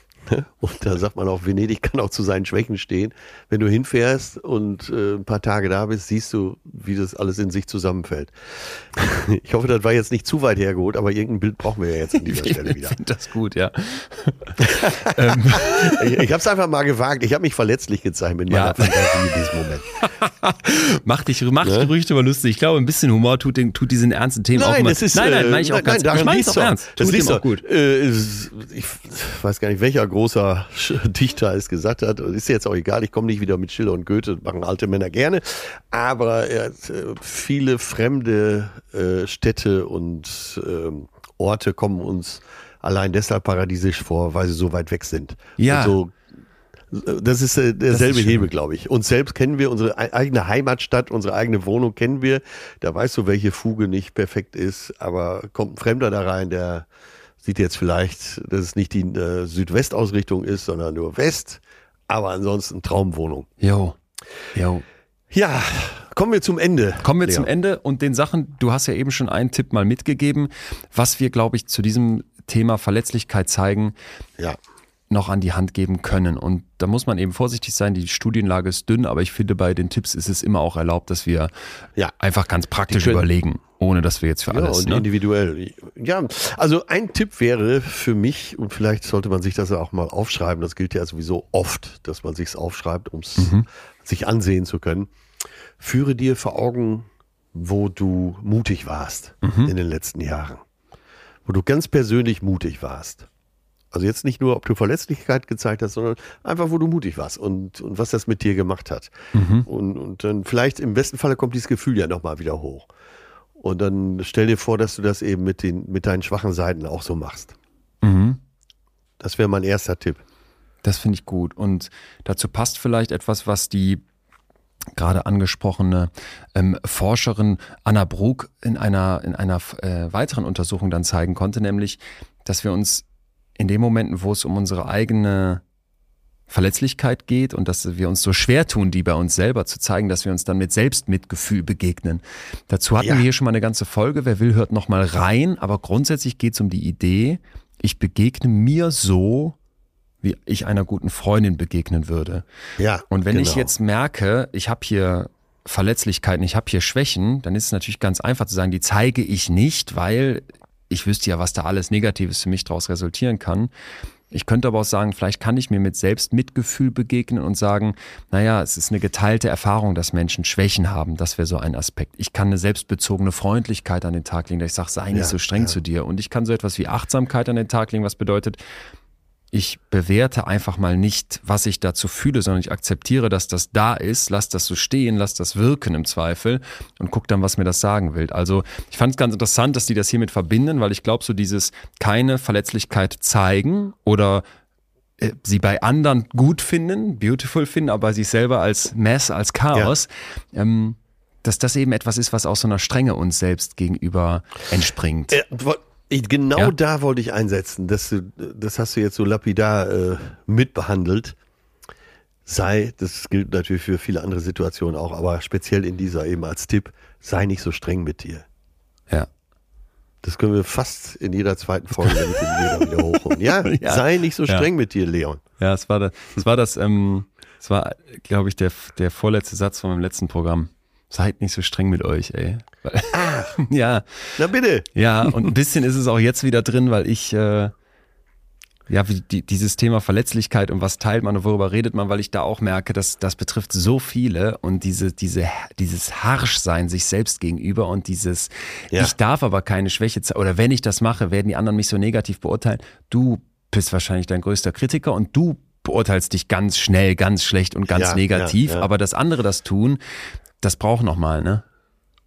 Und da sagt man auch, Venedig kann auch zu seinen Schwächen stehen. Wenn du hinfährst und äh, ein paar Tage da bist, siehst du, wie das alles in sich zusammenfällt. Ich hoffe, das war jetzt nicht zu weit hergeholt, aber irgendein Bild brauchen wir ja jetzt an dieser Stelle wieder. Ich finde das gut, ja. Ähm. ich ich habe es einfach mal gewagt. Ich habe mich verletzlich gezeigt mit meiner ja. Fantasie in diesem Moment. mach dich, mach ne? dich ruhig drüber lustig. Ich glaube, ein bisschen Humor tut, den, tut diesen ernsten Themen nein, auch. Das ist, nein, nein, meine ich auch nein, ganz nein, Ich meine es auch ernst. Das tut ihm auch gut. Äh, ich weiß gar nicht, welcher großer Dichter es gesagt hat. Ist jetzt auch egal, ich komme nicht wieder mit Schiller und Goethe, machen alte Männer gerne. Aber er äh, viele fremde äh, Städte und ähm, Orte kommen uns allein deshalb paradiesisch vor, weil sie so weit weg sind. Ja. So das ist äh, derselbe ist Hebel, glaube ich. Uns selbst kennen wir, unsere eigene Heimatstadt, unsere eigene Wohnung kennen wir. Da weißt du, welche Fuge nicht perfekt ist, aber kommt ein Fremder da rein, der sieht jetzt vielleicht, dass es nicht die äh, Südwestausrichtung ist, sondern nur West, aber ansonsten Traumwohnung. Jo. Jo. Ja, kommen wir zum Ende. Kommen wir Lea. zum Ende und den Sachen, du hast ja eben schon einen Tipp mal mitgegeben, was wir, glaube ich, zu diesem Thema Verletzlichkeit zeigen. Ja noch an die Hand geben können. Und da muss man eben vorsichtig sein. Die Studienlage ist dünn, aber ich finde, bei den Tipps ist es immer auch erlaubt, dass wir Ja. einfach ganz praktisch können- überlegen, ohne dass wir jetzt für Ja, alles. und ne? individuell. Ja, also ein Tipp wäre für mich, und vielleicht sollte man sich das ja auch mal aufschreiben, das gilt ja sowieso oft, dass man sich's aufschreibt, um es Mhm. sich ansehen zu können. Führe dir vor Augen, wo du mutig warst Mhm. in den letzten Jahren. Wo du ganz persönlich mutig warst. Also jetzt nicht nur, ob du Verletzlichkeit gezeigt hast, sondern einfach, wo du mutig warst und, und was das mit dir gemacht hat. Mhm. Und, und dann vielleicht im besten Falle kommt dieses Gefühl ja nochmal wieder hoch. Und dann stell dir vor, dass du das eben mit, den, mit deinen schwachen Seiten auch so machst. Mhm. Das wäre mein erster Tipp. Das finde ich gut. Und dazu passt vielleicht etwas, was die gerade angesprochene ähm, Forscherin Anna Brug in einer, in einer äh, weiteren Untersuchung dann zeigen konnte, nämlich, dass wir uns in den Momenten, wo es um unsere eigene Verletzlichkeit geht und dass wir uns so schwer tun, die bei uns selber zu zeigen, dass wir uns dann mit Selbstmitgefühl begegnen. Dazu hatten Ja. wir hier schon mal eine ganze Folge. Wer will, hört noch mal rein. Aber grundsätzlich geht es um die Idee, ich begegne mir so, wie ich einer guten Freundin begegnen würde. Ja. Und wenn ich genau. jetzt merke, ich habe hier Verletzlichkeiten, ich habe hier Schwächen, dann ist es natürlich ganz einfach zu sagen, die zeige ich nicht, weil ich wüsste ja, was da alles Negatives für mich daraus resultieren kann. Ich könnte aber auch sagen, vielleicht kann ich mir mit Selbstmitgefühl begegnen und sagen, naja, es ist eine geteilte Erfahrung, dass Menschen Schwächen haben. Das wäre so ein Aspekt. Ich kann eine selbstbezogene Freundlichkeit an den Tag legen, dass ich sage, sei nicht Ja, so streng ja. zu dir. Und ich kann so etwas wie Achtsamkeit an den Tag legen, was bedeutet, ich bewerte einfach mal nicht, was ich dazu fühle, sondern ich akzeptiere, dass das da ist, lass das so stehen, lass das wirken im Zweifel und guck dann, was mir das sagen will. Also ich fand es ganz interessant, dass die das hiermit verbinden, weil ich glaube, so dieses keine Verletzlichkeit zeigen oder äh, sie bei anderen gut finden, beautiful finden, aber bei sich selber als Mess, als Chaos, ähm, dass das eben etwas ist, was aus so einer Strenge uns selbst gegenüber entspringt. Äh, ich- Genau Ja. da wollte ich einsetzen. Das, du- das hast du jetzt so lapidar äh, mitbehandelt. Sei, das gilt natürlich für viele andere Situationen auch, aber speziell in dieser eben als Tipp, sei nicht so streng mit dir. Ja. Das können wir fast in jeder zweiten Folge, wenn ich den jeder wieder hochholen. Ja, Ja. sei nicht so Ja. streng mit dir, Leon. Ja, es war das, das war das, ähm, das war, glaube ich, der, der vorletzte Satz von meinem letzten Programm. Seid nicht so streng mit euch, ey. Weil- ja, Na bitte. ja, und ein bisschen ist es auch jetzt wieder drin, weil ich, äh, ja, wie die, dieses Thema Verletzlichkeit und was teilt man und worüber redet man, weil ich da auch merke, dass das betrifft so viele und diese, diese, dieses Harschsein sich selbst gegenüber und dieses, Ja. ich darf aber keine Schwäche zeigen, oder wenn ich das mache, werden die anderen mich so negativ beurteilen. Du bist wahrscheinlich dein größter Kritiker und du beurteilst dich ganz schnell, ganz schlecht und ganz Ja, negativ, ja, ja. aber dass andere das tun, das braucht nochmal, ne?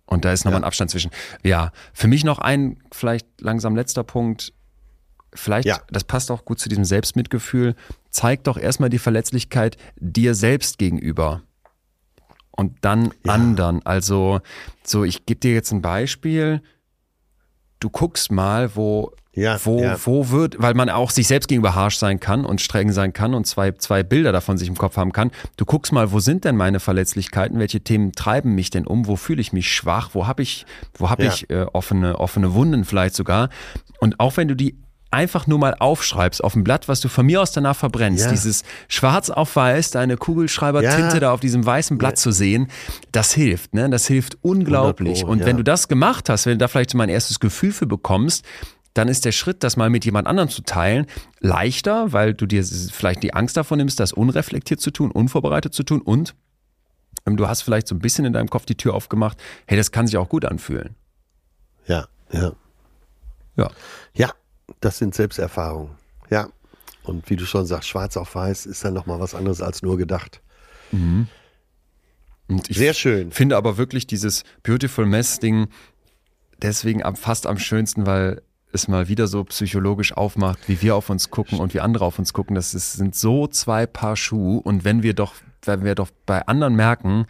Und da ist nochmal Ja. ein Abstand zwischen. Ja, für mich noch ein vielleicht langsam letzter Punkt. Vielleicht, Ja. das passt auch gut zu diesem Selbstmitgefühl. Zeig doch erstmal die Verletzlichkeit dir selbst gegenüber. Und dann anderen. Also, so, ich gebe dir jetzt ein Beispiel. Du guckst mal, wo, Ja, wo, ja. wo wird, weil man auch sich selbst gegenüber harsch sein kann und streng sein kann und zwei, zwei Bilder davon sich im Kopf haben kann. Du guckst mal, wo sind denn meine Verletzlichkeiten? Welche Themen treiben mich denn um? Wo fühle ich mich schwach? Wo habe ich, wo habe Ja. ich äh, offene, offene Wunden vielleicht sogar? Und auch wenn du die einfach nur mal aufschreibst auf ein Blatt, was du von mir aus danach verbrennst, Ja. dieses schwarz auf weiß, deine Kugelschreibertinte Ja. da auf diesem weißen Blatt zu sehen, das hilft, ne? Das hilft unglaublich. 100 Pro, Und ja. wenn du das gemacht hast, wenn du da vielleicht so mein erstes Gefühl für bekommst, dann ist der Schritt, das mal mit jemand anderem zu teilen, leichter, weil du dir vielleicht die Angst davon nimmst, das unreflektiert zu tun, unvorbereitet zu tun und ähm, du hast vielleicht so ein bisschen in deinem Kopf die Tür aufgemacht, hey, das kann sich auch gut anfühlen. Ja, ja. Ja. Ja, das sind Selbsterfahrungen. Ja. Und wie du schon sagst, schwarz auf weiß ist dann nochmal was anderes als nur gedacht. Und ich Sehr schön. finde aber wirklich dieses Beautiful Mess-Ding deswegen am, fast am schönsten, weil es mal wieder so psychologisch aufmacht, wie wir auf uns gucken und wie andere auf uns gucken. Das ist, sind so zwei Paar Schuhe. Und wenn wir doch, wenn wir doch bei anderen merken,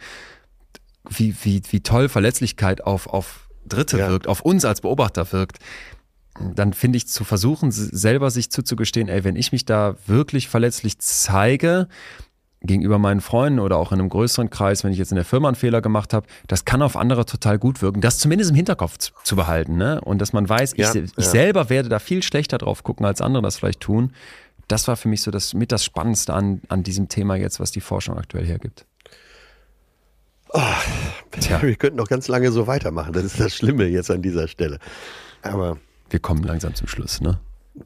wie, wie, wie toll Verletzlichkeit auf, auf Dritte Ja. wirkt, auf uns als Beobachter wirkt, dann finde ich zu versuchen, selber sich zuzugestehen, ey, wenn ich mich da wirklich verletzlich zeige, gegenüber meinen Freunden oder auch in einem größeren Kreis, wenn ich jetzt in der Firma einen Fehler gemacht habe, das kann auf andere total gut wirken. Das zumindest im Hinterkopf zu, zu behalten, ne? Und dass man weiß, Ja, ich, ich ja. selber werde da viel schlechter drauf gucken, als andere das vielleicht tun. Das war für mich so das mit das Spannendste an, an diesem Thema jetzt, was die Forschung aktuell hergibt. Tja. Wir könnten noch ganz lange so weitermachen. Das ist das Schlimme jetzt an dieser Stelle. Aber Wir kommen langsam zum Schluss, ne?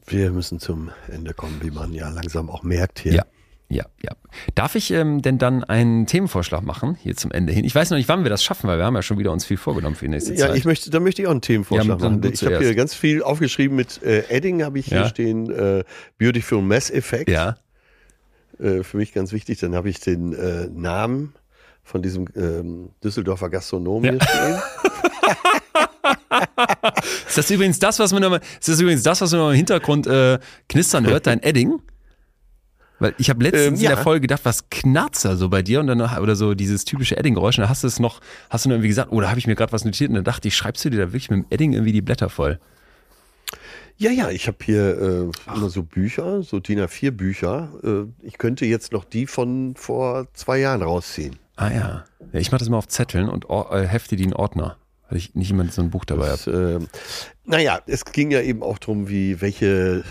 wir müssen zum Ende kommen, wie man ja langsam auch merkt hier. Ja. Ja, ja. Darf ich ähm, denn dann einen Themenvorschlag machen, hier zum Ende hin? Ich weiß noch nicht, wann wir das schaffen, weil wir haben ja schon wieder uns viel vorgenommen für die nächste Ja, Zeit. ich möchte, da möchte ich auch einen Themenvorschlag Ja, dann machen. Ich habe hier ganz viel aufgeschrieben mit äh, Edding, habe ich hier Ja. stehen, äh, Beautiful Mess Effect. ja. Äh, für mich ganz wichtig. Dann habe ich den äh, Namen von diesem ähm, Düsseldorfer Gastronom hier stehen. Ist das übrigens das, was man immer, ist das übrigens das, was man im Hintergrund äh, knistern hört, dein Edding? Weil ich habe letztens Ähm, in der ja. Folge gedacht, was knarzt da so bei dir und dann oder so dieses typische Edding-Geräusch und dann hast du es noch, hast du nur irgendwie gesagt, oh, da habe ich mir gerade was notiert und dann dachte ich, schreibst du dir da wirklich mit dem Edding irgendwie die Blätter voll? Ja, ja, ich habe hier äh, immer so Bücher, so DIN A4 Bücher. Äh, ich könnte jetzt noch die von vor zwei Jahren rausziehen. Ah ja. ja ich mache das immer auf Zetteln und äh, hefte die in Ordner, weil ich nicht immer so ein Buch dabei habe. Äh, naja, es ging ja eben auch darum, wie welche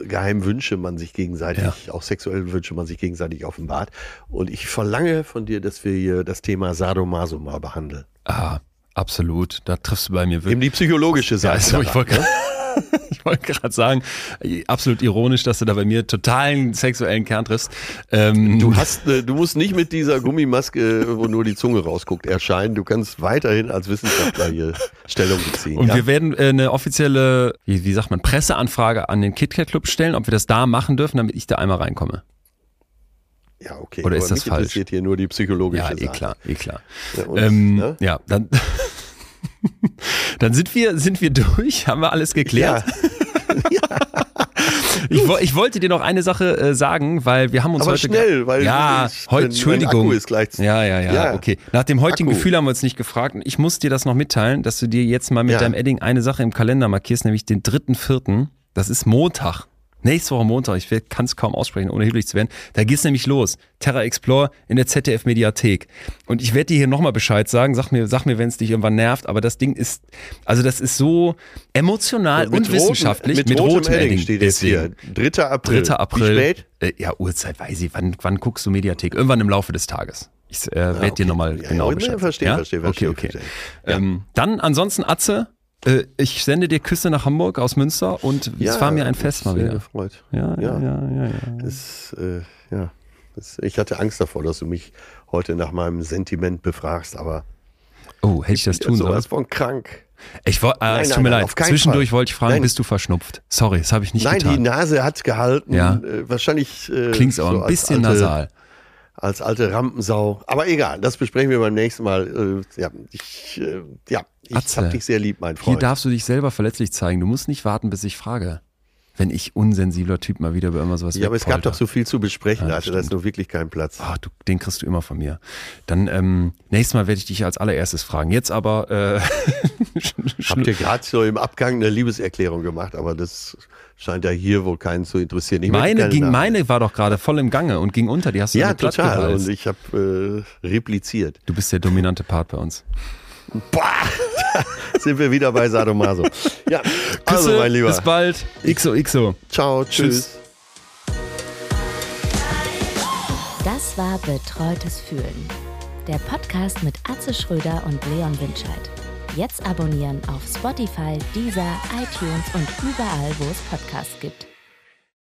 geheimen Wünsche man sich gegenseitig, auch sexuelle Wünsche man sich gegenseitig offenbart. Und ich verlange von dir, dass wir hier das Thema Sadomaso mal behandeln. Ah, absolut. Da triffst du bei mir Eben wirklich. die psychologische Ja, Seite. also, ich wollte ne? ich wollte gerade sagen, absolut ironisch, dass du da bei mir totalen sexuellen Kern triffst. Ähm, Du hast, äh, du musst nicht mit dieser Gummimaske, wo nur die Zunge rausguckt, erscheinen. Du kannst weiterhin als Wissenschaftler hier Stellung beziehen. und ja? wir werden äh, eine offizielle, wie, wie sagt man, Presseanfrage an den KitKat Club stellen, ob wir das da machen dürfen, damit ich da einmal reinkomme. ja, okay. oder ist das mich falsch? interessiert hier nur die psychologische Ja, eh klar, eh klar. Ja, und, ähm, ne? ja dann, dann sind wir, sind wir durch, haben wir alles geklärt. Ja, Ich, wo- ich wollte dir noch eine Sache äh, sagen, weil wir haben uns aber heute schnell, weil ja, ich- heute Entschuldigung. Ist gleich. Ja, ja, ja, Ja. okay. Nach dem heutigen Akku. Gefühl haben wir uns nicht gefragt. Und ich muss dir das noch mitteilen, dass du dir jetzt mal mit Ja. deinem Edding eine Sache im Kalender markierst, nämlich den 3.4. Das ist Montag. Nächste Woche Montag, ich kann es kaum aussprechen, ohne hilflich zu werden. Da geht's nämlich los. Terra Explore in der ZDF Mediathek. Und ich werde dir hier nochmal Bescheid sagen. Sag mir, sag mir, wenn es dich irgendwann nervt. Aber das Ding ist, also das ist so emotional und, rotem- wissenschaftlich. mit, rotem Edding steht jetzt hier. Deswegen. 3. April. 3. April. Wie spät? Äh, ja, Uhrzeit weiß ich. Wann, wann guckst du Mediathek? Irgendwann im Laufe des Tages. Ich äh, werde dir okay. nochmal Ja, genau ja, Bescheid. verstehe, ja? verstehe, verstehe, Okay, okay. verstehe. Ähm, dann ansonsten Atze. Äh, ich sende dir Küsse nach Hamburg aus Münster und es war mir ein Fest mal sehr wieder. gefreut. Ja, ja, Ja. ja, ja. ja. Das, äh, ja. Das, ich hatte Angst davor, dass du mich heute nach meinem Sentiment befragst, aber Oh, hätte ich das tun sollen? sowas von krank. Ich woll- äh, Nein, es tut nein, mir nein, leid. Zwischendurch Fall. wollte ich fragen, Nein. bist du verschnupft? Sorry, das habe ich nicht Nein, die getan. Nase hat gehalten. Ja. Äh, wahrscheinlich. Äh, Klingt's aber so ein bisschen nasal. Als alte Rampensau. Aber egal, das besprechen wir beim nächsten Mal. Äh, ja, ich, äh, ja, ich Atze, hab dich sehr lieb, mein Hier Freund. darfst du dich selber verletzlich zeigen. Du musst nicht warten, bis ich frage. Wenn ich unsensibler Typ mal wieder über immer sowas ja, aber es gab doch so viel zu besprechen. Ja, da hatte das stimmt. nur wirklich keinen Platz. Ach, du, den kriegst du immer von mir. Dann ähm, nächstes Mal werde ich dich als allererstes fragen. Jetzt aber äh, Habt ihr gerade so im Abgang eine Liebeserklärung gemacht, aber das scheint ja hier wohl keinen zu interessieren. Ich meine ging, meine war doch gerade voll im Gange und ging unter. Die hast du Ja, total. gewalzt. Und ich habe äh, repliziert. Du bist der dominante Part bei uns. Boah, da sind wir wieder bei Sadomaso. Ja, also Küsse, mein Lieber. bis bald. XOXO. Ciao, tschüss. Tschüss. Das war Betreutes Fühlen. Der Podcast mit Atze Schröder und Leon Winscheid. Jetzt abonnieren auf Spotify, Deezer, iTunes und überall, wo es Podcasts gibt.